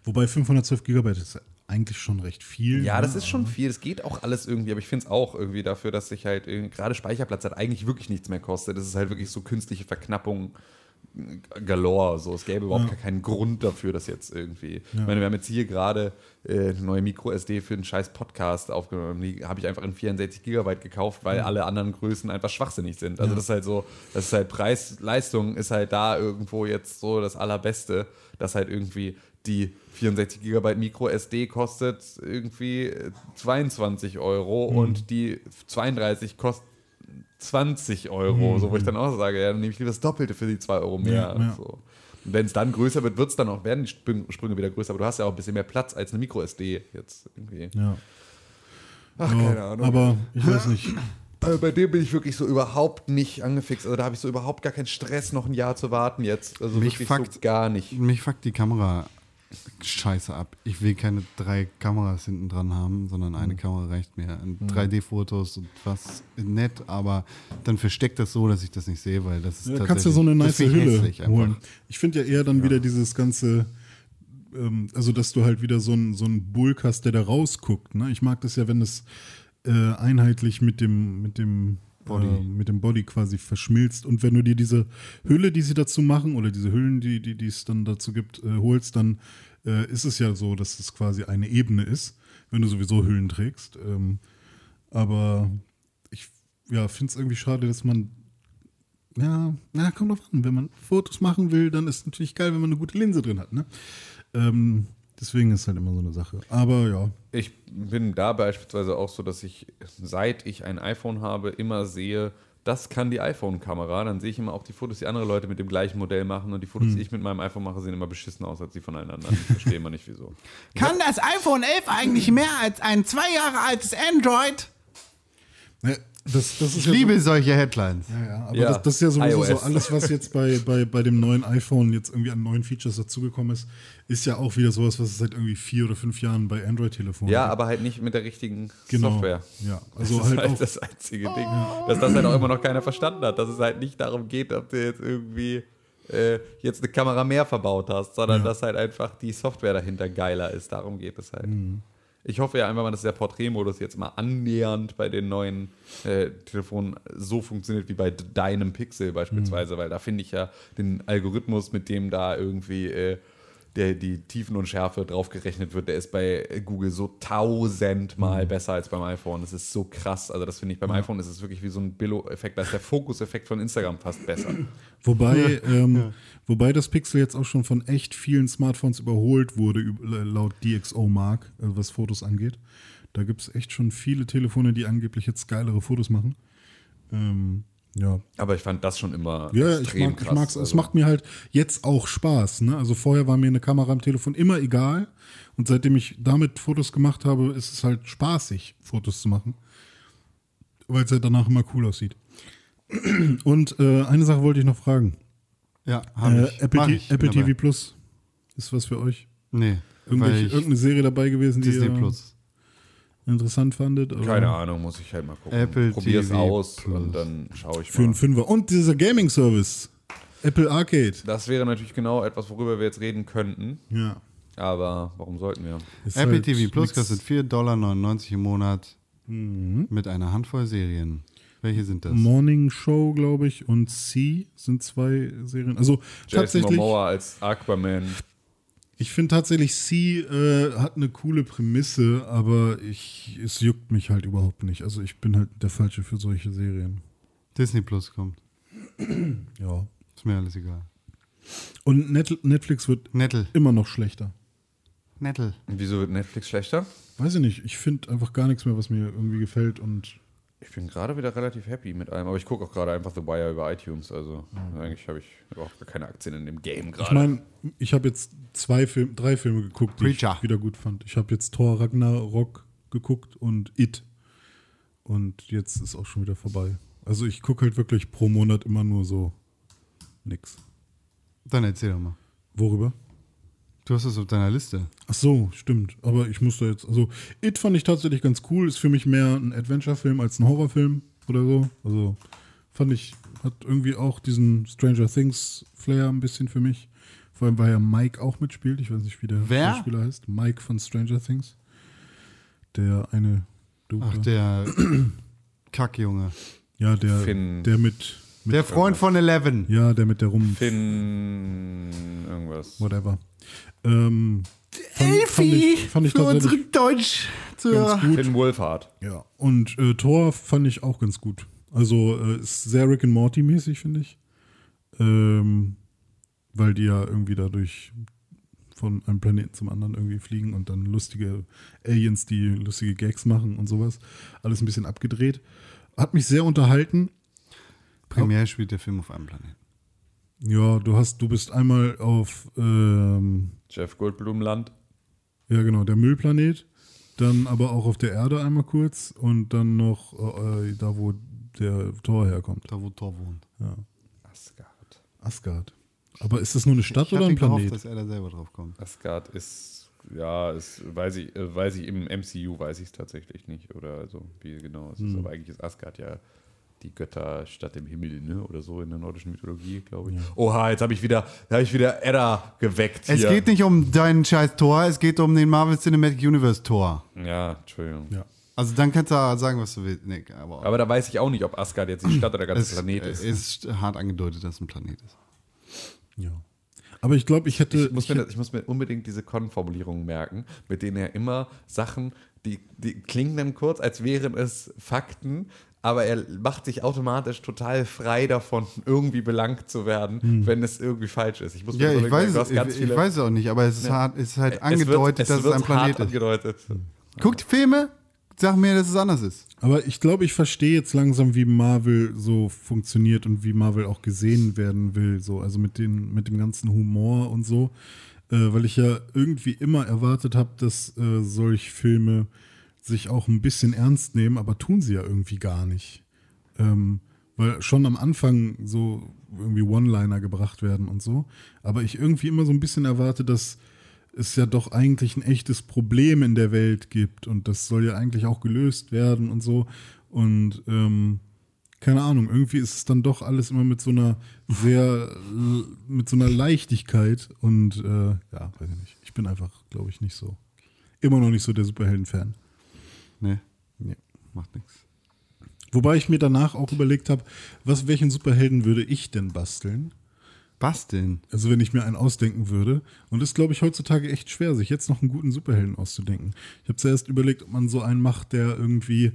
wobei 512 Gigabyte ist eigentlich schon recht viel. Ja, ne? das ist schon viel. Das geht auch alles irgendwie, aber ich finde es auch irgendwie dafür, dass sich halt gerade Speicherplatz halt eigentlich wirklich nichts mehr kostet. Das ist halt wirklich so künstliche Verknappung äh, galore. So, es gäbe überhaupt gar keinen Grund dafür, dass jetzt irgendwie. Ich meine, wir haben jetzt hier gerade äh, eine neue Micro-SD für einen scheiß Podcast aufgenommen. Die habe ich einfach in 64 Gigabyte gekauft, weil alle anderen Größen einfach schwachsinnig sind. Also das ist halt so, das ist halt Preis-Leistung ist halt da irgendwo jetzt so das Allerbeste, dass halt irgendwie die 64 Gigabyte Micro SD kostet irgendwie äh, 22 Euro Mhm. und die 32 kostet 20 Euro, so wo ich dann auch sage, ja, dann nehme ich lieber das Doppelte für die 2 Euro mehr. Mhm. Ja, ja. So. Wenn es dann größer wird, wird es dann auch, werden die Sprünge wieder größer, aber du hast ja auch ein bisschen mehr Platz als eine Micro SD jetzt irgendwie. Ja. Ach, Ja, keine Ahnung. Aber ich weiß nicht. *clears throat* Also bei dem bin ich wirklich so überhaupt nicht angefixt. Also da habe ich so überhaupt gar keinen Stress, noch ein Jahr zu warten jetzt. Also Mich wirklich fuckt- so gar nicht. Mich fuckt die Kamera scheiße ab. Ich will keine drei Kameras hinten dran haben, sondern Mhm. eine Kamera reicht mir. Und 3D-Fotos und was nett, aber dann versteckt das so, dass ich das nicht sehe, weil das ist Da tatsächlich... kannst du so eine das nice Hülle holen. Ich finde ja eher dann wieder dieses ganze, ähm, also dass du halt wieder so einen so einen Bulk hast, der da rausguckt. Ne? Ich mag das ja, wenn es äh, einheitlich mit dem, mit dem Body. Äh, mit dem Body quasi verschmilzt. Und wenn du dir diese Hülle, die sie dazu machen, oder diese Hüllen, die, es dann dazu gibt, äh, holst, dann äh, ist es ja so, dass es quasi eine Ebene ist, wenn du sowieso Hüllen trägst. Ähm, aber ich ja, finde es irgendwie schade, dass man ja, na, kommt drauf an. Wenn man Fotos machen will, dann ist es natürlich geil, wenn man eine gute Linse drin hat. Ne? Ähm, deswegen ist halt immer so eine Sache. Aber ja, Ich bin da beispielsweise auch so, dass ich, seit ich ein iPhone habe, immer sehe, das kann die iPhone-Kamera. Dann sehe ich immer auch die Fotos, die andere Leute mit dem gleichen Modell machen. Und die Fotos, die ich mit meinem iPhone mache, sehen immer beschissen aus als die von allen anderen. Ich verstehe immer nicht, wieso. *laughs* Kann das iPhone 11 eigentlich mehr als ein zwei Jahre altes Android? Das, das ist Ich ja liebe solche Headlines. So, ja, ja, aber Ja, das, das ist ja sowieso iOS. so alles, was jetzt bei, bei, bei dem neuen iPhone jetzt irgendwie an neuen Features dazugekommen ist, ist ja auch wieder sowas, was es seit irgendwie vier oder fünf Jahren bei Android-Telefonen Ja, gibt. aber halt nicht mit der richtigen Genau. Software. Ja, also das ist halt halt auch- das einzige Ding. Dass das halt auch immer noch keiner verstanden hat. Dass es halt nicht darum geht, ob du jetzt irgendwie äh, jetzt eine Kamera mehr verbaut hast, sondern Ja. dass halt einfach die Software dahinter geiler ist. Darum geht es halt. Mhm. Ich hoffe ja einfach mal, dass der Porträtmodus jetzt mal annähernd bei den neuen äh, Telefonen so funktioniert wie bei deinem Pixel Mhm. beispielsweise, weil da finde ich ja den Algorithmus, mit dem da irgendwie äh, der, die Tiefen und Schärfe draufgerechnet wird, der ist bei Google so Mhm. tausendmal besser als beim iPhone. Das ist so krass. Also das finde ich, beim iPhone ist es wirklich wie so ein Billo-Effekt. Da ist der Fokuseffekt von Instagram fast besser. Wobei, ähm, wobei das Pixel jetzt auch schon von echt vielen Smartphones überholt wurde, üb- laut DxO-Mark, äh, was Fotos angeht. Da gibt es echt schon viele Telefone, die angeblich jetzt geilere Fotos machen. Ähm, ja, Aber ich fand das schon immer Ja, ich extrem mag, ich krass. mag's. Es Also- macht mir halt jetzt auch Spaß. Ne? Also vorher war mir eine Kamera am Telefon immer egal. Und seitdem ich damit Fotos gemacht habe, ist es halt spaßig, Fotos zu machen. Weil es ja danach immer cool aussieht. *clears throat* Und äh, eine Sache wollte ich noch fragen. Ja, hab Äh, ich. Apple, ich. Apple. TV Plus ist was für euch? Nee, Irgendwelche, ich irgendeine Serie dabei gewesen, die Disney Plus. Interessant fandet. aber Keine Ahnung, muss ich halt mal gucken. Apple Probier's TV aus Plus. und dann schaue ich Für einen mal. Fünfer. Und dieser Gaming-Service. Apple Arcade. Das wäre natürlich genau etwas, worüber wir jetzt reden könnten. Ja. Aber warum sollten wir? Ist Apple halt TV Plus nix. kostet 4,99 Dollar im Monat Mhm. mit einer Handvoll Serien. Welche sind das? Morning Show, glaube ich, und C sind zwei Serien. Also Jason tatsächlich, Momoa als Aquaman. Ich finde tatsächlich C äh, hat eine coole Prämisse, aber ich, es juckt mich halt überhaupt nicht. Also ich bin halt der Falsche für solche Serien. Disney Plus kommt. *clears throat* Ja. Ist mir alles egal. Und Net Netflix wird Nettel. immer noch schlechter. Nettel. Und Wieso wird Netflix schlechter? Weiß ich nicht. Ich finde einfach gar nichts mehr, was mir irgendwie gefällt. Und Ich bin gerade wieder relativ happy mit allem, aber ich gucke auch gerade einfach The Wire über iTunes. Also eigentlich habe ich gar keine Aktien in dem Game ich gerade. meine, ich habe jetzt zwei Film, drei Filme geguckt, die Preacher. ich wieder gut fand. Ich habe jetzt Thor Ragnarok geguckt und It. Und jetzt ist auch schon wieder vorbei. Also ich gucke halt wirklich pro Monat immer nur so nix. Dann erzähl doch mal. Worüber? Du hast es auf deiner Liste. Ach so, stimmt. Aber ich muss da jetzt, also It fand ich tatsächlich ganz cool. Ist für mich mehr ein Adventure-Film als ein Horrorfilm oder so. Also fand ich, hat irgendwie auch diesen Stranger Things-Flair ein bisschen für mich. Vor allem, weil ja Mike auch mitspielt. Ich weiß nicht, wie der Wer? Schauspieler heißt. Mike von Stranger Things. Der eine Dude. Ach, der *clears throat* Kackjunge. ja, der, Finn. der mit, mit Der Freund von Eleven. ja, der mit der rum, Finn. irgendwas. whatever. Ähm, fand, fand ich, fand ich für unsere Deutsch. Finn Wolfhard. Ja, und äh, Thor fand ich auch ganz gut. Also äh, ist sehr Rick and Morty mäßig, finde ich. Ähm, weil die ja irgendwie dadurch von einem Planeten zum anderen irgendwie fliegen und dann lustige Aliens, die lustige Gags machen und sowas. Alles ein bisschen abgedreht. Hat mich sehr unterhalten. Primär spielt der Film auf einem Planeten. Ja, du hast, du bist einmal auf ähm, Jeff Goldblumland. ja genau, der Müllplanet, dann aber auch auf der Erde einmal kurz und dann noch äh, da, wo der Thor herkommt. Da, wo Thor wohnt. Ja. Asgard. Asgard. Aber ist das nur eine Stadt ich oder ein Planet? dass er da selber drauf kommt. Asgard ist, ja, ist, weiß ich, äh, weiß ich, im MCU weiß ich es tatsächlich nicht. Oder also, wie genau es ist. Aber eigentlich ist Asgard ja die Götterstadt im Himmel, ne? Oder so in der nordischen Mythologie, glaube ich. Oha, jetzt habe ich wieder, da habe ich wieder Edda geweckt. Es hier. geht nicht um deinen scheiß Tor, es geht um den Marvel Cinematic Universe Tor. Ja, Entschuldigung. Ja. Also dann kannst du sagen, was du willst. Nee, aber, Aber da weiß ich auch nicht, ob Asgard jetzt die *clears throat* Stadt oder der ganze es Planet ist. ist hart angedeutet, dass es ein Planet ist. Ja. Aber ich glaube, ich hätte. Ich muss, ich mir, ich muss mir unbedingt diese Con-Formulierungen merken, mit denen er immer Sachen, die, die klingen dann kurz, als wären es Fakten, aber er macht sich automatisch total frei davon, irgendwie belangt zu werden, wenn es irgendwie falsch ist. Ich muss mir Ja, ich überlegen, weiß, du es, ich, ganz ich viele- weiß es auch nicht, aber es ist, hart, es ist halt Es angedeutet, wird, dass es ein Planet hart ist. angedeutet. Guckt Filme, sag mir, dass es anders ist. aber ich glaube, ich verstehe jetzt langsam, wie Marvel so funktioniert und wie Marvel auch gesehen werden will. So, also mit, den, mit dem ganzen Humor und so. Äh, weil ich ja irgendwie immer erwartet habe, dass äh, solche Filme sich auch ein bisschen ernst nehmen, aber tun sie ja irgendwie gar nicht. Ähm, weil schon am Anfang so irgendwie One-Liner gebracht werden und so. Aber ich irgendwie immer so ein bisschen erwarte, dass es ja doch eigentlich ein echtes Problem in der Welt gibt und das soll ja eigentlich auch gelöst werden und so. Und ähm, keine Ahnung, irgendwie ist es dann doch alles immer mit so einer sehr, mit so einer Leichtigkeit und äh, ja, weiß ich nicht. Ich bin einfach, glaube ich, nicht so, immer noch nicht so der Superhelden-Fan. Nee, Nee. macht nichts. Wobei ich mir danach auch überlegt habe, was, welchen Superhelden würde ich denn basteln? Basteln. Also wenn ich mir einen ausdenken würde. Und das ist, glaube ich, heutzutage echt schwer, sich jetzt noch einen guten Superhelden auszudenken. Ich habe zuerst überlegt, ob man so einen macht, der irgendwie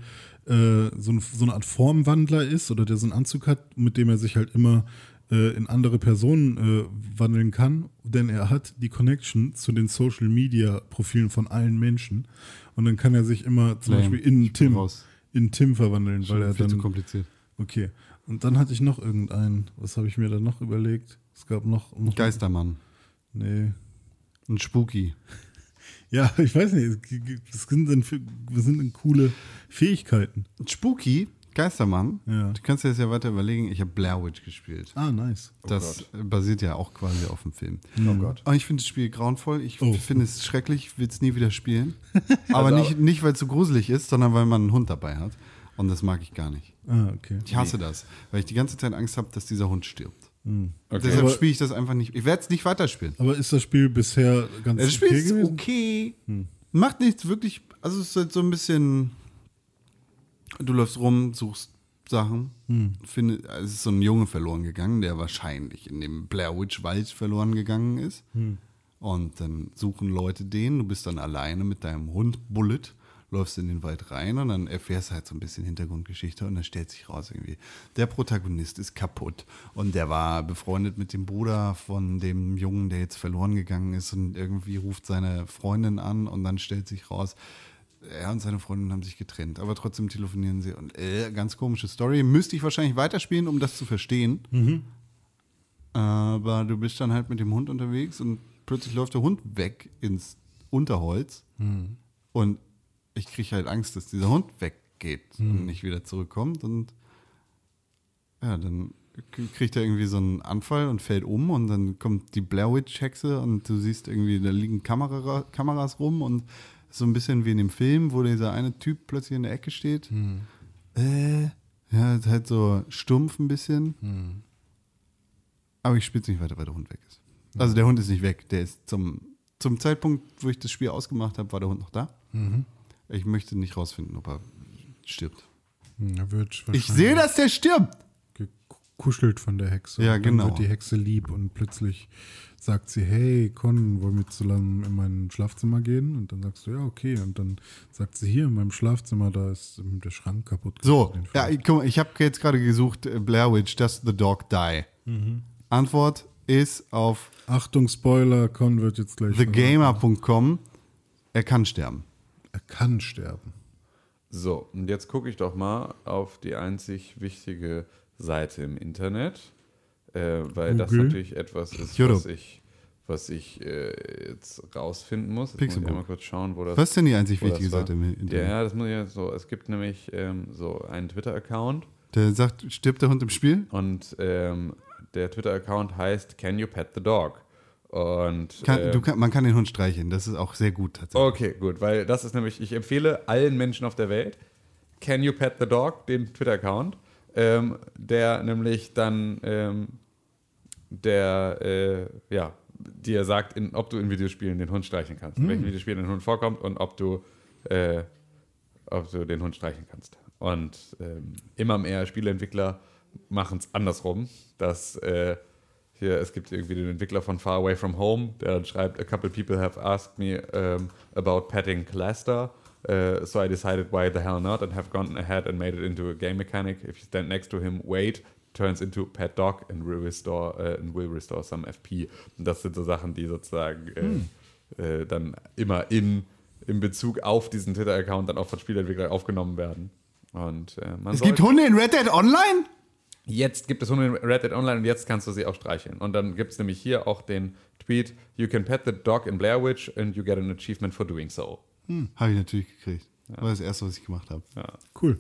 äh, so, ein, so eine Art Formwandler ist oder der so einen Anzug hat, mit dem er sich halt immer äh, in andere Personen äh, wandeln kann. Denn er hat die Connection zu den Social-Media-Profilen von allen Menschen. Und dann kann er sich immer zum Lame. Beispiel in Tim, raus. in Tim verwandeln, weil er dann zu kompliziert. Okay. Und dann hatte ich noch irgendeinen. Was habe ich mir dann noch überlegt? Es gab noch. noch Geistermann. Nee. Ein Spooky. *laughs* Ja, ich weiß nicht. Das sind, das sind coole Fähigkeiten. Spooky Geistermann. Ja. Du kannst dir das ja weiter überlegen. Ich habe Blair Witch gespielt. Ah, nice. Das basiert ja auch quasi auf dem Film. Oh Gott. Aber ich finde das Spiel grauenvoll. Ich Oh. finde es schrecklich, will es nie wieder spielen. *laughs* Aber nicht, nicht weil es so gruselig ist, sondern weil man einen Hund dabei hat. Und das mag ich gar nicht. Ah, okay. Ich hasse das, weil ich die ganze Zeit Angst habe, dass dieser Hund stirbt. Okay. Deshalb spiele ich das einfach nicht. Ich werde es nicht weiterspielen. Aber ist das Spiel bisher ganz Das Spiel okay ist gewesen? okay. Macht nichts wirklich. Also es ist halt so ein bisschen. Du läufst rum, suchst Sachen. Finde, also es ist so ein Junge verloren gegangen, der wahrscheinlich in dem Blair Witch Wald verloren gegangen ist. Und dann suchen Leute den. Du bist dann alleine mit deinem Hund Bullet, läufst in den Wald rein und dann erfährst du halt so ein bisschen Hintergrundgeschichte und dann stellt sich raus irgendwie, der Protagonist ist kaputt und der war befreundet mit dem Bruder von dem Jungen, der jetzt verloren gegangen ist und irgendwie ruft seine Freundin an und dann stellt sich raus, er und seine Freundin haben sich getrennt, aber trotzdem telefonieren sie und äh, ganz komische Story. Müsste ich wahrscheinlich weiterspielen, um das zu verstehen. Aber du bist dann halt mit dem Hund unterwegs und plötzlich läuft der Hund weg ins Unterholz. Und ich kriege halt Angst, dass dieser Hund weggeht und nicht wieder zurückkommt. Und ja, dann kriegt er irgendwie so einen Anfall und fällt um und dann kommt die Blair Witch Hexe und du siehst irgendwie, da liegen Kamera, Kameras rum und so ein bisschen wie in dem Film, wo dieser eine Typ plötzlich in der Ecke steht. Äh, ja, ist halt so stumpf ein bisschen. Aber ich spiele es nicht weiter, weil der Hund weg ist. Also der Hund ist nicht weg. Der ist zum, zum Zeitpunkt, wo ich das Spiel ausgemacht habe, war der Hund noch da. Ich möchte nicht rausfinden, ob er stirbt. Hm, Er wird Ich sehe, dass der stirbt. gekuschelt von der Hexe. Ja, Und dann genau. wird die Hexe lieb und plötzlich sagt sie, hey, Con, wollen wir zusammen in mein Schlafzimmer gehen? Und dann sagst du, ja, okay. Und dann sagt sie, hier in meinem Schlafzimmer, da ist der Schrank kaputt. So, ja, ich, guck mal, ich habe jetzt gerade gesucht, äh, Blair Witch, Does the Dog Die? Antwort ist auf Achtung, Spoiler, Con wird jetzt gleich. thegamer.com, er kann sterben. Er kann sterben. So, und jetzt gucke ich doch mal auf die einzig wichtige Seite im Internet, äh, weil das Google. natürlich etwas ist, was ich, was ich äh, jetzt rausfinden muss. Jetzt muss ich einmal kurz schauen, wo das Was ist denn die einzig das wichtige. Seite im Internet? Ja, ja, das muss ich jetzt so. Es gibt nämlich ähm, so einen Twitter-Account Der sagt, stirbt der Hund im Spiel? und ähm, der Twitter-Account heißt Can you pet the dog? Und Kann, du kann, man kann den Hund streicheln, das ist auch sehr gut tatsächlich. Okay, gut, weil das ist nämlich, ich empfehle allen Menschen auf der Welt, Can You Pet the Dog, den Twitter-Account, ähm, der nämlich dann, ähm, der, äh, ja, dir sagt, in, ob du in Videospielen den Hund streicheln kannst, in welchen Videospielen der Hund vorkommt und ob du, äh, ob du den Hund streicheln kannst. Und ähm, immer mehr Spieleentwickler machen es andersrum, dass äh, hier, es gibt irgendwie den Entwickler von Far Away From Home, der dann schreibt, a couple people have asked me um, about petting Cluster, uh, so I decided why the hell not and have gone ahead and made it into a game mechanic. If you stand next to him, wait, turns into pet dog and will restore, uh, and will restore some FP. Und das sind so Sachen, die sozusagen äh, äh, dann immer in, in Bezug auf diesen Twitter-Account dann auch von Spielentwicklern aufgenommen werden. Und äh, man Es gibt Hunde in Red Dead Online? Jetzt gibt es Hunde in Red Dead Online und jetzt kannst du sie auch streicheln. Und dann gibt es nämlich hier auch den Tweet: You can pet the dog in Blair Witch and you get an achievement for doing so. Hm, habe ich natürlich gekriegt. War das erste, was ich gemacht habe. Cool.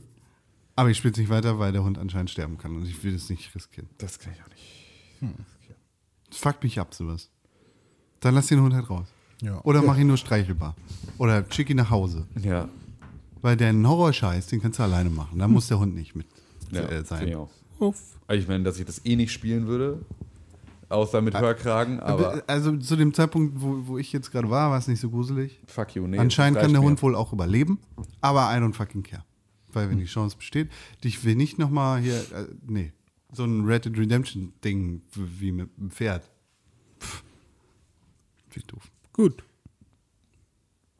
Aber ich spiele es nicht weiter, weil der Hund anscheinend sterben kann und ich will es nicht riskieren. Das kann ich auch nicht. Das fuckt mich ab, sowas. Dann lass den Hund halt raus. Ja. Oder mach ihn nur streichelbar. Oder schick ihn nach Hause. Ja, Weil der Horrorscheiß, den kannst du alleine machen. Da muss der Hund nicht mit ja äh, sein. ich auch. Uff. Also Ich meine, dass ich das eh nicht spielen würde, außer mit Hörkragen, aber also zu dem Zeitpunkt, wo, wo ich jetzt gerade war, war es nicht so gruselig. fuck you, nee. Anscheinend kann der Hund wohl auch überleben, aber I don't fucking care. Weil wenn die Chance besteht, ich will nicht nochmal hier, äh, nee, so ein Red Dead Redemption Ding wie mit dem Pferd. Pff. Viel doof. Gut.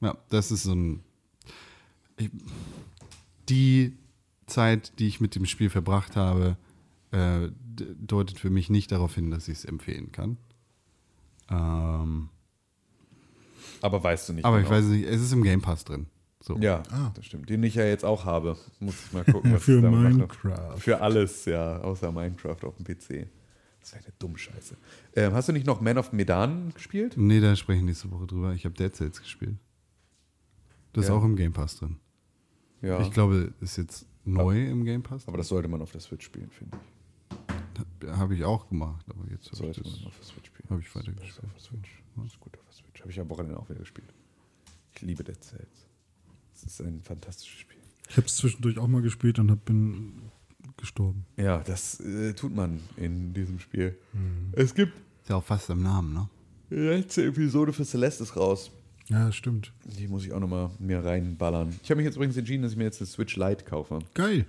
Ja, das ist so ein. Ich, die Zeit, die ich mit dem Spiel verbracht habe, äh, deutet für mich nicht darauf hin, dass ich es empfehlen kann. Ähm, Aber weißt du nicht. aber ich genau. weiß nicht, es ist im Game Pass drin. So. Ja, das stimmt. Den ich ja jetzt auch habe. Muss ich mal *laughs* gucken, Ja, was für ich damit mache. Minecraft. Für alles, ja, außer Minecraft auf dem PC. Das wäre eine dumme Scheiße. Ähm, hast du nicht noch Man of Medan gespielt? Nee, da spreche ich nächste Woche drüber. Ich habe Dead Cells gespielt. Das ist Ja. auch im Game Pass drin. Ja. Ich glaube, ist jetzt neu im Game Pass. Aber das sollte man auf der Switch spielen, finde ich. Habe ich auch gemacht, aber jetzt habe ich, Sollte das- man auf der Switch spielen. hab ich weitergespielt. Auf der Switch. Das ist gut auf der Switch. Habe ich am Wochenende auch wieder gespielt. Ich liebe Dead Cells. Es ist ein fantastisches Spiel. Ich habe es zwischendurch auch mal gespielt und hab, bin gestorben. Ja, das äh, tut man in diesem Spiel. Mhm. Es gibt Ist ja auch fast im Namen, ne? die letzte Episode für Celeste ist raus. Ja, stimmt. Die muss ich auch nochmal mir reinballern. Ich habe mich jetzt übrigens entschieden, dass ich mir jetzt eine Switch Lite kaufe. Geil.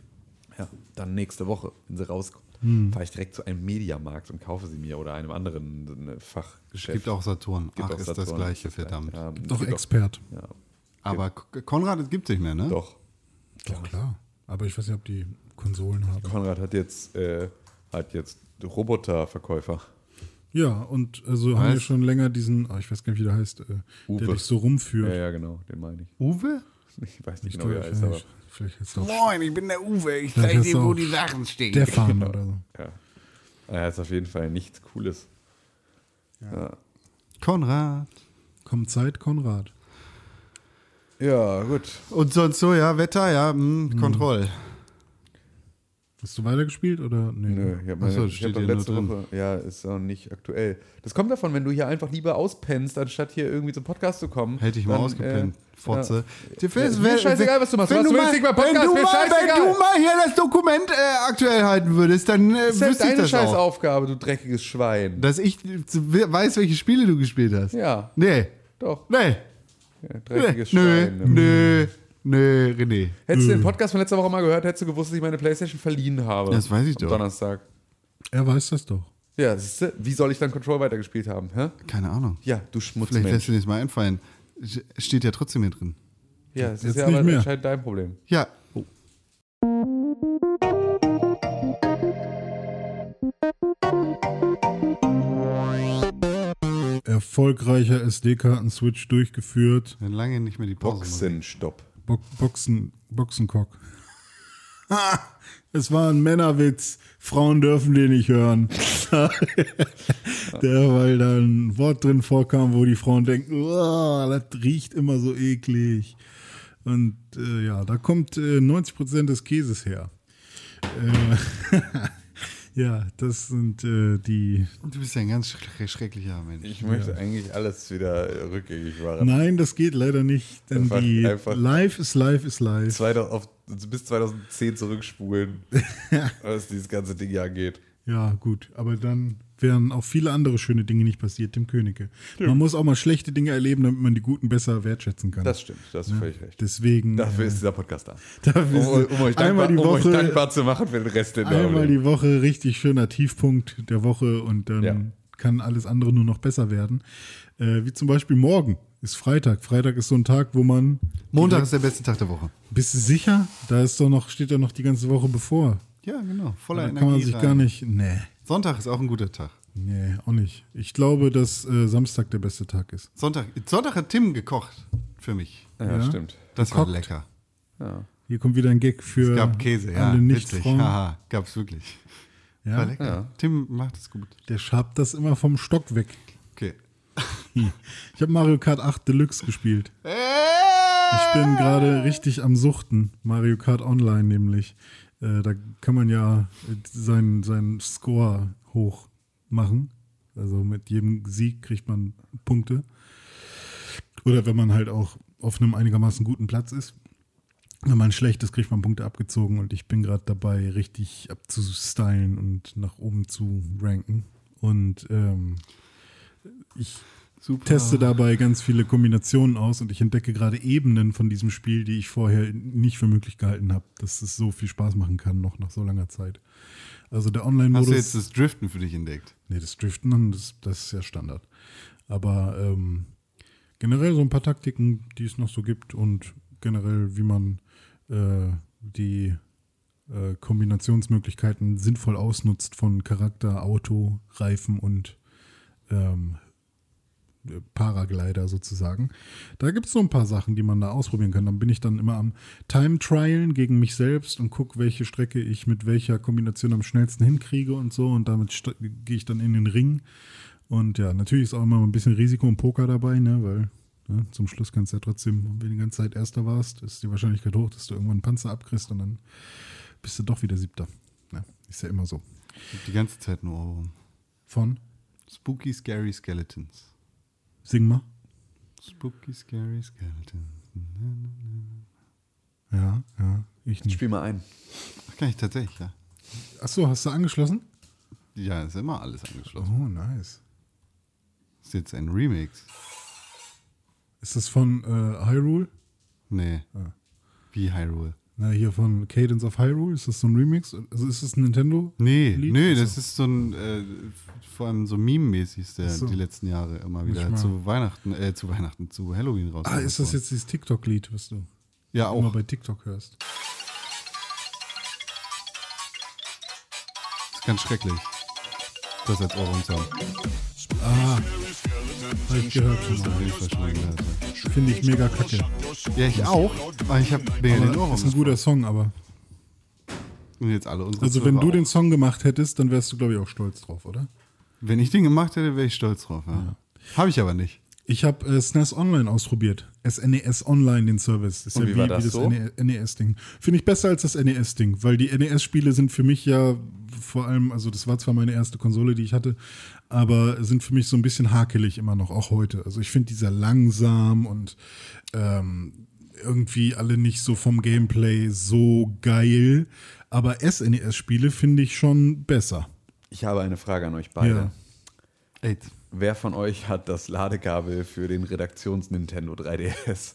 Ja, dann nächste Woche, wenn sie rauskommt, Hm. fahre ich direkt zu einem Mediamarkt und kaufe sie mir oder einem anderen äh, Fachgeschäft. Gibt auch Saturn. Gibt Ach, auch ist das Saturn. gleiche, Ist das verdammt. gleiche. Ja, Doch gibt Expert. Ja, Aber Konrad, es gibt nicht mehr, ne? doch. Doch, klar. Aber ich weiß nicht, ob die Konsolen haben. Konrad hat jetzt, äh, hat jetzt Roboterverkäufer. Ja, und also haben wir schon länger diesen, ah, ich weiß gar nicht, wie der heißt, äh, Uwe. der dich so rumführt. Ja, ja, genau, den meine ich. Uwe? Ich weiß nicht Nicht genau, wie er heißt, aber vielleicht, heißt Moin, ich bin der Uwe. Ich Vielleicht zeig ist dir, wo die Sachen stehen. Stefan oder so. ja. Er ist auf jeden Fall nichts Cooles. Ja, Konrad. Kommt Zeit, Konrad. Ja gut. Und sonst so, ja, Wetter, ja, mh, Hm. Kontroll. Hast du weitergespielt oder? Nee. Nö, ich habe so, ich hab doch letzte drin. Woche, ja, ist auch nicht aktuell. Das kommt davon, wenn du hier einfach lieber auspennst, anstatt hier irgendwie zum Podcast zu kommen. Hätte ich mal dann, ausgepennt, äh, Fotze. Ja. Mir scheißegal, was du machst. Wenn du du mal, mal wenn Podcast, du mal, wenn du mal hier das Dokument äh, aktuell halten würdest, dann äh, Das ist halt wüsste ich deine das scheiß auch. Aufgabe, du dreckiges Schwein. Dass ich weiß, welche Spiele du gespielt hast. Ja, Nee, doch. nee. Ja, dreckiges Nö, Schwein. nö, nö, René. Hättest du den Podcast von letzter Woche mal gehört, hättest du gewusst, dass ich meine Playstation verliehen habe. Das weiß ich Am doch. Donnerstag. Er weiß das doch. Ja, siehst du, wie soll ich dann Control weitergespielt haben? Hä? Keine Ahnung. Ja, du Vielleicht lässt Schmutzmensch. dir das mal einfallen. Steht ja trotzdem hier drin. Ja, das ist Jetzt ja nicht aber mehr. anscheinend dein Problem. Ja. Erfolgreicher SD-Karten-Switch durchgeführt. Haben lange nicht mehr die Pause. Boxenstopp. Bo Boxen, Boxenkock. Ha! Es war ein Männerwitz. Frauen dürfen den nicht hören. Der, weil da ein Wort drin vorkam, wo die Frauen denken, "Uah, das riecht immer so eklig. Und äh, ja, da kommt äh, 90% des Käses her. Äh, *laughs* ja, das sind äh, die. Du bist ja ein ganz schre- schrecklicher Mensch. Ich möchte eigentlich alles wieder rückgängig machen. Nein, das geht leider nicht, denn Einfach- die einfach- Life is Life is Life. 2000 auf, bis 2010 zurückspulen, *laughs* was dieses ganze Ding ja angeht. Ja, gut, aber dann wären auch viele andere schöne Dinge nicht passiert dem Könige. Man muss auch mal schlechte Dinge erleben, damit man die guten besser wertschätzen kann. Das stimmt, das hast du völlig recht. Deswegen Dafür äh, ist dieser Podcast da. dafür Um, ist um, euch, dankbar, die um euch Woche, dankbar zu machen für den Rest der einmal die Woche richtig schöner Tiefpunkt der Woche und dann Ja. kann alles andere nur noch besser werden. Äh, wie zum Beispiel morgen ist Freitag. Freitag ist so ein Tag, wo man Montag ist der beste Tag der Woche. bist du sicher? Da ist doch noch steht ja noch die ganze Woche bevor. Ja, genau. Voller Da Energie. kann man sich rein. gar nicht. Nee, Sonntag ist auch ein guter Tag. nee, auch nicht. Ich glaube, dass äh, Samstag der beste Tag ist. Sonntag, Sonntag hat Tim gekocht für mich. Ja, Ja. stimmt. Das war Gekocht. lecker. Ja. Hier kommt wieder ein Gag für Es gab Käse, ja. alle Witzig. Nicht-Frauen. *laughs* Haha, gab's wirklich. War Ja, lecker. Ja. Tim macht es gut. der schabt das immer vom Stock weg. Okay. *laughs* Ich habe Mario Kart 8 Deluxe gespielt. Ich bin gerade richtig am Suchten. Mario Kart Online nämlich. Äh, da kann man ja seinen seinen Score hoch machen. Also mit jedem Sieg kriegt man Punkte. Oder wenn man halt auch auf einem einigermaßen guten Platz ist. Wenn man schlecht ist, kriegt man Punkte abgezogen und ich bin gerade dabei, richtig abzustylen und nach oben zu ranken. Und ähm, ich Super. teste dabei ganz viele Kombinationen aus und ich entdecke gerade Ebenen von diesem Spiel, die ich vorher nicht für möglich gehalten habe, dass es so viel Spaß machen kann, noch nach so langer Zeit. Also der Hast du Online-Modus. jetzt das Driften für dich entdeckt? Nee, das Driften, das, das ist ja Standard. Aber ähm, generell so ein paar Taktiken, die es noch so gibt und generell, wie man äh, die äh, Kombinationsmöglichkeiten sinnvoll ausnutzt von Charakter, Auto, Reifen und ähm, äh, Paraglider sozusagen. Da gibt es so ein paar Sachen, die man da ausprobieren kann. Dann bin ich dann immer am Time-Trialen gegen mich selbst und gucke, welche Strecke ich mit welcher Kombination am schnellsten hinkriege und so. Und damit gehe ich dann in den Ring. Und ja, natürlich ist auch immer ein bisschen Risiko und Poker dabei, ne? weil Ne? Zum Schluss kannst du ja trotzdem, wenn du die ganze Zeit Erster warst, ist die Wahrscheinlichkeit hoch, dass du irgendwann einen Panzer abkriegst und dann bist du doch wieder Siebter. Ne? Ist ja immer so. Die ganze Zeit nur Ohrwurm. Von Spooky Scary Skeletons. Sing mal. Spooky Scary Skeletons. Ja, ja, ich nicht. Spiel mal ein. Ach, kann ich tatsächlich, ja. Achso, hast du angeschlossen? Ja, ist immer alles angeschlossen. Oh, nice. Ist jetzt ein Remix. Ist das von äh, Hyrule? Nee. Ah. Wie Hyrule. Na, hier von Cadence of Hyrule? Ist das so ein Remix? Also ist das ein Nintendo? Nee, Lied? nee, das ist so ein, äh, vor allem so Meme-mäßig ist der so. die letzten Jahre immer wieder zu Weihnachten, äh, zu Weihnachten, zu Halloween raus. Ah, ist das jetzt dieses TikTok-Lied, was du Ja, immer auch. bei TikTok hörst? ist ganz schrecklich. Das als Ohrwurm-Song. Ah, hab ich gehört schon mal. gehört. ja. Finde ich mega kacke. Ja, ich auch. Aber ich habe mir den Ohrwurm ist ein guter Song, aber. Und jetzt alle unsere Also, wenn du auch. den Song gemacht hättest, dann wärst du, glaube ich, auch stolz drauf, oder? Wenn ich den gemacht hätte, wäre ich stolz drauf. Ja. Habe ich aber nicht. Ich habe äh, SNES Online ausprobiert. SNES Online, den Service. Das ist Und ja wie war das so? NES-Ding. Finde ich besser als das NES-Ding, weil die NES-Spiele sind für mich ja vor allem, also das war zwar meine erste Konsole, die ich hatte, aber sind für mich so ein bisschen hakelig immer noch, auch heute. Also ich finde dieser langsam und ähm, irgendwie alle nicht so vom Gameplay so geil. Aber SNES-Spiele finde ich schon besser. Ich habe eine Frage an euch beide. Ja. AIDS. Wer von euch hat das Ladekabel für den Redaktions-Nintendo 3DS?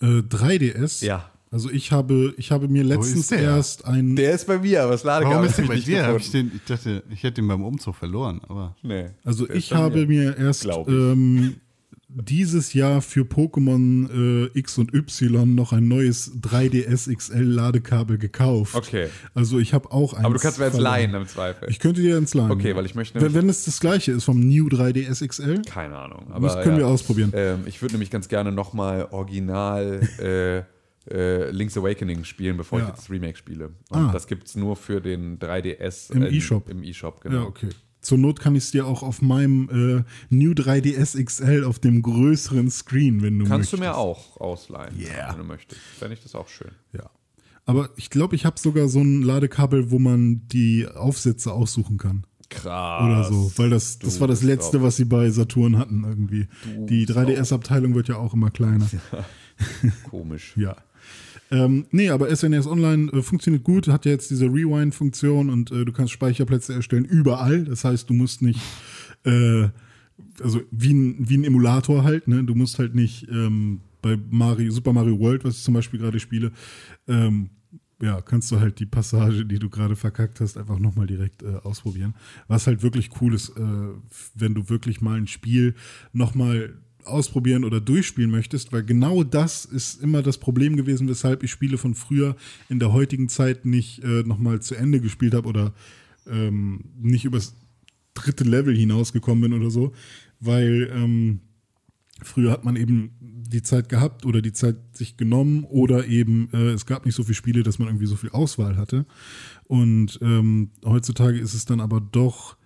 Äh, 3DS? Ja. Also ich habe, ich habe mir letztens erst ein. Der ist bei mir, aber das Ladekabel Warum ist der bei dir? Ich, den, ich dachte, ich hätte ihn beim Umzug verloren, aber. Nee, also ich habe mir erst ich. ähm, dieses Jahr für Pokémon äh, X und Y noch ein neues 3DS XL Ladekabel gekauft. Okay. Also ich habe auch eins. Aber du kannst mir jetzt leihen im Zweifel. Ich könnte dir ins leihen. Okay, ja. weil ich möchte Wenn, wenn es das gleiche ist vom New 3DS XL, Keine Ahnung. Aber, das können wir ausprobieren. Ähm, ich würde nämlich ganz gerne nochmal original *laughs* äh, äh, Link's Awakening spielen, bevor ich Ja. jetzt das Remake spiele. Und Ah. das gibt es nur für den 3DS Im eShop. Im eShop, genau. Ja, okay. Zur Not kann ich es dir auch auf meinem äh, New 3DS XL auf dem größeren Screen, wenn du Kannst möchtest. du mir auch ausleihen, Yeah. wenn du möchtest. Fände ich das auch schön. Ja. Aber ich glaube, ich habe sogar so ein Ladekabel, wo man die Aufsätze aussuchen kann. Krass. Oder so. Weil das, das Du war das letzte, was sie bei Saturn hatten irgendwie. Die 3DS-Abteilung wird ja auch immer kleiner. *laughs* *laughs* Komisch. Ja. Ähm, nee, aber SNES Online äh, funktioniert gut, hat ja jetzt diese Rewind-Funktion und äh, du kannst Speicherplätze erstellen überall. Das heißt, du musst nicht, äh, also wie ein, wie ein Emulator halt, ne? Du musst halt nicht ähm, bei Mario, Super Mario World, was ich zum Beispiel gerade spiele, ähm, ja, kannst du halt die Passage, die du gerade verkackt hast, einfach nochmal direkt äh, ausprobieren. Was halt wirklich cool ist, äh, wenn du wirklich mal ein Spiel nochmal ausprobieren oder durchspielen möchtest, weil genau das ist immer das Problem gewesen, weshalb ich Spiele von früher in der heutigen Zeit nicht äh, nochmal zu Ende gespielt habe oder ähm, nicht übers dritte Level hinausgekommen bin oder so, weil ähm, Früher hat man eben die Zeit gehabt oder die Zeit sich genommen oder eben äh, es gab nicht so viele Spiele, dass man irgendwie so viel Auswahl hatte. Und ähm, heutzutage ist es dann aber doch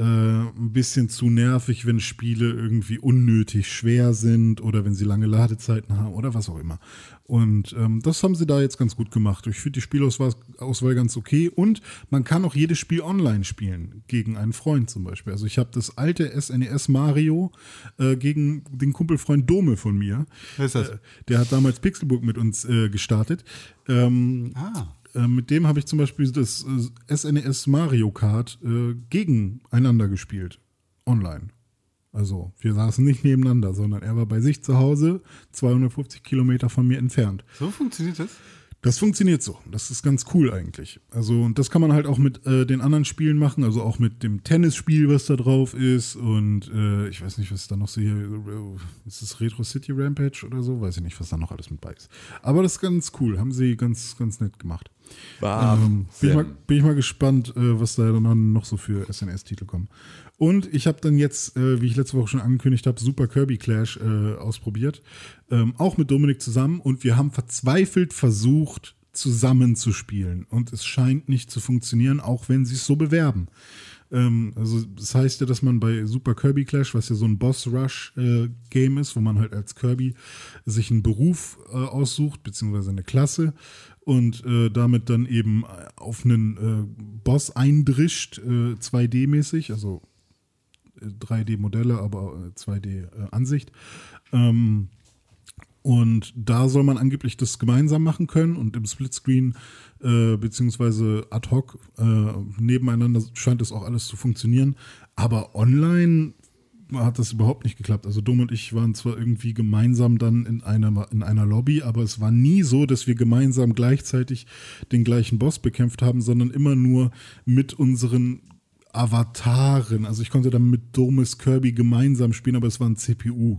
äh, ein bisschen zu nervig, wenn Spiele irgendwie unnötig schwer sind oder wenn sie lange Ladezeiten haben oder was auch immer. Und ähm, das haben sie da jetzt ganz gut gemacht. Ich finde die Spielauswahl Auswahl ganz okay und man kann auch jedes Spiel online spielen, gegen einen Freund zum Beispiel. Also ich habe das alte SNES Mario äh, gegen den Kumpelfreund Dome von mir. Wer ist das? Äh, der hat damals Pixelbook mit uns äh, gestartet. Ähm, Ah. Äh, mit dem habe ich zum Beispiel das äh, SNES Mario Kart äh, gegeneinander gespielt. Online. Also, wir saßen nicht nebeneinander, sondern er war bei sich zu Hause, 250 Kilometer von mir entfernt. So funktioniert das? Das funktioniert so. Das ist ganz cool eigentlich. Also, und das kann man halt auch mit äh, den anderen Spielen machen, also auch mit dem Tennisspiel, was da drauf ist. Und äh, ich weiß nicht, was da noch so hier. Äh, ist das Retro City Rampage oder so? Weiß ich nicht, was da noch alles mit bei ist. Aber das ist ganz cool. Haben sie ganz, ganz nett gemacht. Ähm, bin, ich mal, bin ich mal gespannt, äh, was da dann noch so für SNS-Titel kommen. Und ich habe dann jetzt, äh, wie ich letzte Woche schon angekündigt habe, Super Kirby Clash äh, ausprobiert. Ähm, auch mit Dominik zusammen. Und wir haben verzweifelt versucht, zusammen zu spielen. Und es scheint nicht zu funktionieren, auch wenn sie es so bewerben. Ähm, also das heißt ja, dass man bei Super Kirby Clash, was ja so ein Boss-Rush-Game ist, wo man halt als Kirby sich einen Beruf äh, aussucht, beziehungsweise eine Klasse und äh, damit dann eben auf einen äh, Boss eindrischt, äh, 2D-mäßig, also 3D-Modelle, aber äh, 2D-Ansicht. Ähm, und da soll man angeblich das gemeinsam machen können und im Splitscreen äh, beziehungsweise ad hoc äh, nebeneinander scheint das auch alles zu funktionieren. Aber online hat das überhaupt nicht geklappt. Also Dom und ich waren zwar irgendwie gemeinsam dann in einer, in einer Lobby, aber es war nie so, dass wir gemeinsam gleichzeitig den gleichen Boss bekämpft haben, sondern immer nur mit unseren Avataren. Also ich konnte dann mit Domus Kirby gemeinsam spielen, aber es war ein CPU.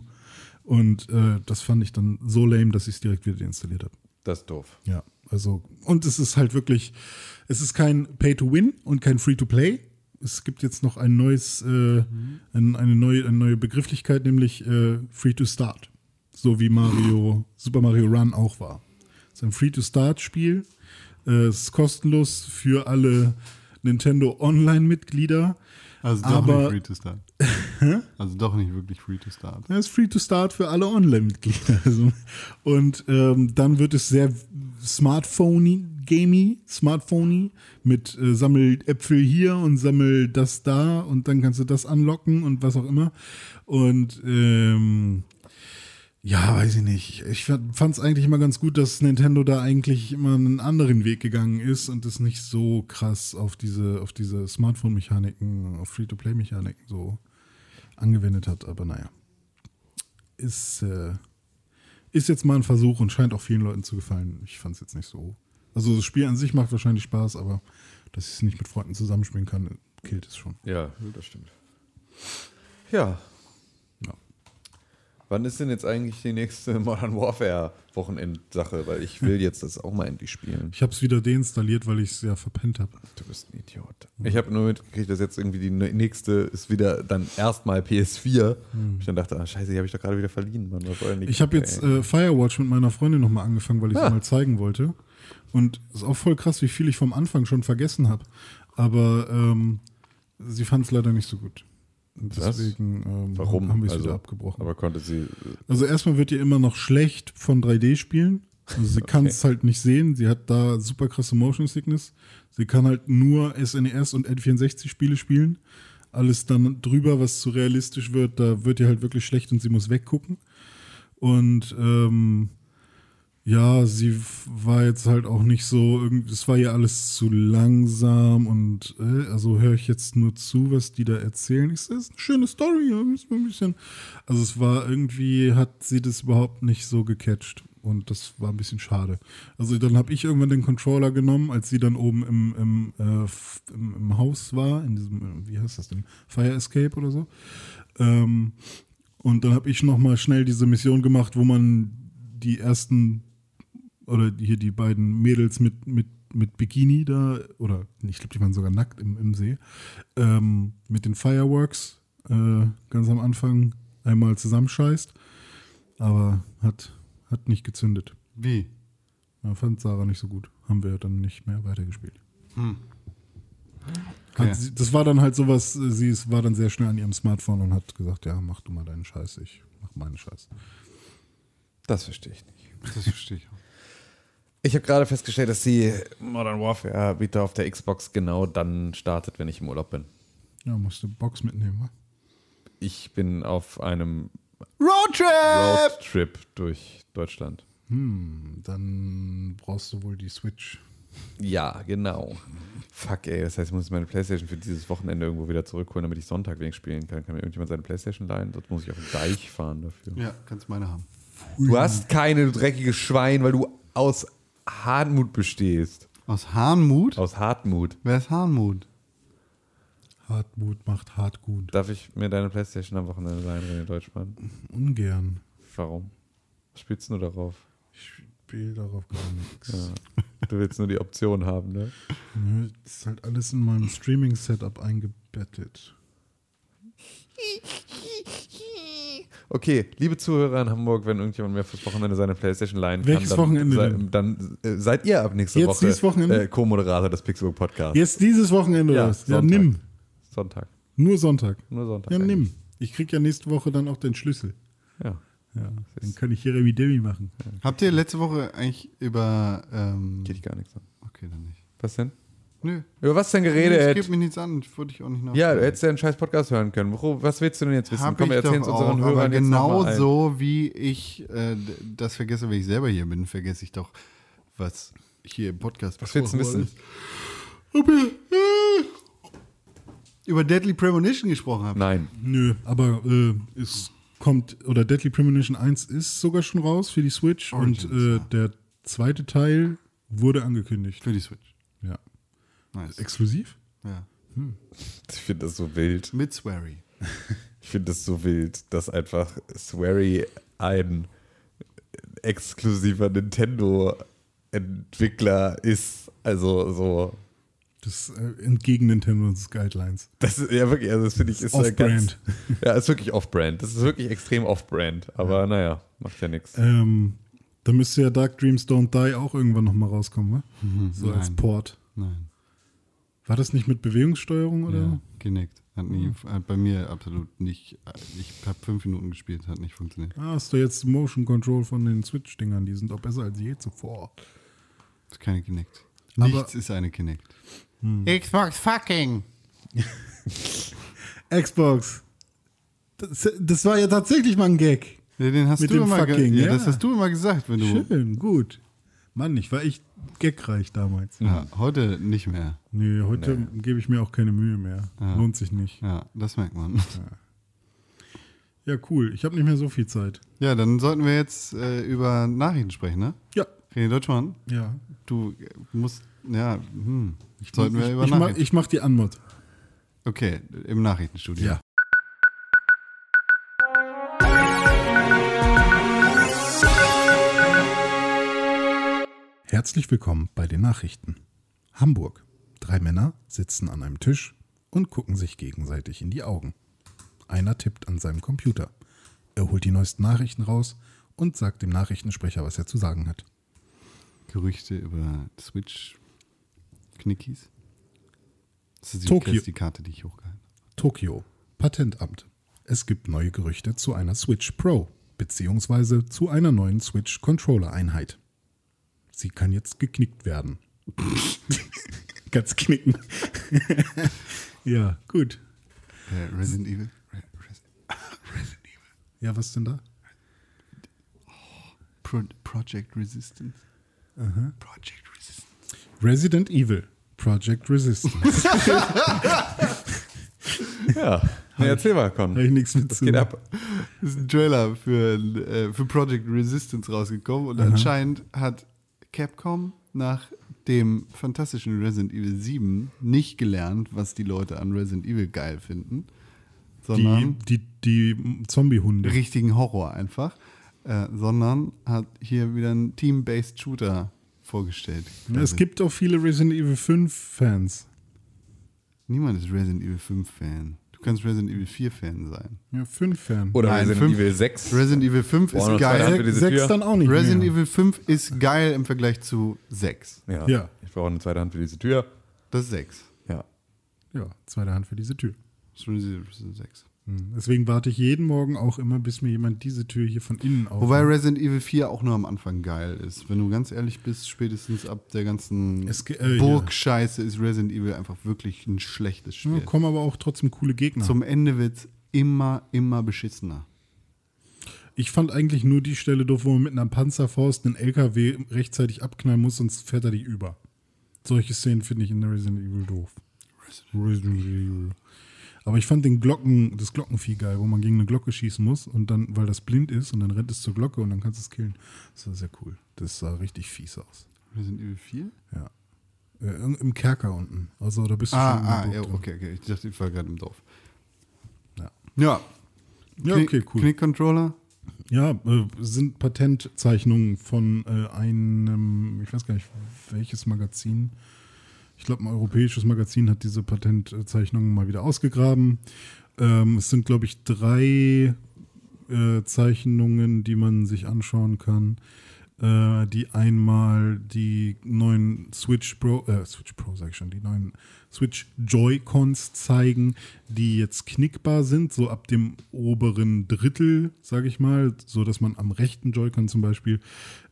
Und äh, das fand ich dann so lame, dass ich es direkt wieder deinstalliert habe. Das ist doof. Ja, also, und es ist halt wirklich, es ist kein Pay-to-Win und kein Free-to-Play. Es gibt jetzt noch ein neues, äh, ein, eine, neue, eine neue Begrifflichkeit, nämlich äh, Free-to-Start. So wie Mario, Super Mario Run auch war. Es ist ein Free-to-Start-Spiel. Äh, es ist kostenlos für alle Nintendo Online-Mitglieder. Also doch Aber- nicht free to start. *laughs* also doch nicht wirklich free to start. Er ist free to start für alle Online-Mitglieder. *laughs* Also, und ähm, dann wird es sehr Smartphone-gamey, Smartphony mit äh, sammel Äpfel hier und sammel das da und dann kannst du das anlocken und was auch immer. Und ähm, ja, weiß ich nicht. Ich fand es eigentlich immer ganz gut, dass Nintendo da eigentlich immer einen anderen Weg gegangen ist und es nicht so krass auf diese, auf diese Smartphone-Mechaniken, auf Free-to-Play-Mechaniken so angewendet hat. Aber naja, ist, äh, ist jetzt mal ein Versuch und scheint auch vielen Leuten zu gefallen. Ich fand es jetzt nicht so. Also das Spiel an sich macht wahrscheinlich Spaß, aber dass ich es nicht mit Freunden zusammenspielen kann, killt es schon. Ja, das stimmt. Ja. Ja. Wann ist denn jetzt eigentlich die nächste *laughs* Modern Warfare Wochenendsache? Weil ich will jetzt das auch mal endlich spielen. Ich habe es wieder deinstalliert, weil ich es ja verpennt habe. Du bist ein Idiot. Ich habe nur mitgekriegt, dass jetzt irgendwie die nächste ist wieder dann erstmal PS4. Ich dann dachte, ah, scheiße, die habe ich doch gerade wieder verliehen. Mann. Was soll denn die Ich habe jetzt äh, Firewatch mit meiner Freundin nochmal angefangen, weil ich es Ah. mal zeigen wollte. Und es ist auch voll krass, wie viel ich vom Anfang schon vergessen habe. Aber ähm, sie fand es leider nicht so gut. Und deswegen ähm, Warum? haben wir es Also, wieder abgebrochen. Aber konnte sie. Also erstmal wird ihr immer noch schlecht von 3D-Spielen. Also sie *laughs* kann es halt nicht sehen. Sie hat da super krasse Motion Sickness. Sie kann halt nur SNES und N64-Spiele spielen. Alles dann drüber, was zu realistisch wird, da wird ihr halt wirklich schlecht und sie muss weggucken. Und ähm, ja, sie war jetzt halt auch nicht so, es war ja alles zu langsam und äh, also höre ich jetzt nur zu, was die da erzählen. Das ist eine schöne Story, ein bisschen. Also es war irgendwie, hat sie das überhaupt nicht so gecatcht und das war ein bisschen schade. Also dann habe ich irgendwann den Controller genommen, als sie dann oben im, im, äh, im, im Haus war, in diesem, äh, wie heißt das denn, Fire Escape oder so. Ähm, und dann habe ich noch mal schnell diese Mission gemacht, wo man die ersten oder hier die beiden Mädels mit, mit, mit Bikini da, oder ich glaube, die waren sogar nackt im, im See, ähm, mit den Fireworks äh, ganz am Anfang einmal zusammenscheißt. Aber hat, hat nicht gezündet. Wie? Ja, fand Sarah nicht so gut. Haben wir dann nicht mehr weitergespielt. Okay. Hat das war dann halt sowas, sie war dann sehr schnell an ihrem Smartphone und hat gesagt, ja, mach du mal deinen Scheiß, ich mach meinen Scheiß. Das verstehe ich nicht. *laughs* Das verstehe ich auch. Ich habe gerade festgestellt, dass die Modern Warfare wieder auf der Xbox genau dann startet, wenn ich im Urlaub bin. Ja, musste Box mitnehmen, wa? Ich bin auf einem Roadtrip! Roadtrip durch Deutschland. Hm, dann brauchst du wohl die Switch. Ja, genau. Fuck, ey. Das heißt, ich muss meine Playstation für dieses Wochenende irgendwo wieder zurückholen, damit ich Sonntag wenig spielen kann. Kann mir irgendjemand seine Playstation leihen? Sonst muss ich auf den Deich fahren dafür. Ja, kannst meine haben. Du hast keine, du dreckiges Schwein, weil du aus Hartmut bestehst. Aus Hahnmut? Aus Hartmut. Wer ist Hahnmut? Hartmut macht hart gut. Darf ich mir deine Playstation am Wochenende leihen, René Deutschmann? Ungern. Warum? Was spielst du darauf? Ich spiele darauf gar nichts. Ja. Du willst nur die Option haben, ne? Nö, Das ist halt alles in meinem Streaming-Setup eingebettet. Okay, liebe Zuhörer in Hamburg, wenn irgendjemand mir fürs Wochenende seine Playstation leihen Welches kann, dann, Wochenende sei, denn? dann äh, seid ihr ab nächste Jetzt Woche dieses Wochenende? äh, Co-Moderator des Pixelbook Podcasts. Jetzt dieses Wochenende Ja, oder was? Ja, Sonntag. nimm. Sonntag. Nur Sonntag. Nur Sonntag. Ja, eigentlich. nimm. Ich krieg ja nächste Woche dann auch den Schlüssel. Ja. Ja, dann kann ich Jeremy Demi machen. Habt ihr letzte Woche eigentlich über. Ähm, Geht dich gar nichts an. okay, dann nicht. Was denn? Nö. Über was denn Es geredet? geht mir nichts an. Ich wollte dich auch nicht noch. ja, du hättest ja einen scheiß Podcast hören können. Was willst du denn jetzt wissen? Hab Komm, ich erzähl doch uns unseren auch, Hörern aber jetzt mal ein. genauso wie ich äh, das vergesse, wenn ich selber hier bin, vergesse ich doch, was hier im Podcast Was willst du wissen? äh, über Deadly Premonition gesprochen habt. Nein. Nö, aber äh, es kommt, oder Deadly Premonition 1 ist sogar schon raus für die Switch Origins, und äh, ja. der zweite Teil wurde angekündigt. Für die Switch. Ja. Nice. Exklusiv? Ja. Ich finde das so wild. Mit Swery. *laughs* Ich finde das so wild, dass einfach Swery ein exklusiver Nintendo-Entwickler ist. Also so. Das äh, entgegen Nintendo's Guidelines. Das ist ja wirklich, also das finde ich ist ja Off-Brand. ganz. *laughs* Ja, ist wirklich off-brand. Das ist wirklich extrem off-brand. Aber naja, macht ja nichts. Ähm, da müsste ja Dark Dreams Don't Die auch irgendwann nochmal rauskommen, ne? So als nein. Port. Nein. War das nicht mit Bewegungssteuerung oder? Ja, genickt. Hat, nie, hat bei mir absolut nicht. Ich habe fünf Minuten gespielt, hat nicht funktioniert. Ah, hast du jetzt Motion Control von den Switch-Dingern, die sind auch besser als je zuvor. Das ist keine Kinect. Aber- Nichts ist eine Kinect. Xbox fucking. *laughs* Xbox. Das, das war ja tatsächlich mal ein Gag. Ja, den hast Mit du dem immer fucking, ja, ja. Das hast du immer gesagt, wenn du. Schön, gut. Mann, ich war echt gagreich damals. Ja, heute nicht mehr. Nee, heute gebe ich mir auch keine Mühe mehr. Ja. Lohnt sich nicht. Ja, das merkt man. Ja, cool. Ich habe nicht mehr so viel Zeit. Ja, dann sollten wir jetzt äh, über Nachrichten sprechen, ne? Ja. René Deutschmann, Ja. du musst, ja, hm, sollten wir ich, über ich, mach, Nachrichten. ich mach die Anmod. okay, im Nachrichtenstudio. Ja. Herzlich willkommen bei den Nachrichten. Hamburg. Drei Männer sitzen an einem Tisch und gucken sich gegenseitig in die Augen. Einer tippt an seinem Computer. Er holt die neuesten Nachrichten raus und sagt dem Nachrichtensprecher, was er zu sagen hat. Gerüchte über Switch-Knickies. Das ist die, Tokio. die Karte, die ich hochgehalten habe. Tokio. Patentamt. Es gibt neue Gerüchte zu einer Switch Pro beziehungsweise zu einer neuen Switch Controller Einheit. Sie kann jetzt geknickt werden. *laughs* Ganz knicken. *laughs* ja, gut. Äh, Resident Evil. Re Res Resident Evil. Ja, was denn da? Pro Project Resistance. Project Resistance. Resident Evil. Project Resistance. *laughs* Ja. Nee, erzähl mal, Con. Habe ich nichts mit Was zu. geht ab? Es ist ein Trailer für, äh, für Project Resistance rausgekommen und anscheinend hat Capcom nach dem fantastischen Resident Evil 7 nicht gelernt, was die Leute an Resident Evil geil finden, Die, sondern die, die Zombie-Hunde. richtigen Horror einfach, äh, sondern hat hier wieder einen Team-Based Shooter vorgestellt. Es gibt auch viele Resident Evil 5 Fans. Niemand ist Resident Evil 5 Fan. Du kannst Resident Evil 4 Fan sein. Ja, 5 Fan. Oder Nein, Resident fünf- Evil 6. Resident Evil 5 Boah, ist geil. für diese Sechs Tür. dann auch nicht Resident mehr. Evil 5 ist geil im Vergleich zu 6. Ja. Ja. Ich brauche eine zweite Hand für diese Tür. Das ist 6. Ja. Ja, zweite Hand für diese Tür. Das ist Resident Evil 6. Hm. Deswegen warte ich jeden Morgen auch immer, bis mir jemand diese Tür hier von innen aufmacht. Wobei Resident Evil 4 auch nur am Anfang geil ist. Wenn du ganz ehrlich bist, spätestens ab der ganzen äh, Burgscheiße ist Resident Evil einfach wirklich ein schlechtes Spiel. ja, kommen aber auch trotzdem coole Gegner. Zum Ende wird es immer, immer beschissener. ich fand eigentlich nur die Stelle doof, wo man mit einer Panzerfaust einen LKW rechtzeitig abknallen muss, sonst fährt er dich über. Solche Szenen finde ich in Resident Evil doof. Resident Evil. Aber ich fand den Glocken, das Glockenvieh geil, wo man gegen eine Glocke schießen muss und dann, weil das blind ist und dann rennt es zur Glocke und dann kannst du es killen. Das war sehr cool. Das sah richtig fies aus. Resident Evil 4? Ja. Äh, Im Kerker unten. Also da bist du Ah, schon ah ja, drin. okay, okay. Ich dachte, ich war gerade im Dorf. Ja. Ja. Ja, Knick- okay, cool. Knick-Controller? Ja, äh, sind Patentzeichnungen von äh, einem, ich weiß gar nicht, welches Magazin. Ich glaube, ein europäisches Magazin hat diese Patentzeichnungen mal wieder ausgegraben. Ähm, es sind, glaube ich, drei äh, Zeichnungen, die man sich anschauen kann. äh, die einmal die neuen Switch Pro, äh, Switch Pro sag ich schon, die neuen Switch Joy-Cons zeigen, die jetzt knickbar sind, so ab dem oberen Drittel, sage ich mal, so dass man am rechten Joy-Con zum Beispiel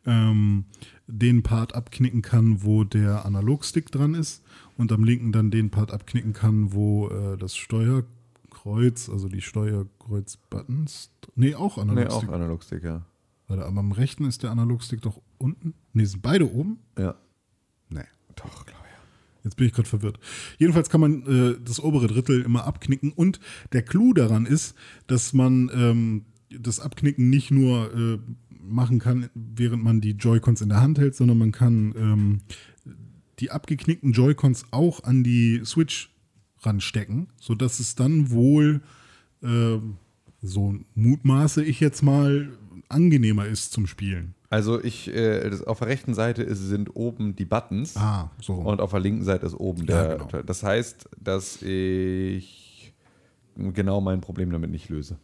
ähm, den Part abknicken kann, wo der Analogstick dran ist und am linken dann den Part abknicken kann, wo äh, das Steuerkreuz, also die Steuerkreuz-Buttons, nee, auch Nee, auch Analogstick. Analogstick, ja. Warte, aber am rechten ist der Analogstick doch unten? Nee, sind beide oben? Ja. Nee. Doch, glaube ich. Jetzt bin ich gerade verwirrt. Jedenfalls kann man äh, das obere Drittel immer abknicken und der Clou daran ist, dass man ähm, das Abknicken nicht nur äh, machen kann, während man die Joy-Cons in der Hand hält, sondern man kann ähm, die abgeknickten Joy-Cons auch an die Switch ranstecken, sodass es dann wohl, ähm, so mutmaße ich jetzt mal, angenehmer ist zum Spielen. Also ich, äh, das, auf der rechten Seite ist, sind oben die Buttons Ah, so. und auf der linken Seite ist oben Ja, der. genau. Das heißt, dass ich genau mein Problem damit nicht löse.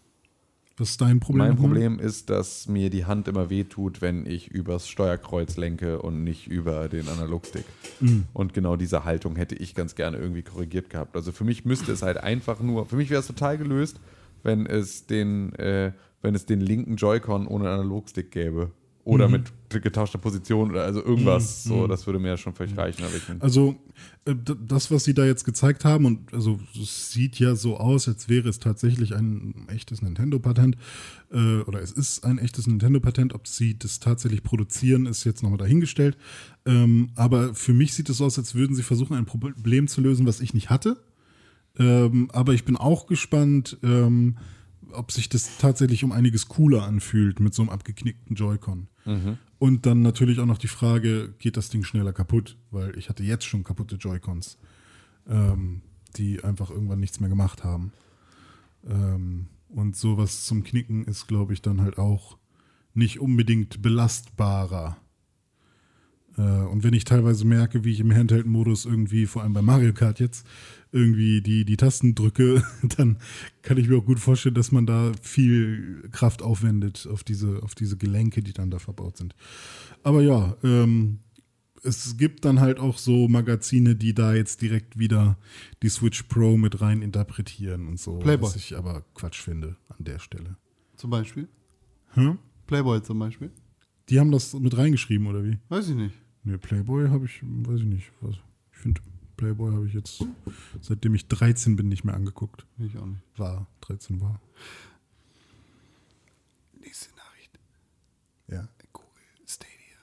Was ist dein Problem? Mein? Problem ist, dass mir die Hand immer wehtut, wenn ich übers Steuerkreuz lenke und nicht über den Analogstick. Mhm. Und genau diese Haltung hätte ich ganz gerne irgendwie korrigiert gehabt. Also für mich müsste es halt einfach nur, für mich wäre es total gelöst, wenn es den, äh, wenn es den linken Joy-Con ohne Analogstick gäbe. Mhm. Oder mit getauschter Position oder also irgendwas. So, das würde mir ja schon völlig reichen. Aber ich, Also äh, das, was sie da jetzt gezeigt haben, und also es sieht ja so aus, als wäre es tatsächlich ein echtes Nintendo-Patent, äh, oder es ist ein echtes Nintendo-Patent, ob sie das tatsächlich produzieren, ist jetzt nochmal dahingestellt. Ähm, aber für mich sieht es aus, als würden sie versuchen, ein Problem zu lösen, was ich nicht hatte. Ähm, aber ich bin auch gespannt, ähm, ob sich das tatsächlich um einiges cooler anfühlt mit so einem abgeknickten Joy-Con. Und dann natürlich auch noch die Frage, geht das Ding schneller kaputt? Weil ich hatte jetzt schon kaputte Joy-Cons, ähm, die einfach irgendwann nichts mehr gemacht haben. Ähm, und sowas zum Knicken ist, glaube ich, dann halt auch nicht unbedingt belastbarer. Äh, und wenn ich teilweise merke, wie ich im Handheld-Modus irgendwie, vor allem bei Mario Kart jetzt, irgendwie die, die Tasten drücke, *laughs* dann kann ich mir auch gut vorstellen, dass man da viel Kraft aufwendet auf diese, auf diese Gelenke, die dann da verbaut sind. Aber ja, ähm, es gibt dann halt auch so Magazine, die da jetzt direkt wieder die Switch Pro mit rein interpretieren und so. Playboy. Was ich aber Quatsch finde an der Stelle. Zum Beispiel. Hm? Playboy zum Beispiel. Die haben das mit reingeschrieben, oder wie? Weiß ich nicht. Nee, Playboy habe ich, weiß ich nicht. Was. Ich finde, Playboy habe ich jetzt, seitdem ich 13 bin, nicht mehr angeguckt. Ich auch nicht. War, 13 war. Nächste Nachricht. Ja. Google Stadia.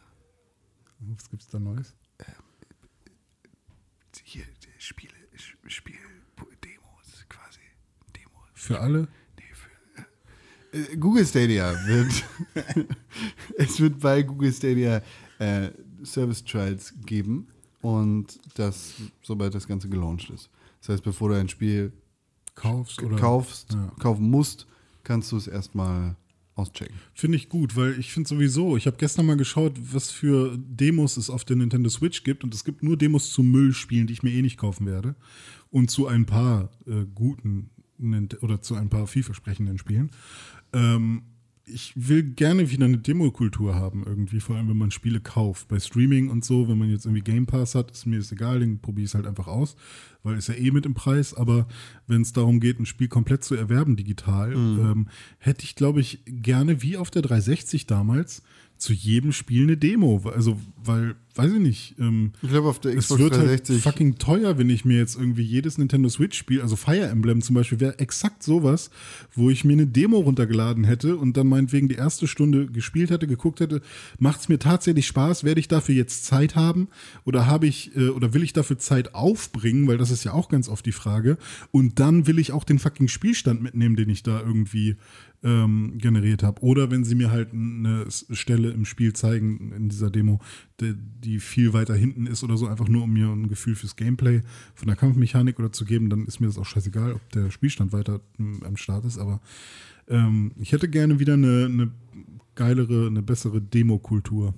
Was gibt's da Neues? Hier, die Spiele, Spiel, Demos quasi. Demos. Für alle? Äh, Google Stadia wird. *laughs* *laughs* es wird bei Google Stadia äh, Service Trials geben und das, sobald das Ganze gelauncht ist. Das heißt, bevor du ein Spiel Kaufst oder? kaufst, Ja. kaufen musst, kannst du es erstmal auschecken. Finde ich gut, weil ich finde sowieso, ich habe gestern mal geschaut, was für Demos es auf der Nintendo Switch gibt und es gibt nur Demos zu Müllspielen, die ich mir eh nicht kaufen werde und zu ein paar äh, guten oder zu ein paar vielversprechenden Spielen. Ähm, ich will gerne wieder eine Demokultur haben irgendwie, vor allem wenn man Spiele kauft. Bei Streaming und so, wenn man jetzt irgendwie Game Pass hat, ist mir das egal, den probiere ich es halt einfach aus, weil ist ja eh mit im Preis. Aber wenn es darum geht, ein Spiel komplett zu erwerben digital, ähm, hätte ich, glaube ich, gerne wie auf der 360 damals zu jedem Spiel eine Demo. Also, weil, weiß ich nicht, ähm, Ich glaube, auf der es Xbox wird 360 halt fucking teuer, wenn ich mir jetzt irgendwie jedes Nintendo Switch-Spiel, also Fire Emblem zum Beispiel, wäre exakt sowas, wo ich mir eine Demo runtergeladen hätte und dann meinetwegen die erste Stunde gespielt hätte, geguckt hätte, macht es mir tatsächlich Spaß, werde ich dafür jetzt Zeit haben oder habe ich äh, oder will ich dafür Zeit aufbringen, weil das ist ja auch ganz oft die Frage. Und dann will ich auch den fucking Spielstand mitnehmen, den ich da irgendwie ähm, generiert habe. Oder wenn sie mir halt eine Stelle im Spiel zeigen in dieser Demo, die, die viel weiter hinten ist oder so, einfach nur um mir ein Gefühl fürs Gameplay von der Kampfmechanik oder zu geben, dann ist mir das auch scheißegal, ob der Spielstand weiter mm, am Start ist. Aber ähm, ich hätte gerne wieder eine, eine geilere, eine bessere Demo-Kultur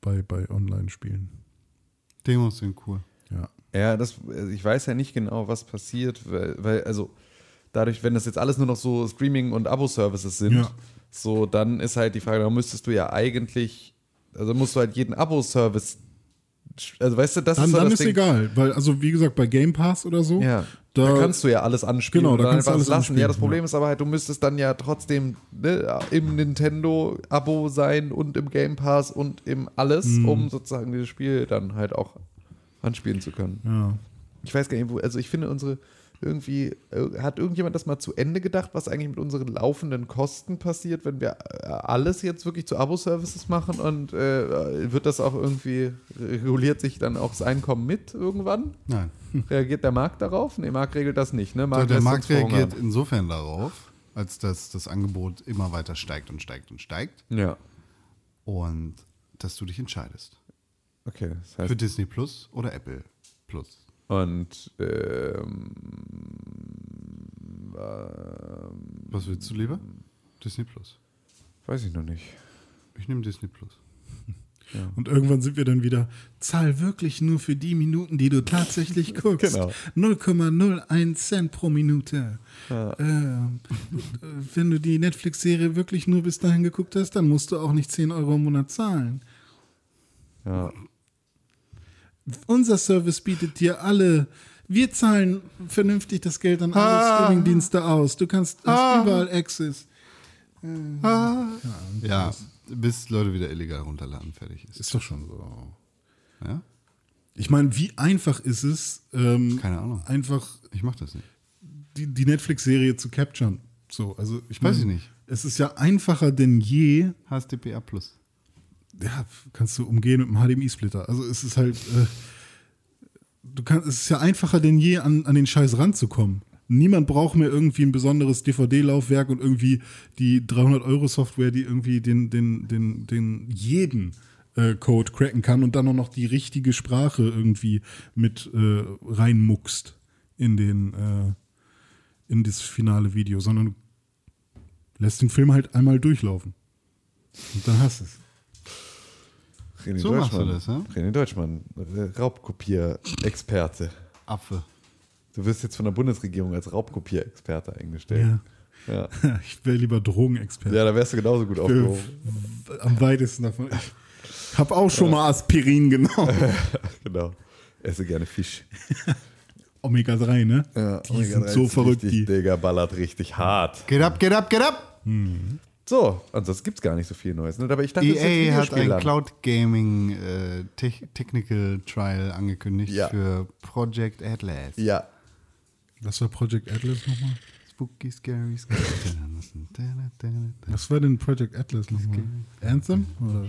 bei, bei Online-Spielen. Demos sind cool. Ja. Ja, das, also ich weiß ja nicht genau, was passiert, weil, weil, also dadurch, wenn das jetzt alles nur noch so Streaming- und Abo-Services sind, Ja. so dann ist halt die Frage, da müsstest du ja eigentlich Also musst du halt jeden Abo-Service, also weißt du, das Dann, ist so dann das ist Ding. egal, weil, also wie gesagt, bei Game Pass oder so, Ja, da, da, kannst du ja alles anspielen Genau, da oder kannst du alles lassen. anspielen, ja, das Problem ist aber halt, du müsstest dann ja trotzdem ne, im Nintendo-Abo sein und im Game Pass und im alles, Mhm. um sozusagen dieses Spiel dann halt auch anspielen zu können. ja. Ich weiß gar nicht, wo, also ich finde unsere irgendwie, äh, hat irgendjemand das mal zu Ende gedacht, was eigentlich mit unseren laufenden Kosten passiert, wenn wir äh, alles jetzt wirklich zu Abo-Services machen und äh, wird das auch irgendwie, reguliert sich dann auch das Einkommen mit irgendwann? Nein. *laughs* Reagiert der Markt darauf? Nee, Markt regelt das nicht, ne? So, Markt der lässt Markt reagiert insofern darauf, als dass das Angebot immer weiter steigt und steigt und steigt Ja, und dass du dich entscheidest. okay. Das Für heißt, Disney Plus oder Apple Plus. Und ähm, Was willst du lieber? Disney Plus. weiß ich noch nicht. Ich nehme Disney Plus. *laughs* Und irgendwann sind wir dann wieder, zahl wirklich nur für die Minuten, die du tatsächlich *laughs* guckst. Genau. 0,01 Cent pro Minute. Ähm, wenn du die Netflix-Serie wirklich nur bis dahin geguckt hast, dann musst du auch nicht 10 Euro im Monat zahlen. Ja. Unser Service bietet dir alle. Wir zahlen vernünftig das Geld an alle Streamingdienste aus. Du kannst hast überall Access. Ja, bis Leute wieder illegal runterladen, fertig ist. Ist doch schon so. Ja? Ich meine, wie einfach ist es, ähm, Keine Ahnung. einfach Ich mach das nicht. die, die Netflix-Serie zu capturen. So, also ich Weiß mein, ich nicht. Es ist ja einfacher denn je. HSDPA Plus. Ja, kannst du umgehen mit einem HDMI-Splitter. Also es ist halt, äh, du kannst, es ist ja einfacher denn je an, an den Scheiß ranzukommen. Niemand braucht mehr irgendwie ein besonderes DVD-Laufwerk und irgendwie die 300-Euro-Software, die irgendwie den, den, den, den jeden äh, Code cracken kann und dann auch noch die richtige Sprache irgendwie mit äh, reinmuckst in den äh, in das finale Video, sondern lässt den Film halt einmal durchlaufen. Und dann hast du es. René So machst du Deutschmann, das, ja? René Deutschmann, Raubkopier-Experte. Apfel. Du wirst jetzt von der Bundesregierung als Raubkopier-Experte eingestellt. Ja. Ja. *laughs* Ich wäre lieber Drogenexperte. ja, da wärst du genauso gut aufgehoben. Am weitesten davon. Ich habe auch schon mal Aspirin genommen. *laughs* genau. Esse gerne Fisch. *laughs* Omega-3, ne? die sind so verrückt, Richtig, die. Digga, ballert richtig hart. Get up, get up, get up! So, ansonsten gibt es gar nicht so viel Neues. Ne? Aber ich dachte, EA E hat ein Videospielland. Cloud Gaming äh, Te Technical Trial angekündigt Ja. für Project Atlas. Ja, Was war Project Atlas nochmal? Spooky, scary, scary. Was war denn Project Atlas nochmal? Anthem? Oder?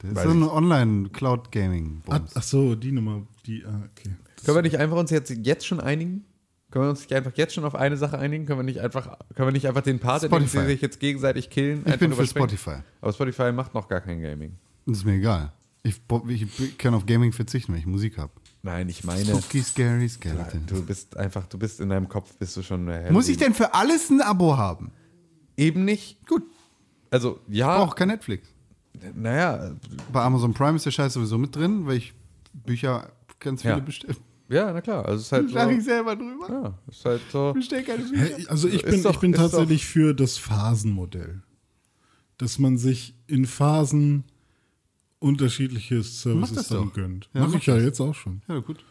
Das ist so ein. Online-Cloud-Gaming. Ach, ach so, die Nummer. Die, ah, okay. Können wir nicht einfach uns jetzt, jetzt schon einigen? Können wir uns nicht einfach jetzt schon auf eine Sache einigen? Können wir nicht einfach, können wir nicht einfach den Part, in dem Spotify. sie sich jetzt gegenseitig killen, Ich bin für? Spotify. Aber Spotify macht noch gar kein Gaming. Das ist mir egal. Ich, ich kann auf Gaming verzichten, wenn ich Musik habe. Nein, ich meine, Spooky, scary, skeleton. du bist einfach, du bist in deinem Kopf, bist du schon. äh, Muss ich denn für alles ein Abo haben? Eben nicht. Gut, Also, ja, brauche kein Netflix. naja, Bei Amazon Prime ist der Scheiß sowieso mit drin, weil ich Bücher ganz viele Ja. bestelle. Ja, na klar. Also, es ist halt so. Lache ich selber drüber. Ja, ist halt so. Bestell keine Bücher. Hä, Also ich bin, doch- ich bin tatsächlich für das Phasenmodell. Dass man sich in Phasen unterschiedliche Services dann doch. gönnt. Ja, Mach mach ich ja das. jetzt auch schon. Ja, gut.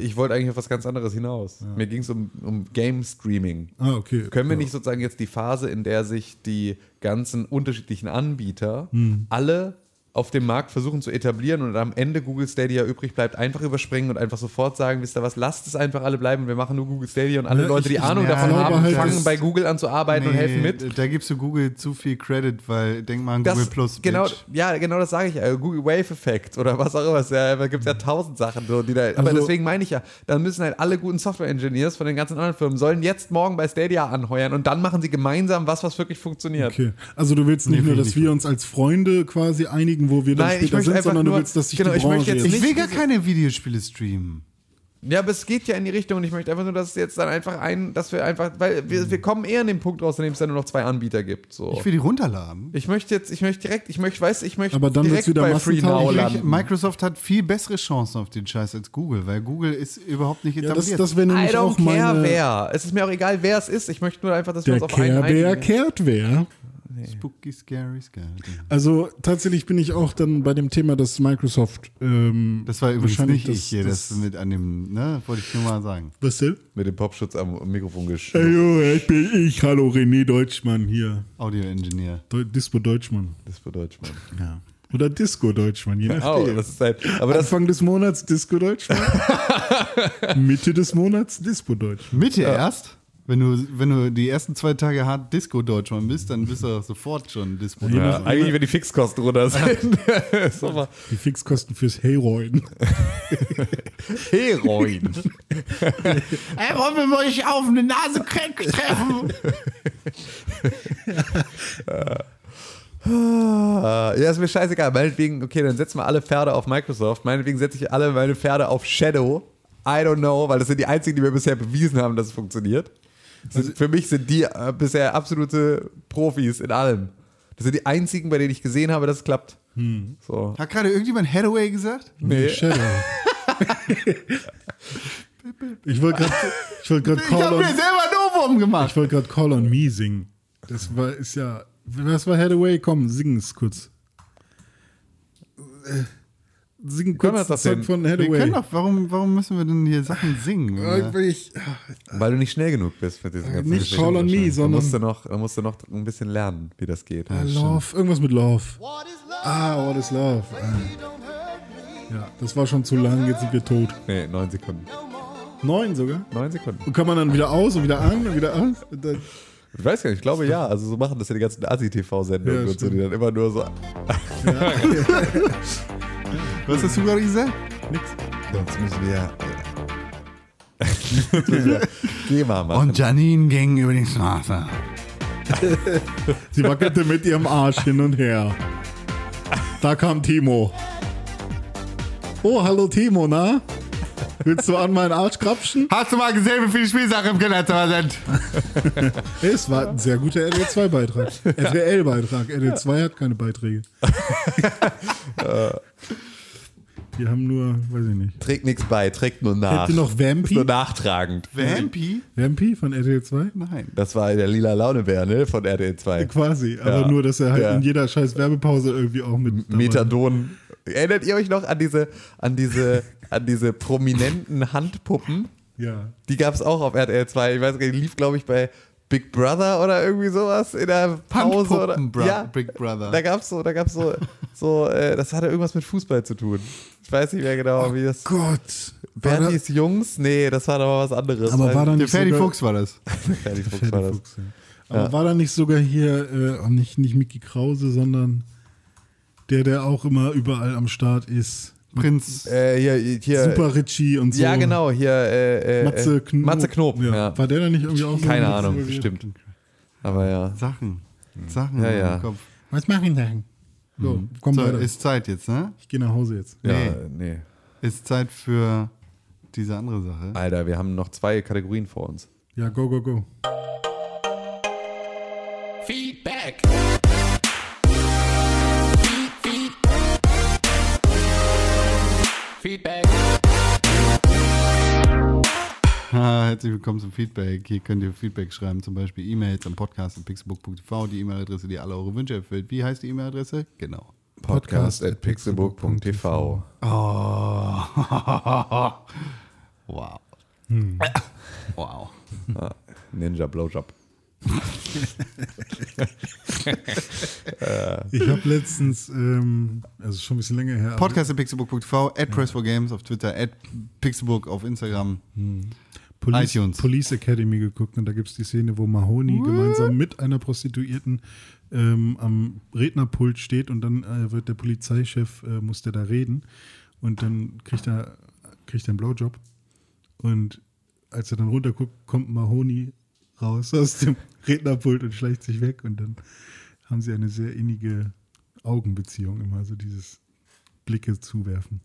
Ich wollte eigentlich auf was ganz anderes hinaus. Mir ging es um, um Game Streaming. Ah, okay. Können wir Ja. nicht sozusagen jetzt die Phase, in der sich die ganzen unterschiedlichen Anbieter Hm. alle auf dem Markt versuchen zu etablieren und am Ende Google Stadia übrig bleibt, einfach überspringen und einfach sofort sagen, wisst ihr was, lasst es einfach alle bleiben wir machen nur Google Stadia und alle Leute, ich- die ich- Ahnung ja, davon haben, halt, fangen bei Google an zu arbeiten und helfen mit. Da gibst du Google zu viel Credit, weil denk mal an Das, Google Plus. genau, Bitch. ja, genau das sage ich. ja. Google Wave Effekt oder was auch immer. Es ja, da gibt es ja tausend Sachen, so, die da. Aber Also- deswegen meine ich ja, dann müssen halt alle guten Software-Engineers von den ganzen anderen Firmen sollen jetzt morgen bei Stadia anheuern und dann machen sie gemeinsam was, was wirklich funktioniert. Okay. Also du willst nicht Nee, nur, dass wir uns als Freunde quasi einigen, wo wir dann Nein, ich später möchte sind, einfach sondern du nur- willst, dass sich genau, die ich möchte Branche jetzt jetzt Ich nicht- will gar keine Videospiele streamen. Ja, aber es geht ja in die Richtung und ich möchte einfach nur, dass es jetzt dann einfach ein, dass wir einfach, weil wir, wir kommen eher an den Punkt raus, in dem es dann nur noch zwei Anbieter gibt. So. Ich will die runterladen. Ich möchte jetzt, ich möchte direkt, ich möchte, weißt, ich möchte Aber dann wird's direkt wieder bei Free. Now Ich, landen. Microsoft hat viel bessere Chancen auf den Scheiß als Google, weil Google ist überhaupt nicht Ja, das, etabliert. das wäre I nämlich don't auch care meine... wer. Es ist mir auch egal, wer es ist. Ich möchte nur einfach, dass wir Der uns auf einen einigen. kehrt wer. Spooky, scary, scary. Also tatsächlich bin ich auch dann bei dem Thema, dass Microsoft ähm, Das war übrigens wahrscheinlich nicht ich hier, das, mit an dem, ne, wollte ich nur mal sagen. Was denn? Mit dem Popschutz am Mikrofon geschnupft. Hallo, ich bin ich. Hallo, René Deutschmann hier. Audio-Engineer. Deu Dispo Deutschmann. Das für Deutschmann. Ja. Oder Disco Deutschmann, je Oh, nachdem. das ist halt, aber das, Anfang des Monats Disco Deutschmann. *laughs* Mitte des Monats Dispo Deutschmann. Mitte erst? Wenn du, wenn du die ersten zwei Tage hart Disco-Deutschmann bist, dann bist du sofort schon disco ja, eigentlich, wenn die Fixkosten runter *laughs* sind. *laughs* Die Fixkosten fürs Heroin. *laughs* Heroin. Ey, wollen wir euch auf eine Nase treffen? Ja, ist mir scheißegal. Meinetwegen, okay, dann setzen wir alle Pferde auf Microsoft. Meinetwegen setze ich alle meine Pferde auf Shadow. I don't know, weil das sind die einzigen, die mir bisher bewiesen haben, dass es funktioniert. Sind, für mich sind die äh, bisher absolute Profis in allem. Das sind die einzigen, bei denen ich gesehen habe, dass es klappt. So. Hat gerade irgendjemand Hathaway gesagt? Nee. Shadow. ich wollte gerade ich wollte gerade Ich Call habe on mir selber Ohrwurm gemacht. ich wollte gerade Call on Me singen. Das war ist ja was war Hathaway? Komm, sing es kurz. Äh, Sing Können wir kurz das das denn? Song von Wir Hathaway. können doch, warum, warum müssen wir denn hier Sachen singen? Äh, ich, Weil du nicht schnell genug bist für diese ganzen Nicht. Call on Me, Da sondern musst, du noch, da musst du noch ein bisschen lernen, wie das geht. Love, irgendwas mit Love. Ah, What is Love? Ah. Ja, das war schon zu lang, jetzt sind wir tot. Nee, neun Sekunden. Neun sogar? Neun Sekunden. Und kann man dann wieder aus und wieder an und wieder aus? Und dann, Ich weiß gar nicht, ich glaube ja. Also so machen das ja die ganzen Asi-TV-Sendungen Ja, und so, die dann immer nur so. *laughs* *laughs* Was hast du gerade gesagt? nix. Sonst müssen wir. Sonst müssen wir machen. Und Janine ging über die Straße. Sie wackelte mit ihrem Arsch hin und her. Da kam Timo. Oh, hallo Timo, na? Willst du an meinen Arsch krapschen? Hast du mal gesehen, wie viele Spielsachen im Kinderzimmer sind? Es war ein sehr guter RTL2-Beitrag. RTL-Beitrag. RTL2 hat keine Beiträge. *laughs* *laughs* Die haben nur, weiß ich nicht. Trägt nichts bei, trägt nur nach. Hätte noch Ist nur Vampy? nachtragend. Vampy? Vampy von RTL2? Nein. Das war der lila Launebär, ne? Von RTL 2. Quasi, aber Ja. nur, dass er halt Ja. in jeder scheiß Werbepause irgendwie auch mit Methadon. Erinnert ihr euch noch an diese, an diese, an diese prominenten Handpuppen? Ja. Die gab es auch auf RTL 2. Ich weiß gar nicht, die lief, glaube ich, bei Big Brother oder irgendwie sowas in der Pause. Oder, Handpuppen-Bro- ja, Big Brother. Da gab es so, da gab's so, so äh, das hatte irgendwas mit Fußball zu tun. Ich weiß nicht mehr genau, wie das. Gott. Bernies Jungs? Nee, das war doch mal was anderes. aber war da Der nicht Ferdi Fuchs war das. *laughs* Ferdi Fuchs war das. Fuchs, ja. Aber war da nicht sogar hier, äh, auch nicht, nicht Mickey Krause, sondern der, der auch immer überall am Start ist. Prinz. Äh, hier, hier. Super Richie und so. Ja, genau, hier. Äh, äh, Matze äh, Knob. Matze Knob. Ja. Ja. War der da nicht irgendwie auch so Keine Ahnung, bestimmt. Aber ja. Sachen. Sachen Ja, ja. meinem Kopf. Was machen wir denn? So, komm So, weiter. ist Zeit jetzt, ne? ich gehe nach Hause jetzt. Ja, Nee. nee. Ist Zeit für diese andere Sache. Alter, wir haben noch zwei Kategorien vor uns. Ja, go, go, go. Feedback. Feedback. Herzlich willkommen zum Feedback. Hier könnt ihr Feedback schreiben, zum Beispiel E-Mails am Podcast pixelbook.tv, die E-Mail-Adresse, die alle eure Wünsche erfüllt. Wie heißt die E-Mail-Adresse? Genau. Podcast at pixelbook.tv. Oh. *laughs* wow. Wow. Ah, Ninja Blowjob. *laughs* Ich habe letztens, ähm, also schon ein bisschen länger her, Podcast at pixelbook.tv, at press4games auf Twitter, at pixelbook auf Instagram. Police, iTunes. Police Academy geguckt und da gibt es die Szene, wo Mahoney gemeinsam mit einer Prostituierten ähm, am Rednerpult steht und dann äh, wird der Polizeichef, äh, muss der da reden und dann kriegt er, kriegt er einen Blowjob und als er dann runterguckt, kommt Mahoney raus aus dem Rednerpult und schleicht sich weg und dann haben sie eine sehr innige Augenbeziehung, immer so dieses Blicke zuwerfen.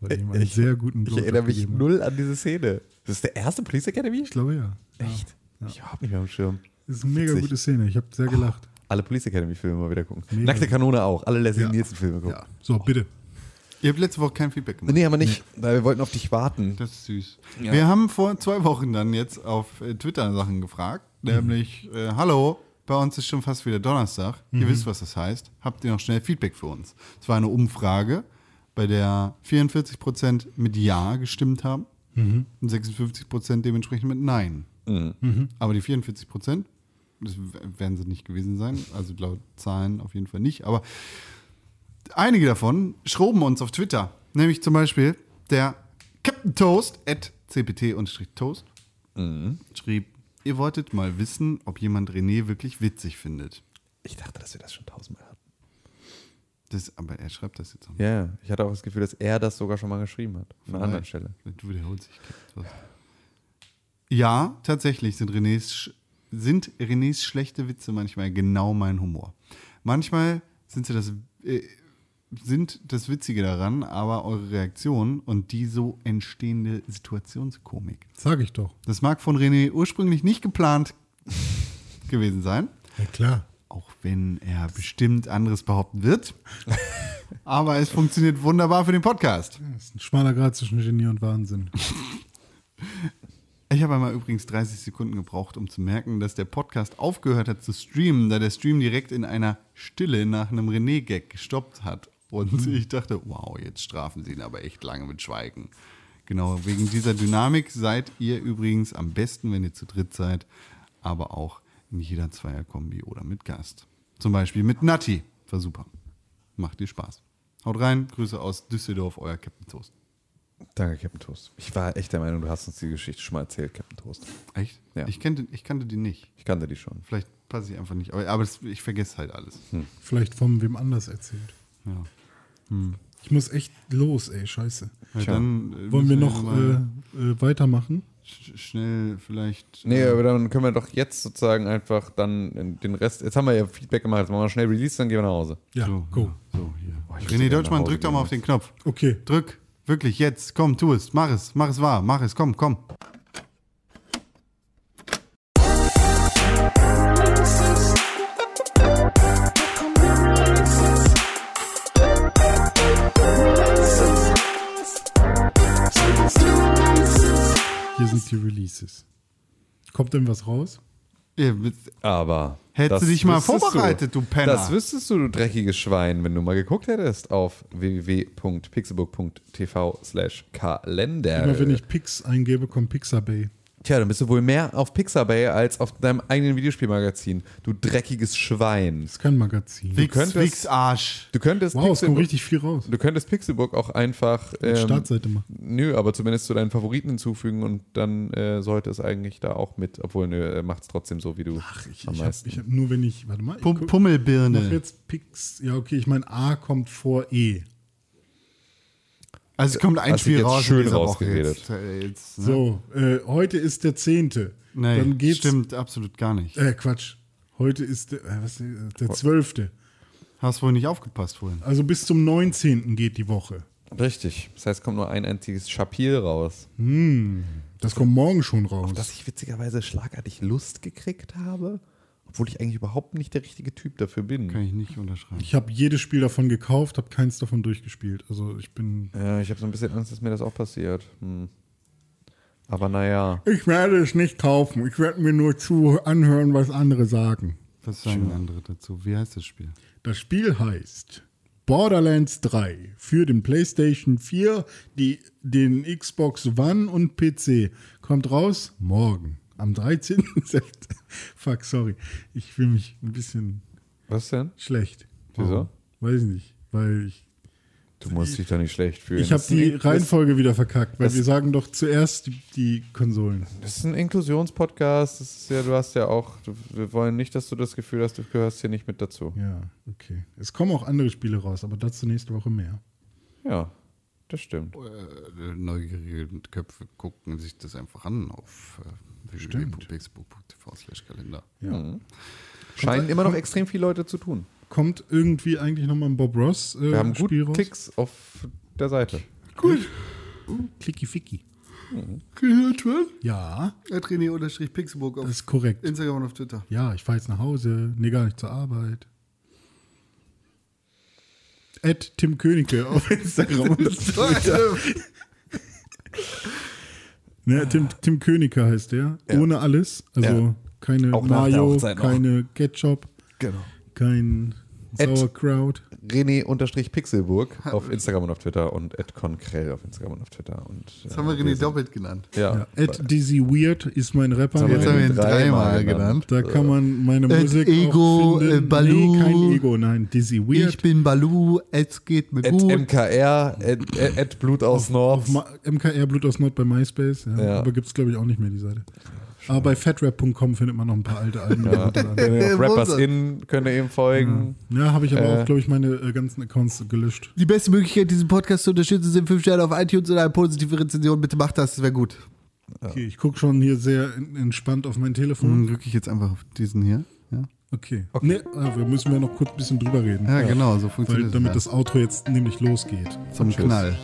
Weil Ich- sehr guten Ich erinnere mich null an diese Szene. Das ist der erste Police Academy? Ich glaube ja. Echt? Ich hab nicht mehr am Schirm. Das ist eine mega Witzig. gute Szene. Ich habe sehr gelacht. Alle Police Academy Filme mal wieder gucken. Mega. Nackte Kanone auch. Alle Leslie Ja. Nielsen Filme gucken. So, bitte. Ihr habt letzte Woche kein Feedback gemacht. Nee, aber nicht, weil wir wollten auf dich warten. Das ist süß. Wir haben vor zwei Wochen dann jetzt auf äh, Twitter Sachen gefragt, nämlich, äh, hallo, Bei uns ist schon fast wieder Donnerstag. Ihr wisst, was das heißt. Habt ihr noch schnell Feedback für uns? Es war eine Umfrage, bei der 44% mit Ja gestimmt haben und 56% dementsprechend mit Nein. Aber die 44%, das w- werden sie nicht gewesen sein, also laut Zahlen auf jeden Fall nicht, aber einige davon schroben uns auf Twitter. Nämlich zum Beispiel der Captain Toast at cpt-toast schrieb, ihr wolltet mal wissen, ob jemand René wirklich witzig findet. Ich dachte, dass wir das schon tausendmal hatten. Das, aber er schreibt das jetzt noch. Ja, ich hatte auch das Gefühl, dass er das sogar schon mal geschrieben hat. Auf einer anderen Stelle. Du wiederholst dich. Toast. Ja, tatsächlich sind Renés, sind Renés schlechte Witze manchmal genau mein Humor. Manchmal sind sie das, äh, sind das Witzige daran, aber eure Reaktion und die so entstehende Situationskomik. Sag ich doch. Das mag von René ursprünglich nicht geplant gewesen sein, Ja, klar. auch wenn er bestimmt anderes behaupten wird. aber es funktioniert wunderbar für den Podcast. Das ist ein schmaler Grad zwischen Genie und Wahnsinn. Ich habe einmal übrigens 30 Sekunden gebraucht, um zu merken, dass der Podcast aufgehört hat zu streamen, da der Stream direkt in einer Stille nach einem René-Gag gestoppt hat. Und ich dachte, wow, jetzt strafen sie ihn aber echt lange mit Schweigen. Genau, wegen dieser Dynamik seid ihr übrigens am besten, wenn ihr zu dritt seid, aber auch in jeder Zweierkombi oder mit Gast. Zum Beispiel mit Natti. War super. Macht dir Spaß. Haut rein, Grüße aus Düsseldorf, euer Captain Toast. Danke, Captain Toast. Ich war echt der Meinung, du hast uns die Geschichte schon mal erzählt, Captain Toast. Echt? Ja. Ich, kannte, ich kannte die nicht. Ich kannte die schon. Vielleicht passe ich einfach nicht. Aber, aber das, ich vergesse halt alles. Vielleicht von wem anders erzählt. Ja. Ich muss echt los, ey, scheiße. Ja, dann äh, Wollen wir noch äh, äh, weitermachen? sch- schnell vielleicht. Nee, äh, aber dann können wir doch jetzt sozusagen einfach dann den Rest. Jetzt haben wir ja Feedback gemacht, jetzt machen wir schnell Release, dann gehen wir nach Hause. Ja, so, go. So, hier. ich René Deutschmann, drück doch mal auf den Knopf. Okay. Drück. Wirklich, jetzt. Komm, tu es. Mach es. Mach es wahr. Mach es. Komm, komm. Hier sind die Releases. Kommt denn was raus? Aber. Hättest du dich mal vorbereitet, du Penner. Das wüsstest du, du dreckiges Schwein, wenn du mal geguckt hättest auf www.pixelbook.tv slash Kalender. Immer wenn ich Pix eingebe, kommt Pixabay. Tja, dann bist du wohl mehr auf Pixabay als auf deinem eigenen Videospielmagazin. Du dreckiges Schwein. Das ist kein Magazin. Wix, könntest- Wix Arsch. Du könntest, Wow, es kommt Pixelbook, richtig viel raus. du könntest Pixelbook auch einfach ähm, Startseite machen. Nö, aber zumindest zu deinen Favoriten hinzufügen und dann äh, sollte es eigentlich da auch mit, obwohl nö, er macht es trotzdem so, wie du Ach, ich, am ich habe meisten. ich hab nur, wenn ich, warte mal, ich Pum guck- mach Pummelbirne. jetzt Pix, ja okay, ich meine A kommt vor E. Also es kommt ein Hast Spiel jetzt raus schön rausgeredet. Jetzt, äh, jetzt, ne? So, äh, heute ist der 10. Nee, Dann geht's, stimmt absolut gar nicht. Äh, Quatsch. Heute ist der, äh, was, äh, der 12. Hast wohl nicht aufgepasst vorhin. Also bis zum 19. geht die Woche. Richtig. Das heißt, kommt nur ein einziges Schapil raus. Das kommt morgen schon raus. Dass ich witzigerweise schlagartig Lust gekriegt habe, obwohl ich eigentlich überhaupt nicht der richtige Typ dafür bin. Kann ich nicht unterschreiben. Ich habe jedes Spiel davon gekauft, habe keins davon durchgespielt. Also ich bin. Ja, ich habe so ein bisschen Angst, dass mir das auch passiert. Hm. Aber naja. Ich werde es nicht kaufen. Ich werde mir nur zu anhören, was andere sagen. Was sagen andere dazu? Wie heißt das Spiel? Das Spiel heißt Borderlands 3 für den PlayStation 4, die, den Xbox One und PC. Kommt raus morgen, am 13. *laughs* September. Fuck, sorry. Ich fühle mich ein bisschen Was denn? schlecht. Wieso? Weiß ich nicht, weil ich, Du musst dich doch nicht schlecht fühlen. ich habe die Reihenfolge wieder verkackt, weil wir sagen doch zuerst die, die Konsolen. Das ist ein Inklusionspodcast. Das ist ja, du hast ja auch, du, wir wollen nicht, dass du das Gefühl hast, du gehörst hier nicht mit dazu. Ja, okay. Es kommen auch andere Spiele raus, aber dazu nächste Woche mehr. Ja, das stimmt. Äh, neugierige Köpfe gucken sich das einfach an auf www.pixbook.tv slash Kalender. Ja. Scheinen immer noch extrem viele Leute zu tun. Kommt irgendwie eigentlich nochmal ein Bob Ross äh, Wir haben gut Spiel raus? Klicks auf der Seite. Klicki Ficki. Gehört schon? Ja, René-Pixelburg das auf ist korrekt. Instagram und auf Twitter. Ja, ich fahre jetzt nach Hause. Nee, gar nicht zur Arbeit. Ed Tim Königke auf Instagram und *laughs* auf Twitter. *laughs* Ne, Tim, Tim Königke heißt der. Ja. Ohne alles. Also Ja. keine Auch Mayo, keine Ketchup, Genau. kein Sauerkraut. René-Pixelburg auf Instagram und auf Twitter und Ed Conkrell auf Instagram und auf Twitter. Und, Jetzt haben wir René doppelt genannt. Ja. Ja, Ed Dizzy Weird ist mein Rapper. Jetzt haben wir ihn dreimal dreimal genannt. Da kann man meine Ed Musik Ego, auch finden. äh, Baloo. Nee, kein Ego, nein. Dizzy Weird. Ich bin Balu, es geht mir Ed gut. MKR, Ed, Ed, Ed Blut aus Nord. Auf MKR Blut aus Nord bei MySpace. Ja, Ja. Aber gibt es, glaube ich, auch nicht mehr die Seite. Aber bei fatrap.com findet man noch ein paar alte Alben. Ja. Wo *laughs* Rappers er? In, könnt ihr ihm folgen. Ja, habe ich aber Äh. auch, glaube ich, meine äh, ganzen Accounts gelöscht. Die beste Möglichkeit, diesen Podcast zu unterstützen, sind 5 Sterne auf iTunes oder eine positive Rezension. Bitte macht das, das wäre gut. Okay, ich gucke schon hier sehr en- entspannt auf mein Telefon. Dann drücke ich jetzt einfach auf diesen hier. Ja, Okay. Nee, ah, wir müssen ja noch kurz ein bisschen drüber reden. ja genau, so Weil, funktioniert damit das. das Outro jetzt nämlich losgeht. Zum Tschüss. Knall.